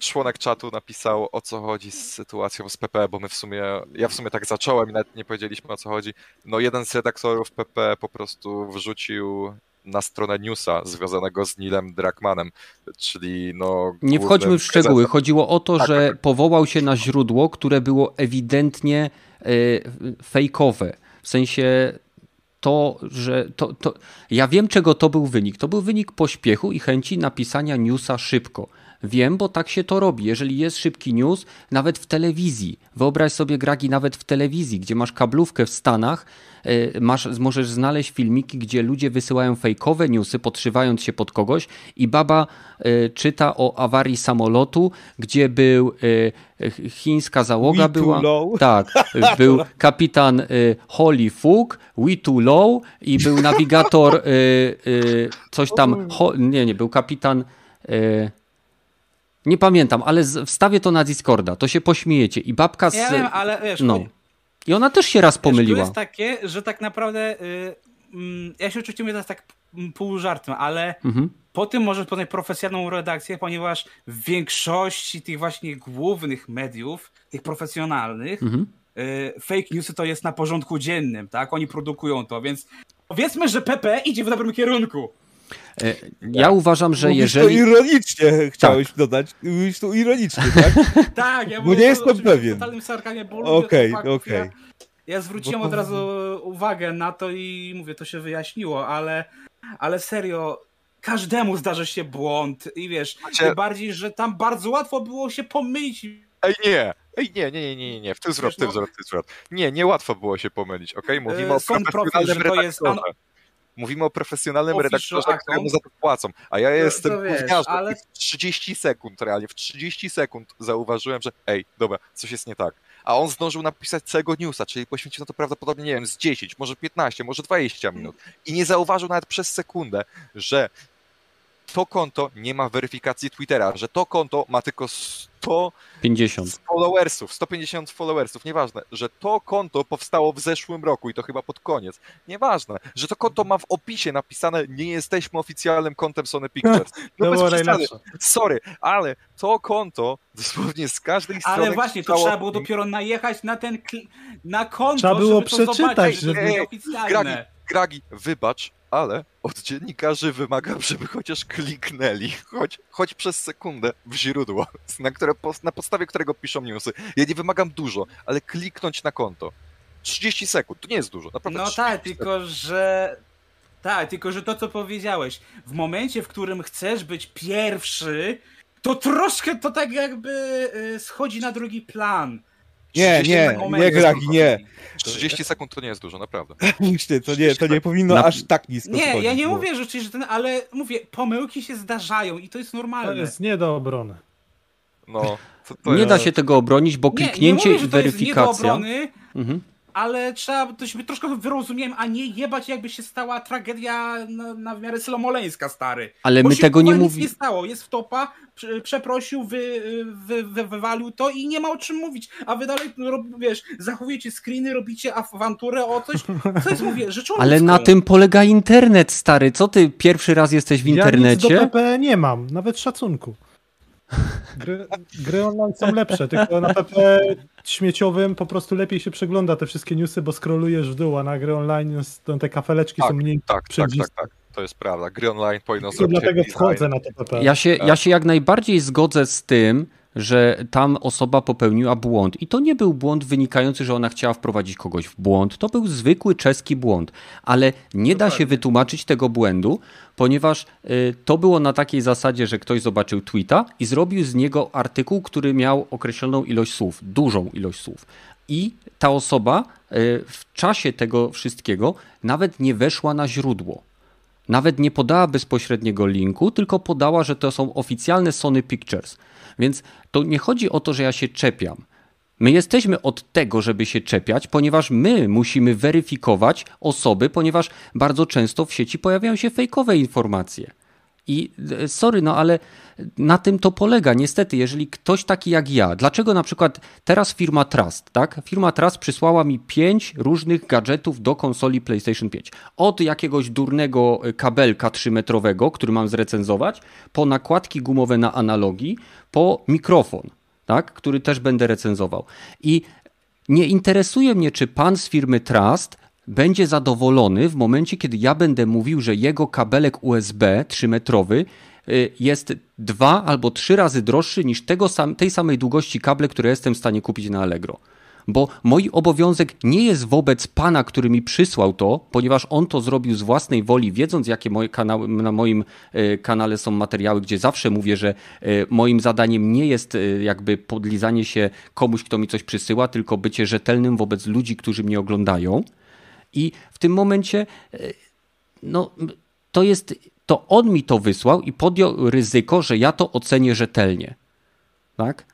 Członek czatu napisał o co chodzi z sytuacją z PP, bo my w sumie, ja w sumie tak zacząłem i nawet nie powiedzieliśmy o co chodzi. No jeden z redaktorów PP po prostu wrzucił na stronę newsa związanego z Nilem Drakmanem, czyli no... Nie wchodźmy w szczegóły. Chodziło o to, tak, że tak, tak. powołał się na źródło, które było ewidentnie y, fejkowe. W sensie to, że to, to. Ja wiem, czego to był wynik. To był wynik pośpiechu i chęci napisania newsa szybko. Wiem, bo tak się to robi. Jeżeli jest szybki news, nawet w telewizji, wyobraź sobie gragi nawet w telewizji, gdzie masz kablówkę w Stanach, e, masz, możesz znaleźć filmiki, gdzie ludzie wysyłają fejkowe newsy, podszywając się pod kogoś i baba e, czyta o awarii samolotu, gdzie był e, chińska załoga była. Tak, był kapitan Holly Fook, we too low i był nawigator coś tam, nie, nie, był kapitan nie pamiętam, ale wstawię to na Discorda, to się pośmiejecie. I babka z... Ja wiem, ale wiesz... No. I ona też się raz pomyliła. to jest takie, że tak naprawdę... Yy, ja się oczywiście mówię teraz tak pół żartem, ale mhm. po tym możesz poznać profesjonalną redakcję, ponieważ w większości tych właśnie głównych mediów, tych profesjonalnych, mhm. yy, fake newsy to jest na porządku dziennym, tak? Oni produkują to, więc powiedzmy, że PP idzie w dobrym kierunku. E, ja uważam, że Mówisz jeżeli... to ironicznie chciałeś tak. dodać. Mówisz to ironicznie, tak? tak, ja Bo nie jestem pewien. W totalnym sarkanie, bo Okej, okej. Okay. Ja zwróciłem od razu uwagę na to i mówię, to się wyjaśniło, ale, ale serio, każdemu zdarzy się błąd i wiesz, Macie... tym bardziej, że tam bardzo łatwo było się pomylić. Ej, nie! Ej, nie, nie, nie, nie, nie, w tym zwrot, w tym no- zwrot, w tym zwrot. Nie, nie łatwo było się pomylić, okej? Okay? Mówimy o Są profil, że to jest... An Mówimy o profesjonalnym redaktorze, któremu za to płacą. A ja jestem no, wiesz, ale... w 30 sekund, realnie w 30 sekund zauważyłem, że ej, dobra, coś jest nie tak. A on zdążył napisać całego newsa, czyli poświęcił na to prawdopodobnie, nie wiem, z 10, może 15, może 20 minut. I nie zauważył nawet przez sekundę, że to konto nie ma weryfikacji Twittera, że to konto ma tylko 150 followersów, 150 followersów, nieważne, że to konto powstało w zeszłym roku i to chyba pod koniec, nieważne, że to konto ma w opisie napisane nie jesteśmy oficjalnym kontem Sony Pictures. No bez przesady, sorry, ale to konto dosłownie z każdej strony... Ale właśnie, to trzeba było dopiero najechać na ten, na konto, Trzeba było przeczytać, żeby... Gragi, Gragi, wybacz, ale od dziennikarzy wymagam, żeby chociaż kliknęli, choć, choć przez sekundę w źródło, na, które, na podstawie którego piszą newsy. Ja nie wymagam dużo, ale kliknąć na konto. 30 sekund, to nie jest dużo, naprawdę. No tak, tylko że tak, tylko że to, co powiedziałeś, w momencie, w którym chcesz być pierwszy, to troszkę to tak jakby y, schodzi na drugi plan. Nie, nie, nie, Gragi, nie. 30 sekund to nie jest dużo, naprawdę. Myślę, to nie, to nie powinno na... aż tak nisko Nie, schodzić, ja nie bo... mówię, że, że ten, ale mówię, pomyłki się zdarzają i to jest normalne. To jest nie do obrony. No, to, to nie ja... da się tego obronić, bo kliknięcie nie, nie mówię, i weryfikacja. To jest nie do obrony, mhm ale trzeba to się troszkę wyrozumiałem, a nie jebać jakby się stała tragedia na, na w miarę Sylomoleńska, stary. Ale Bo my tego nie mówimy. nie stało, jest w topa, przeprosił, wy, wy, wy, wywalił to i nie ma o czym mówić, a wy dalej, wiesz, zachowujecie screeny, robicie awanturę o coś, co jest, mówię, rzeczą Ale na tym polega internet, stary, co ty pierwszy raz jesteś w internecie? Ja nic do PP nie mam, nawet szacunku. Gry, gry online są lepsze, tylko na PP śmieciowym po prostu lepiej się przegląda te wszystkie newsy, bo scrollujesz w dół, a na gry online te kafeleczki tak, są mniej Tak, tak, tak, tak, to jest prawda. Gry online powinno zrobić Dlatego wchodzę na to PP. Ja się, ja się jak najbardziej zgodzę z tym, że tam osoba popełniła błąd. I to nie był błąd wynikający, że ona chciała wprowadzić kogoś w błąd. To był zwykły czeski błąd. Ale nie da się wytłumaczyć tego błędu, ponieważ y, to było na takiej zasadzie, że ktoś zobaczył tweeta i zrobił z niego artykuł, który miał określoną ilość słów, dużą ilość słów. I ta osoba y, w czasie tego wszystkiego nawet nie weszła na źródło. Nawet nie podała bezpośredniego linku, tylko podała, że to są oficjalne Sony Pictures. Więc to nie chodzi o to, że ja się czepiam. My jesteśmy od tego, żeby się czepiać, ponieważ my musimy weryfikować osoby, ponieważ bardzo często w sieci pojawiają się fejkowe informacje. I e, sorry, no ale na tym to polega. Niestety, jeżeli ktoś taki jak ja, dlaczego na przykład teraz firma Trust, tak? Firma Trust przysłała mi pięć różnych gadżetów do konsoli PlayStation 5. Od jakiegoś durnego kabelka 3-metrowego, który mam zrecenzować, po nakładki gumowe na analogii, po mikrofon, tak? który też będę recenzował. I nie interesuje mnie, czy pan z firmy Trust będzie zadowolony w momencie, kiedy ja będę mówił, że jego kabelek USB 3-metrowy y, jest dwa albo trzy razy droższy niż tego sam, tej samej długości kable, które jestem w stanie kupić na Allegro. Bo mój obowiązek nie jest wobec pana, który mi przysłał to, ponieważ on to zrobił z własnej woli, wiedząc, jakie moje kanały, na moim y, kanale są materiały, gdzie zawsze mówię, że y, moim zadaniem nie jest jakby podlizanie się komuś, kto mi coś przysyła, tylko bycie rzetelnym wobec ludzi, którzy mnie oglądają. I w tym momencie e, no, to jest, to on mi to wysłał i podjął ryzyko, że ja to ocenię rzetelnie. Tak?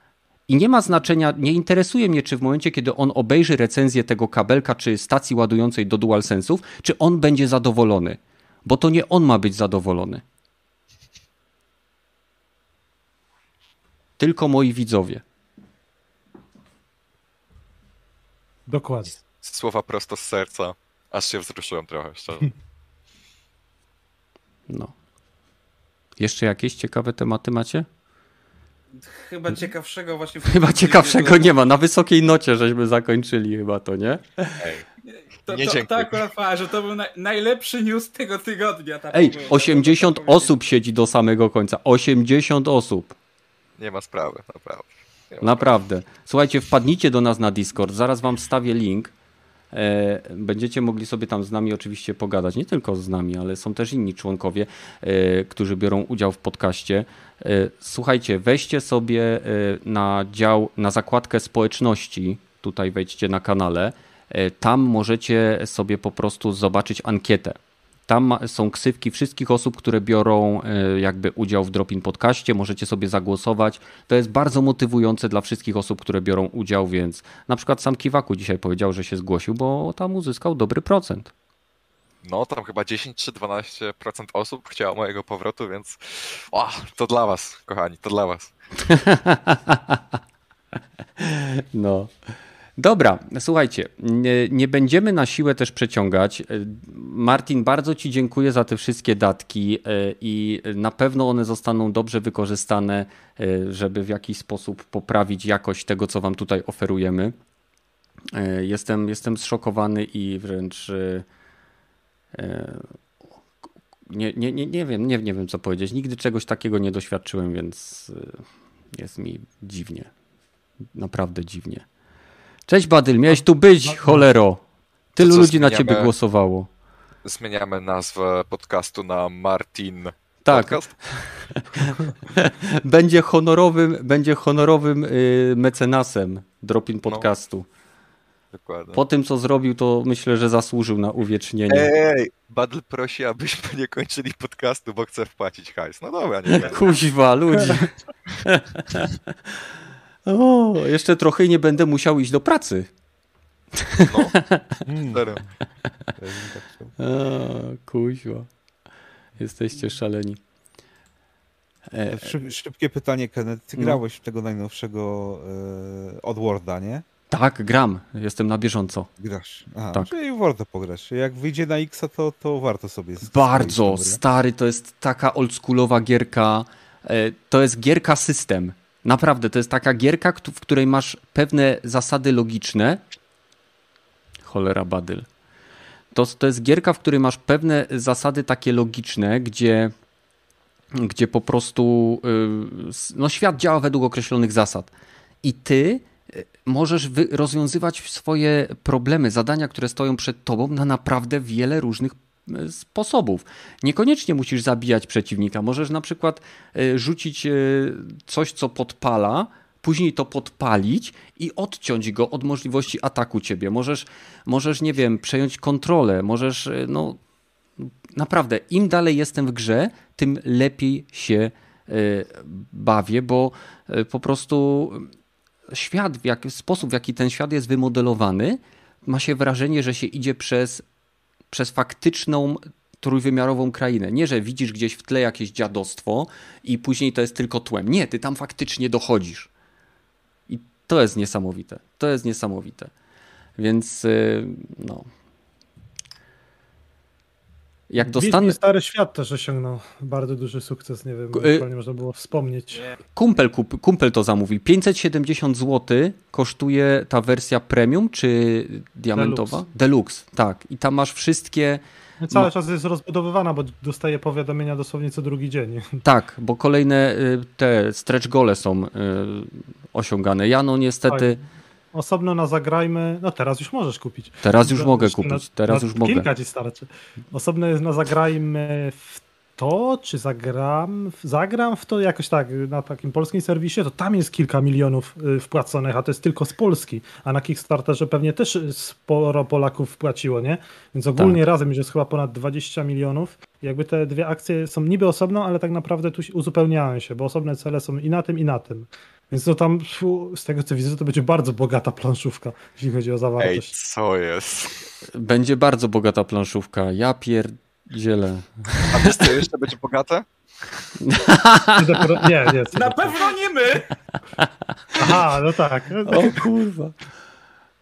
I nie ma znaczenia, nie interesuje mnie, czy w momencie, kiedy on obejrzy recenzję tego kabelka, czy stacji ładującej do DualSense'ów, czy on będzie zadowolony. Bo to nie on ma być zadowolony. Tylko moi widzowie. Dokładnie. Słowa prosto z serca. Aż się wzruszyłem trochę, szczerze. No. Jeszcze jakieś ciekawe tematy macie? Chyba ciekawszego właśnie... Chyba ciekawszego nie ma. Na wysokiej nocie żeśmy zakończyli chyba to, nie? Ej. To, nie to, to, to akurat że to był na, najlepszy news tego tygodnia. Tak Ej, 80 osób siedzi do samego końca. 80 osób. Nie ma sprawy, naprawdę. naprawdę. Sprawy. Słuchajcie, wpadnijcie do nas na Discord. Zaraz wam wstawię link. E, będziecie mogli sobie tam z nami oczywiście pogadać, nie tylko z nami, ale są też inni członkowie, e, którzy biorą udział w podcaście. E, słuchajcie, weźcie sobie na dział, na zakładkę społeczności, tutaj wejdźcie na kanale, tam możecie sobie po prostu zobaczyć ankietę. Tam są ksywki wszystkich osób, które biorą e, jakby udział w Dropin Podcaście. Możecie sobie zagłosować. To jest bardzo motywujące dla wszystkich osób, które biorą udział, więc na przykład sam Kiwaku dzisiaj powiedział, że się zgłosił, bo tam uzyskał dobry procent. No, tam chyba 10 czy 12% osób chciało mojego powrotu, więc o, to dla was, kochani, to dla was. no. Dobra, słuchajcie, nie, nie, będziemy na siłę też przeciągać. Martin, bardzo Ci dziękuję za te wszystkie datki e, i na pewno one zostaną dobrze wykorzystane, e, żeby w jakiś sposób poprawić jakość tego, co Wam tutaj oferujemy. E, jestem, jestem zszokowany i wręcz nie, nie, nie, nie, wiem, nie, nie wiem, co powiedzieć. Nigdy czegoś takiego nie doświadczyłem, więc jest mi dziwnie. Naprawdę dziwnie. Cześć Badyl, miałeś tu być, cholero. Tylu ludzi na ciebie głosowało. Zmieniamy nazwę podcastu na Martin tak. będzie honorowym, będzie honorowym y, mecenasem Dropin no. podcastu. No. Dokładnie. Po tym, co zrobił, to myślę, że zasłużył na uwiecznienie. Ej, Badl prosi, abyśmy nie kończyli podcastu, bo chce wpłacić hajs. No dobra, nie Kuźwa, ludzi. O, jeszcze trochę i nie będę musiał iść do pracy. No, serio. o, kuźwa. Jesteście szaleni. E... Szybkie pytanie, Kenneth. Ty no. grałeś w tego najnowszego e, Oddworlda, nie? Tak, gram. Jestem na bieżąco. Grasz. Aha, tak. czyli warto pograć. Jak wyjdzie na X, to, to warto sobie. Bardzo. Stary, to jest taka oldschoolowa gierka. E, to jest gierka system. Naprawdę, to jest taka gierka, w której masz pewne zasady logiczne. Cholera badyl. To, to jest gierka, w której masz pewne zasady takie logiczne, gdzie, gdzie po prostu yy, no, świat działa według określonych zasad. I ty y, możesz rozwiązywać swoje problemy, zadania, które stoją przed tobą na naprawdę wiele różnych sposobów. Niekoniecznie musisz zabijać przeciwnika. Możesz na przykład e, rzucić e, coś, co podpala, później to podpalić i odciąć go od możliwości ataku ciebie. Możesz, możesz nie wiem, przejąć kontrolę, możesz, e, no naprawdę, im dalej jestem w grze, tym lepiej się bawię, bo po prostu świat, w jaki sposób, w jaki ten świat jest wymodelowany, ma się wrażenie, że się idzie przez przez faktyczną trójwymiarową krainę. Nie, że widzisz gdzieś w tle jakieś dziadostwo i później to jest tylko tłem. Nie, ty tam faktycznie dochodzisz. I to jest niesamowite. To jest niesamowite. Więc y, no, jak dostanę... Stary Świat też osiągnął bardzo duży sukces, nie wiem, y... nie można było wspomnieć. Kumpel, kumpel to zamówił. 570 zł kosztuje ta wersja premium czy diamentowa? Deluxe, Deluxe tak. I tam masz wszystkie... No cały czas jest rozbudowywana, bo dostaje powiadomienia dosłownie co drugi dzień. Tak, bo kolejne y, te stretch gole są y, osiągane. Ja no niestety... Tak osobno na Zagrajmy, no teraz już możesz kupić. Teraz już mogę kupić, teraz na, już mogę. Kilka ci starczy. Osobno jest na Zagrajmy w to, czy zagram, zagram w to jakoś tak na takim polskim serwisie, to tam jest kilka milionów y, wpłaconych, a to jest tylko z Polski, a na Kickstarterze pewnie też sporo Polaków wpłaciło, nie? Więc ogólnie tak. razem już jest chyba ponad 20 milionów. Jakby te dwie akcje są niby osobno, ale tak naprawdę tu uzupełniają się, bo osobne cele są i na tym, i na tym. Więc to tam, z tego co widzę, to będzie bardzo bogata planszówka, jeśli chodzi o zawartość. Ej, co jest? Będzie bardzo bogata planszówka. Ja pierdzielę. A wiesz co jeszcze będzie bogate? nie, nie. Na pewno nie my! Aha, no tak. O kurwa.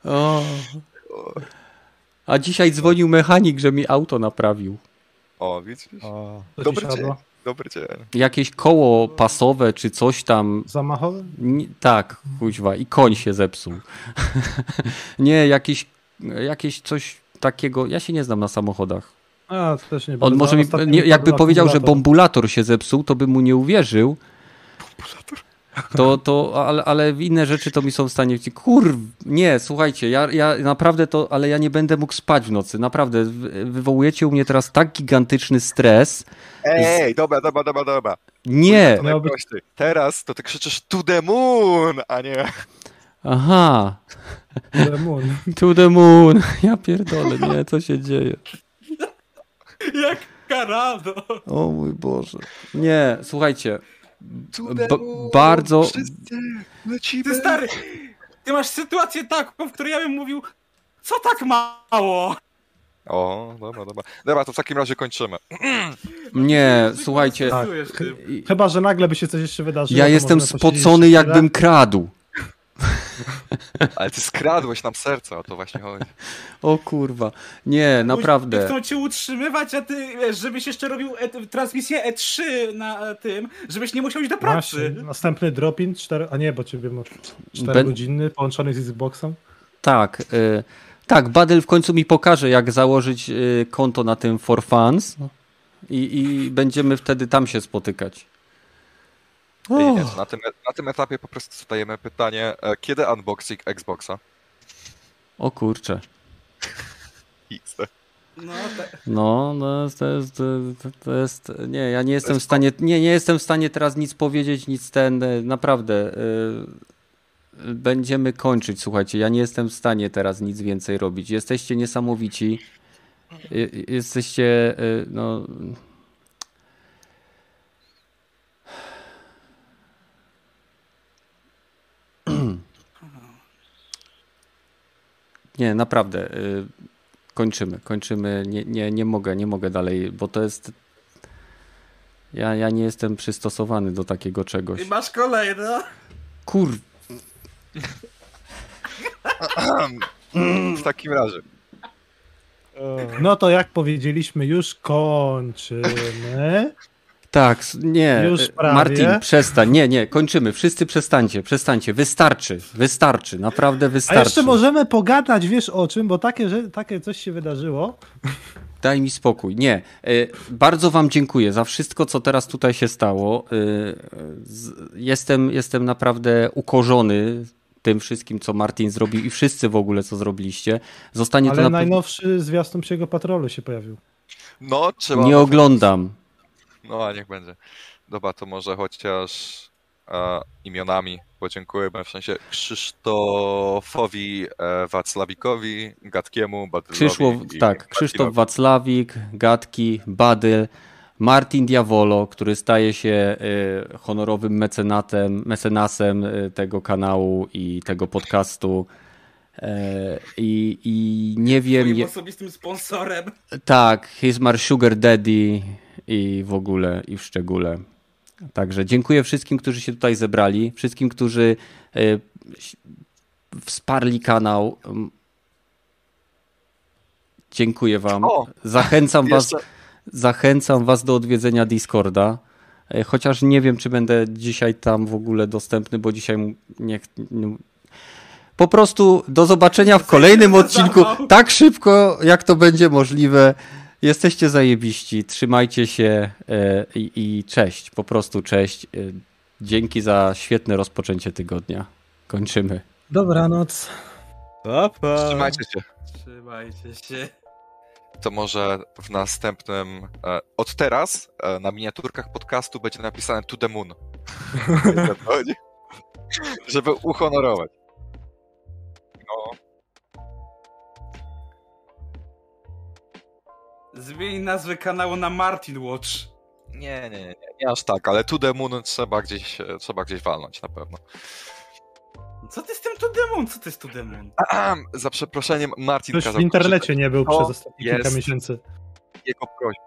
O. A dzisiaj dzwonił mechanik, że mi auto naprawił. O, widzisz? O, Dobry dzień. Dobry dzień. Jakieś koło pasowe czy coś tam. Zamachowe? Nie, tak, kuźwa. I koń się zepsuł. nie, jakieś, jakieś coś takiego. Ja się nie znam na samochodach. A, to też nie On może mi, nie, jakby powiedział, że bombulator się zepsuł, to bym mu nie uwierzył. Bombulator? To, to ale, ale inne rzeczy to mi są w stanie. Kur, nie, słuchajcie, ja, ja naprawdę to, ale ja nie będę mógł spać w nocy. Naprawdę, wywołujecie u mnie teraz tak gigantyczny stres. Ej, dobra, dobra, dobra, dobra. Nie. To. Teraz to ty krzyczysz to the moon, a nie. Aha. To the moon. To the moon. Ja pierdolę, nie, co się dzieje. Jak karado. O mój Boże. Nie, słuchajcie, bardzo. Ty stary, ty masz sytuację taką, w której ja bym mówił, co tak mało? O, dobra, dobra. Dobra, to w takim razie kończymy. Nie, słuchajcie. Tak. Chyba, że nagle by się coś jeszcze wydarzyło. Ja jestem spocony, jakbym kradł. Ale ty skradłeś nam serce, o to właśnie chodzi. O kurwa. Nie, naprawdę. Chcą cię utrzymywać, a ty wiesz, żebyś jeszcze robił e transmisję E3 na tym, żebyś nie musiał iść do pracy. Właśnie. Następny drop-in, 4, a nie, bo ciebie masz 4 ben... godziny połączony z Xboxem. Tak, y tak, Badel w końcu mi pokaże, jak założyć y konto na tym For Fans i, i będziemy wtedy tam się spotykać. Nie, na, tym, na tym etapie po prostu zadajemy pytanie, e, kiedy unboxing Xboxa? O kurczę. No, no, no to, jest, to jest. Nie, ja nie jestem w stanie. Nie, nie jestem w stanie teraz nic powiedzieć, nic ten. E, naprawdę. Będziemy kończyć, słuchajcie. Ja nie jestem w stanie teraz nic więcej robić. Jesteście niesamowici. Jesteście. Yy, no. Nie, naprawdę. Y, kończymy, kończymy. Nie, nie, nie mogę, nie mogę dalej, bo to jest. Ja, ja nie jestem przystosowany do takiego czegoś. I masz kolejne. Kur. W takim razie. No to jak powiedzieliśmy, już kończymy. Tak, nie. Już prawie. Martin, przestań. Nie, nie, kończymy. Wszyscy przestańcie, przestańcie. Wystarczy, wystarczy, naprawdę wystarczy. A jeszcze możemy pogadać, wiesz o czym, bo takie, że, takie coś się wydarzyło. Daj mi spokój. Nie. E, bardzo Wam dziękuję za wszystko, co teraz tutaj się stało. E, jestem, jestem naprawdę ukorzony tym wszystkim, co Martin zrobił i wszyscy w ogóle, co zrobiliście. Zostanie Ale to na... najnowszy zwiastun Psiego Patrolu się pojawił. No, trzeba... Nie oglądam. No a niech będzie. Dobra, to może chociaż e, imionami podziękujemy, w sensie Krzysztofowi e, Wacławikowi, Gatkiemu, Badylowi. Krzysztof, tak, Krzysztof Wacławik, Gatki, Badyl, Martin Diavolo, który staje się e, honorowym mecenatem, mecenasem e, tego kanału i tego podcastu. E, I, I nie wiem. Moim osobistym sponsorem. Tak, he's my sugar daddy i w ogóle i w szczególe. Także dziękuję wszystkim, którzy się tutaj zebrali, wszystkim, którzy wsparli kanał. Dziękuję wam. O, zachęcam was, zachęcam was do odwiedzenia Discorda. E, chociaż nie wiem, czy będę dzisiaj tam w ogóle dostępny, bo dzisiaj nie, po prostu do zobaczenia w kolejnym odcinku tak szybko, jak to będzie możliwe. Jesteście zajebiści, trzymajcie się e, i, i cześć, po prostu cześć. E, dzięki za świetne rozpoczęcie tygodnia. Kończymy. Dobranoc. Pa, pa. Trzymajcie się. Trzymajcie się. To może w następnym. E, od teraz na miniaturkach podcastu będzie napisane To the Moon. Żeby uhonorować. No. Zmień nazwę kanału na Martin Watch. Nie, nie, nie, nie aż tak, ale To The Moon trzeba gdzieś, trzeba gdzieś walnąć na pewno. Co ty z tym Moon? Co ty z Moon? za przeproszeniem, Martin Ktoś w internecie nie był przez ostatnie kilka miesięcy. Jego prośba.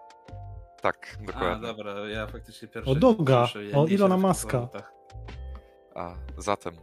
Tak, dokładnie. A, dobra, ja faktycznie pierwszy... O Doga, o Ilona Maska. A, zatem